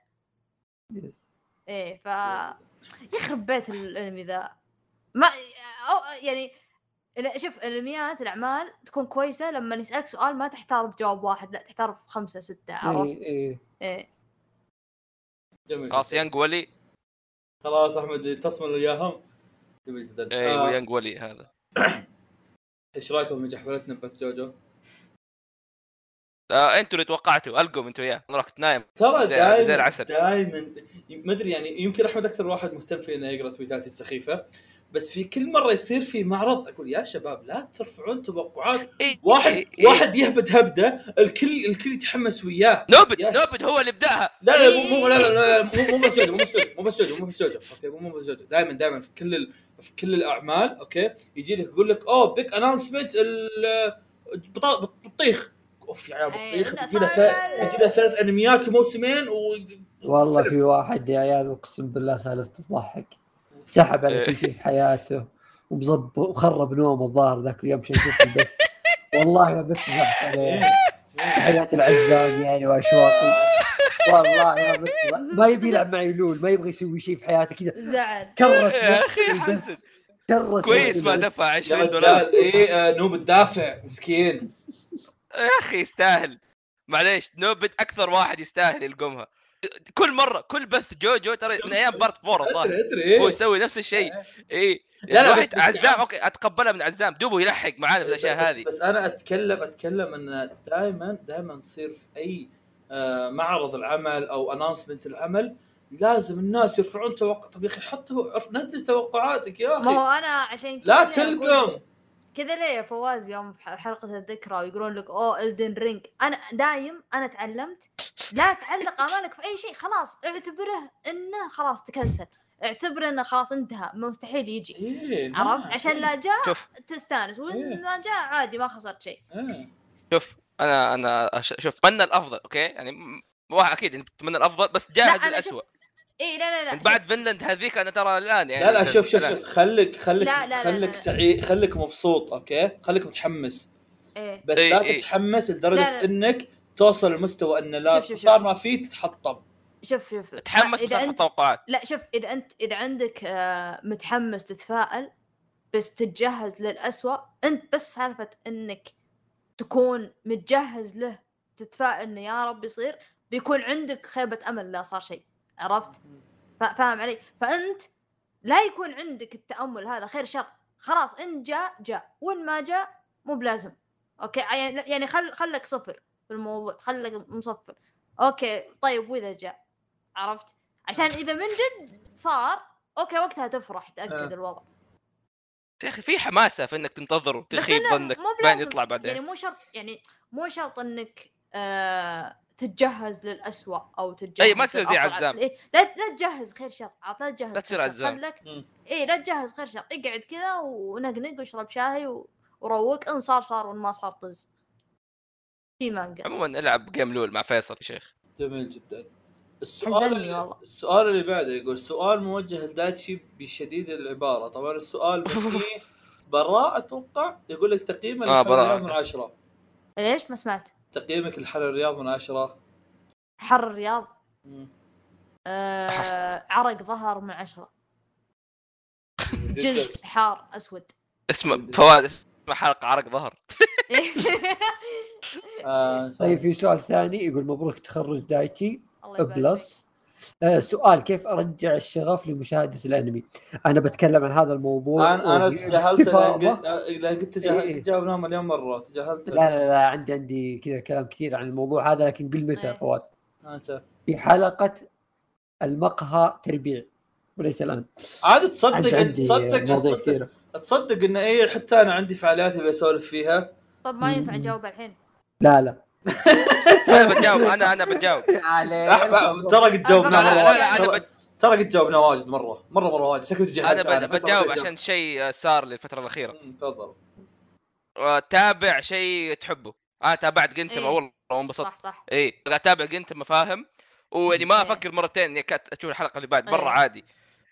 A: yes.
D: إيه ف يخرب بيت الأنمي ذا ما أو يعني شوف الانميات الأعمال تكون كويسة لما يسألك سؤال ما تحتار بجواب واحد لا تحتار بخمسة ستة عرفت؟
A: إيه، إيه.
D: إيه
B: جميل.
C: خلاص. يانج ولي.
B: خلاص أحمد تصمل وياهم. جميل جدا
C: أيوه
B: آه،
C: ولي هذا.
B: إيش رأيكم في جحفلتنا بث جوجو؟
C: آه أنتوا اللي توقعتوا. القم أنتوا اياه أنا رحت نايم
B: ترى
C: زي-
B: دائما
C: زي العسل.
B: دائما ما أدري يعني يمكن أحمد أكثر واحد مهتم في إنه يقرأ تويتاتي السخيفة. بس في كل مرة يصير في معرض أقول يا شباب لا ترفعون توقعات.
C: إيه،
B: واحد
C: إيه، إيه.
B: واحد يهبد هبدة الكل الكل يتحمس وياه.
C: نوبد نوبد هو اللي بدأها.
B: لا لا مو مو لا لا, لا, مو مو بس مو بس مو بس مو بس okay مو مو بس دائما دائما في كل ال... في كل الأعمال okay يجي لك يقول لك أوه big announcement البطيخ أوف يا عيال
D: أي،
B: بطيخ. يجي له ثلاث أنميات وموسمين و
A: والله في واحد يا عيال أقسم بالله سالفته تضحك. سحب على كل شيء في حياته ومظبط وخرب نومه الظاهر ذاك اليوم عشان يشوف البث. والله يا بث ضحك عليه حياة العزام يعني واشواقي والله يا بث ما يبي يلعب معي لول ما يبغى يسوي شيء في حياته كذا.
D: زعل.
A: كرس
C: يا
A: أخي
C: حسن.
A: كرس
C: كويس ما. دفع
B: يا
C: 20 دولار.
B: إيه آه، نوب الدافع مسكين.
C: يا أخي يستاهل. معليش نوبد أكثر واحد يستاهل يلقمها. كل مرة كل بث جوجو ترى من أيام part four الظاهر
B: أدري ادري
C: هو
B: إيه.
C: يسوي نفس الشيء. اي
B: لا، لا، بس- بس
C: عزام okay اتقبلها من عزام. دوبه يلحق معانا في الأشياء
B: بس
C: هذه.
B: بس أنا اتكلم أتكلم إن دائما دائما تصير في أي آه، معرض العمل أو announcement العمل لازم الناس يرفعون توقع طب يا أخي حط نزل توقعاتك يا
D: ما
B: أخي
D: هو أنا عشان كذا
B: لا تلقم.
D: كذا ليه يا فواز يوم حلقة الذكرى ويقولون لك أوه Elden Ring أنا دايم أنا تعلمت لا تعلق امالك في أي شيء خلاص اعتبره إنه خلاص تكنسل اعتبره إنه خلاص انتهى مستحيل يجي
B: إيه
D: عرفت عشان لا جاء
C: شوف
D: تستانس
B: إيه.
D: وان ما جاء عادي ما خسرت شيء
B: إيه.
C: شوف أنا أنا شوف اتمنى الأفضل okay يعني م- واحد أكيد يعني بتمنى الأفضل بس
D: أنا
C: للاسوء
D: اي لا لا لا
C: انت بعد فنلند هذيك أنا ترى الآن يعني
B: لا لا شوف شوف. شوف خليك خليك
D: لا، لا،
B: خليك. سعيد خليك مبسوط أوكي خليك متحمس
D: إيه
B: بس
C: إيه،
B: لا
C: إيه.
B: تتحمس لدرجة
D: لا، لا.
B: إنك توصل لمستوى إن لا
D: شوف، شوف،
B: صار
D: شوف.
B: ما فيه تتحطم.
D: شوف شوف.
C: تحمس بس
D: انت
C: توقعات
D: لا شوف إذا انت إذا عندك آه، متحمس تتفائل بس تتجهز للأسوأ أنت بس سالفه إنك تكون متجهز له تتفائل إنه يا رب يصير بيكون عندك خيبة أمل لا صار شيء. عرفت؟ فا- فاهم علي؟ فأنت لا يكون عندك التأمل هذا خير شر. خلاص إن جاء جاء. وإن ما جاء مو بلازم. okay؟ يعني يعني خل خلك صفر. في الموضوع خلك مصفر okay طيب وإذا جاء عرفت؟ عشان إذا من جد صار okay وقتها تفرح تأكد
B: آه.
D: الوضع
C: يا أخي في حماسة في إنك تنتظر وتخيب ظنك بعدين يطلع بعدين
D: يعني مو شرط يعني مو شرط إنك آه تتجهز للأسوأ أو تتجهز
C: أي، ما تصير زي. عزام.
D: إيه لا لا تجهز خير شر لا تجهز
C: لا تصير
D: خير شر.
C: عزام.
D: خلك. اي لا تجهز خير شر اقعد كذا ونقنق واشرب شاي و... وروق إن صار صار وإن ما صار طز في مانجا.
C: عموما ألعب جيم لول مع فيصل يا شيخ.
B: جميل جدا. السؤال اللي. السؤال اللي بعده يقول سؤال موجه لدايتشي بشديد العبارة. طبعا السؤال فيه براء أتوقع يقول لك تقييم
C: آه، براء.
B: الرياض من عشرة.
D: إيش؟ ما سمعت.
B: تقييمك لحل الرياض من عشرة.
D: حر الرياض. آه عرق ظهر من عشرة. جلد حار أسود.
C: اسمه فواز حلقه عرق ظهر.
B: آه،
A: طيب في سؤال ثاني يقول مبروك تخرج دايتي. بلس آه سؤال كيف أرجع الشغف لمشاهدة الأنمي؟ أنا بتكلم عن هذا الموضوع
B: أنا
A: أنا
B: تجاهلت. لأن قلت- لأن قلت تجاهل-
A: إيه.
B: جاوبناه مليون مرة تجاهلت.
A: لا لا لا عندي عندي كذا كلام كثير عن الموضوع هذا لكن قل متى
D: إيه.
A: فواز
B: انت
A: في حلقة المقهى تربيع وليس الآن.
B: عاد تصدق تصدق تصدق إن إيه حتى أنا عندي فعاليات أبي أسولف فيها.
D: طب ما ينفع. نجاوب الحين.
A: لا لا.
C: أنا بتجاوب أنا أنا بتجاوب.
B: أح- ترى قد جاوبنا
D: لا، لا،
C: أنا
B: ترى- قد جاوبنا واجد مرة. مرة مرة واجد. شكلي تجاهلت
C: أنا
B: ما
C: عشان شيء صار لي الفترة الاخيره
B: تفضل.
C: تابع شيء تحبه. أنا تابعت Gintama
D: إيه.
C: والله وانبسطت
D: صح صح.
C: اي أتابع Gintama فاهم. ويعني ما
D: إيه.
C: أفكر مرتين اني أشوف الحلقة اللي بعد
D: إيه.
C: مره عادي.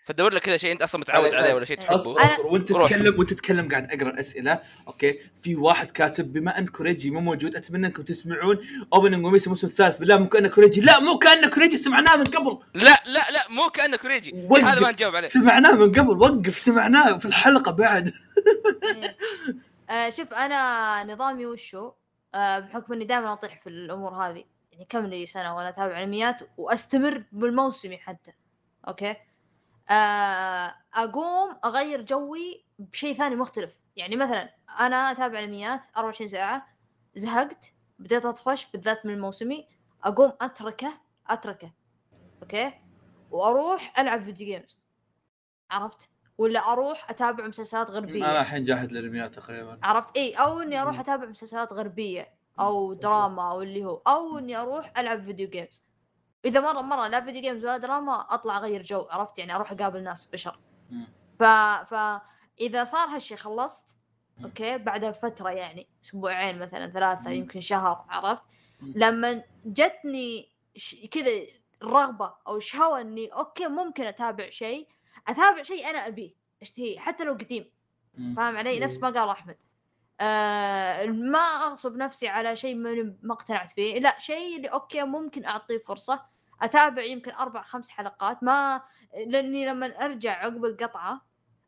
C: فدور لك كذا شيء أنت أصلا متعود عليه. ولا شيء. تحبه.
B: اصبر
C: وأنت.
B: تتكلم وانت تتكلم قاعد أقرأ أسئلة okay؟ في واحد كاتب بما أن كوريجي مو موجود أتمنى أنكم تسمعون opening وميس الموسم الثالث. بالله مو كانه كوريجي. لا مو كانه كوريجي. سمعناه من قبل.
C: لا لا لا مو كانه كوريجي. هذا ما نجاوب عليه.
B: سمعناه من قبل. وقف. سمعناه في الحلقة بعد.
D: آه شوف أنا نظامي وشو؟ آه بحكم إني دائما أطيح في الأمور هذه. يعني كم لي سنة وأنا أتابع أنميات وأستمر بالموسمي حتى. أوكي؟ أقوم أغير جوي بشيء ثاني مختلف. يعني مثلا أنا أتابع انميات 24 ساعة زهقت بديت أطفش بالذات من الموسمي أقوم أتركه أتركه okay؟ وأروح ألعب video games عرفت؟ ولا أروح أتابع مسلسلات غربية.
B: أنا الحين جاهد للأنميات تقريبا.
D: عرفت؟ إي أو إني أروح أتابع مسلسلات غربية أو دراما أو اللي هو أو إني أروح ألعب video games إذا مره مرة لا video games ولا دراما أطلع أغير جو عرفت يعني أروح أقابل ناس بشر. ف ف إذا صار هالشيء خلصت. okay بعدها فتره يعني أسبوعين مثلا ثلاثة
B: مم.
D: يمكن شهر عرفت
B: مم.
D: لما جتني ش... كذا الرغبه أو الشهوه إني okay ممكن أتابع شيء أتابع شيء أنا أبيه اشتهيه حتى لو قديم. فاهم علي نفس ما قال أحمد آه ما أغصب نفسي على شيء ما اقتنعت فيه لا شيء اللي okay ممكن أعطيه فرصة أتابع يمكن أربع خمس حلقات ما لأني لما أرجع عقب القطعة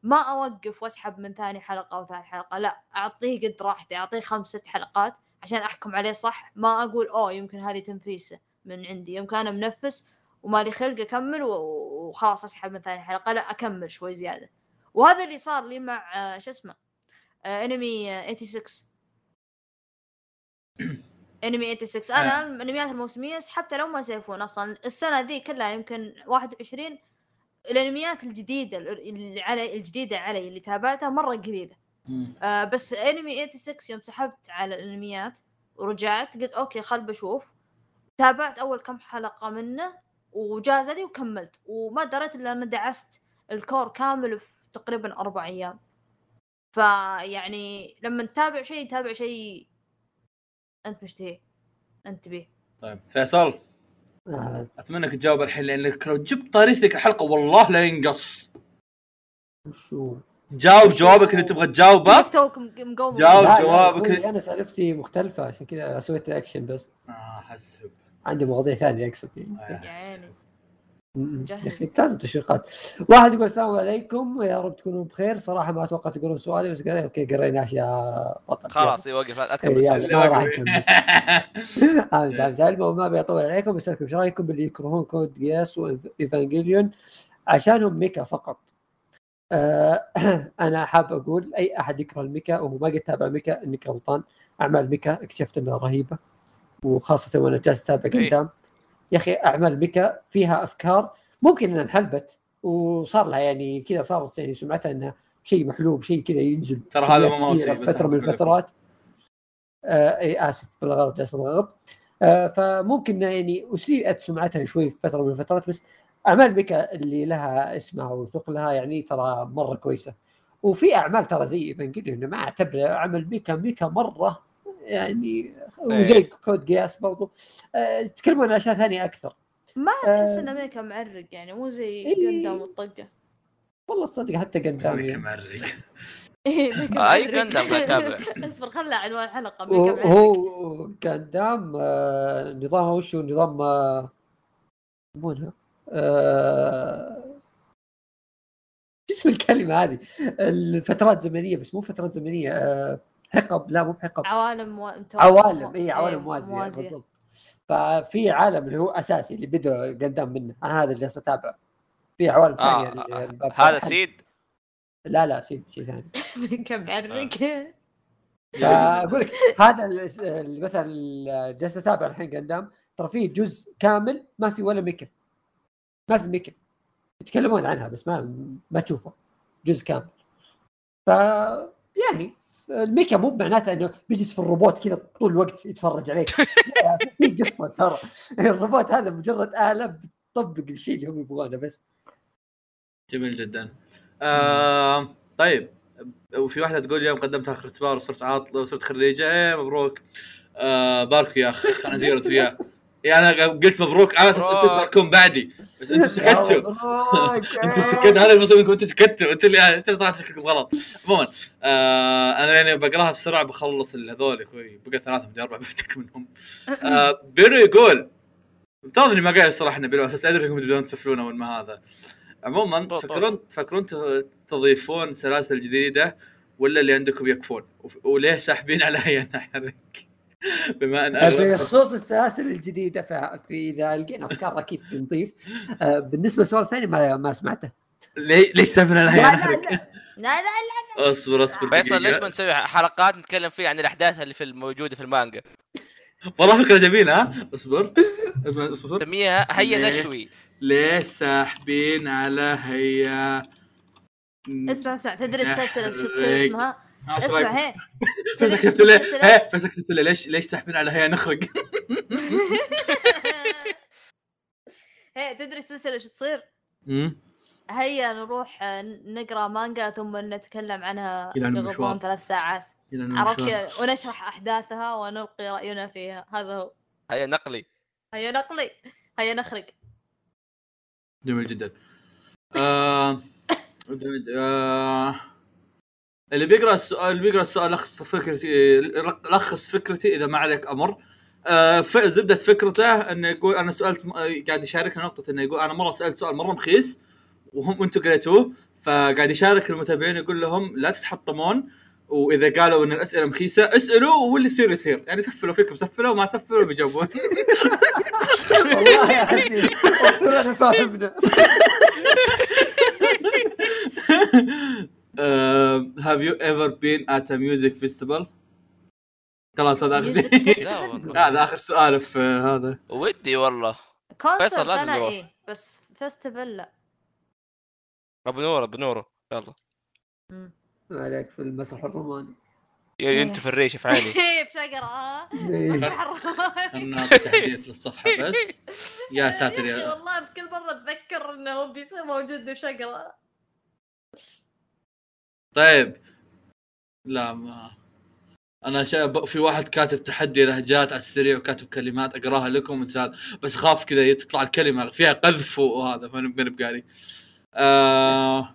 D: ما أوقف وأسحب من ثاني حلقة أو ثالث حلقة لا أعطيه قد راحتي أعطيه خمس ست حلقات عشان أحكم عليه صح ما أقول أوه يمكن هذه تنفيسه من عندي يمكن أنا منفس ومالي خلق أكمل وخلاص أسحب من ثاني حلقة لا أكمل شوي زيادة. وهذا اللي صار لي مع آه، شو اسمه انمي آه، 86 انمي 86 أنا الانميات الموسمية سحبتها لو ما يزيفون أصلا السنة ذي كلها يمكن 21 الانميات الجديدة اللي علي الجديدة علي اللي تابعتها مرة
B: قليلة.
D: آه بس انمي 86 يوم سحبت على الانميات ورجعت قلت okay خل بشوف. تابعت أول كم حلقة منه وجاز لي وكملت وما دريت إلا أنا دعست الكور كامل في تقريبا أربع أيام. فيعني لما تتابع شيء تابع شيء أنت مشتهيه أنت بيه
B: طيب فيصل.
A: آه،
B: أتمنى أنك تجاوب الحين لأنك لو جبت طريق ذيك الحلقة والله لا ينقص.
A: وشو
B: جاوب جوابك اللي تبغى تجاوبه.
D: توك مقوم.
B: جاوب جوابك.
A: أخوي، أنا سالفتي مختلفة عشان كذا سويت اكشن بس.
B: آه حسب
A: عندي مواضيع ثانية أقصد. يعني.
B: آه،
D: يا
A: أخي لازم تشويقات واحد يقول السلام عليكم. يا رب تكونوا بخير. صراحة ما أتوقع تقولون سؤالي بس قال okay قريناه. يا بطل.
C: خلاص يوقف لا
A: إيه،
C: تكمل
A: يلا
C: سؤال.
A: ما راح نكمل امس امس علمه وما بيطول عليكم. بسألكم إيش رأيكم باللي يكرهون Code Geass و Evangelion عشانهم ميكا فقط. آه أنا حاب أقول أي أحد يكره الميكا وهو ما قد تابع ميكا إنك غلطان. أعمال ميكا اكتشفت إنها رهيبة. وخاصة وأنا جالس أتابع
C: إيه.
A: قدام. يا أخي اعمال ميكا فيها أفكار ممكن إنها انحلبت وصار لها يعني كذا صارت يعني سمعتها إنها شيء محلوب شيء كذا ينزل
B: ترى هذا بس
A: فترة من. الفترات. آه إي آسف بالغلط جالس الغلط آه فممكن يعني أسيئت سمعتها شوي في فترة من الفترات بس أعمال mecha اللي لها اسمها وثقلها يعني ترى مرة كويسة. وفي أعمال ترى زي Evangelion ما اعتبره عمل mecha mecha مرة يعني وزي Code Geass برضو آه يتكلمون عن أشياء ثانية أكثر
D: ما
A: آه.
D: تحس إنه mecha معرق يعني مو زي
A: إيه.
D: Gundam والطقة
A: والله تصدق حتى Gundam
B: mecha
A: يعني.
B: معرق
D: إيه،.
C: Gundam قاعد أتابع.
D: اصبر خلى عنوان الحلقة mecha معرق
A: هو Gundam آه نظامها وش هو نظام يسمونها شو اسم الكلمة هذه الفترات زمنيه بس مو فترات زمنية حقب لا مو بحقب.
D: عوالم و... متو-
A: عوالم إي
D: إيه،
A: عوالم موازية بالضبط. ففي عالم اللي هو أساسي اللي بدأ قدام منه. أنا هذا اللي جالس أتابعه. في عوالم ثانية اللي-
C: آه.
A: الباب
C: هذا. سيد؟
A: لا لا سيد شيء ثاني
D: ميكا معرق
A: فأقول لك هذا مثلا جالس أتابع الحين قدام. ترى في جزء كامل ما في ولا ميكا. ما في ميكا. يتكلمون عنها بس ما ما تشوفه. جزء كامل. ف يعني الميكا مو معناته انه بيجلس في الروبوت كذا طول الوقت يتفرج عليك. في قصة ترى. الروبوت هذا مجرد آلة بتطبق الشيء اللي هم يبغونه بس.
B: جميل جدا. آه طيب. وفي واحدة تقول يوم قدمت آخر اختبار وصرت عاطله وصرت خريجة. إيه مبروك. آه باركو يا اخ خنازير انت وياه. يعني أنا قلت مبروك. على أساس
C: أنتم.
B: تباركون بعدي. بس أنتم سكتوا. أنتم سكتوا هذا المصيبه انكم أنتم سكتوا أنتم اللي أنتم اللي طلعت شكلكم غلط. عموما آه أنا يعني بقراها بسرعة بخلص هذول يا أخوي. بقى ثلاثة من اربعه بفتك منهم. آه بيرو يقول مفترض إني ما قايل الصراحه إنه بيرو أساس أدري إنكم تبدون تسفلون اول ما هذا. عموما. تفكرون تفكرون ت- تضيفون سلاسل جديدة ولا اللي عندكم يكفون وليه ساحبين علي أنا حرك؟ بما أن
A: بخصوص السلاسل الجديدة ف- في إذا لقينا أفكار أكيد بنضيف. آه، بالنسبة للسؤال الثاني ما ما سمعته.
B: ليش علي
A: لا لا
B: حرك
A: لا.
D: لا لا
B: أصبر أصبر.
C: فيصل ليش. ما نسوي حلقات نتكلم فيها عن الأحداث اللي في الموجوده في المانجا؟
B: والله فكرة جميلة ها؟ أصبر. أصبر أصبر.
C: نسميها هيا؟ نشوي.
B: ليه ساحبين على هيا؟
D: اسمع اسمع تدري السلسلة شو. اسمها؟ اسمع؟ هي تدري
B: كتبت له هي فيصل كتبت له ليش ليش ساحبين على هي نخرق
D: هي تدري السلسلة شو تصير؟ هيا نروح آه، نقرأ مانجا ثم نتكلم عنها. بغضون ثلاث ساعات. عرفت؟ ونشرح أحداثها ونلقي رأينا فيها. هذا هو.
C: هيا نقلي.
D: هيا نقلي. هيا نخرق
B: جميل جدا. آه... آه... اللي بيقرأ السؤال اللي بيقرأ السؤال لخص فكرتي لخص فكرتي إذا ما عليك أمر. آه زبدة فكرته إنه يقول أنا سألت قاعد يشاركنا نقطة إنه يقول أنا مرة سألت سؤال مرة مخيس وهم أنتم قريتوه فقاعد يشارك المتابعين يقول لهم لا تتحطمون. وإذا قالوا إن الأسئلة مخيسه اسألوا واللي يصير يصير. يعني سفلوا فيكم سفلوا ما سفلوا بيجاوبون.
A: والله أنا فاهمنا.
B: have you ever been at a music festival خلاص هذا
D: آخر
B: شيء. هذا آخر سؤال في هذا.
C: ودي والله.
D: concert
C: فيصل لازم أنا.
D: إيه بس festival لا.
C: أبو نور أبو نور يلا.
A: ما عليك في المسرح الروماني.
C: يا أنت في الريش في عيني
D: بشقرة
A: إيه.
B: خلنا نعطي تحديات للصفحه بس. يا ساتر
D: يا والله بكل مرة أتذكر إنه بيصير موجود بشقرة.
B: طيب. لا ما أنا شا... في واحد كاتب تحدي لهجات على السريع وكاتب كلمات أقراها لكم مثال بس خاف كذا تطلع الكلمة فيها قذف وهذا فانا بقاري آه...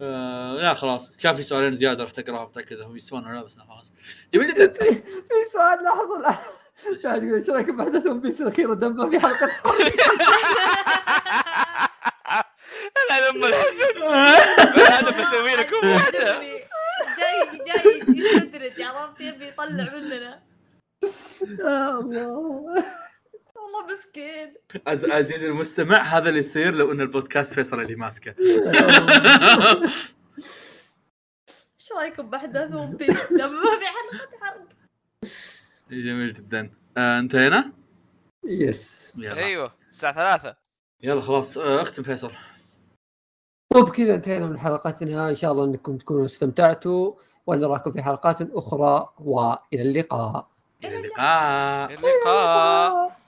B: آه... لا خلاص. كان في سؤالين زيادة رحت اقراهم متأكد هم يسوون ولا لا بس لا خلاص. جميل جدا
A: في سؤال لحظه شاهد يقول إيش رأيكم بأحداث ون بيس الأخيرة؟ دمها في حلقة
C: لا لما الحزن هذا بسوي لكم.
D: واحدة. جاي جاي يستدرج عرفت يبي يطلع مننا.
A: يا الله.
D: والله مسكين.
B: عز... عزيزي المستمع هذا اللي يصير لو إن البودكاست فيصل اللي ماسكه.
D: إيش رأيكم بأحداث ون بيس لما ما في حلقة حرق
B: جميل جدا. آه انتهينا؟
A: يس
B: يلا.
C: أيوه الساعة ثلاثة.
B: يلا خلاص. آه اختم فيصل.
A: وبكذا انتهينا من حلقتنا إن شاء الله إنكم تكونوا استمتعتوا ونراكم في حلقات أخرى وإلى اللقاء.
B: إلى اللقاء.
C: اللقاء.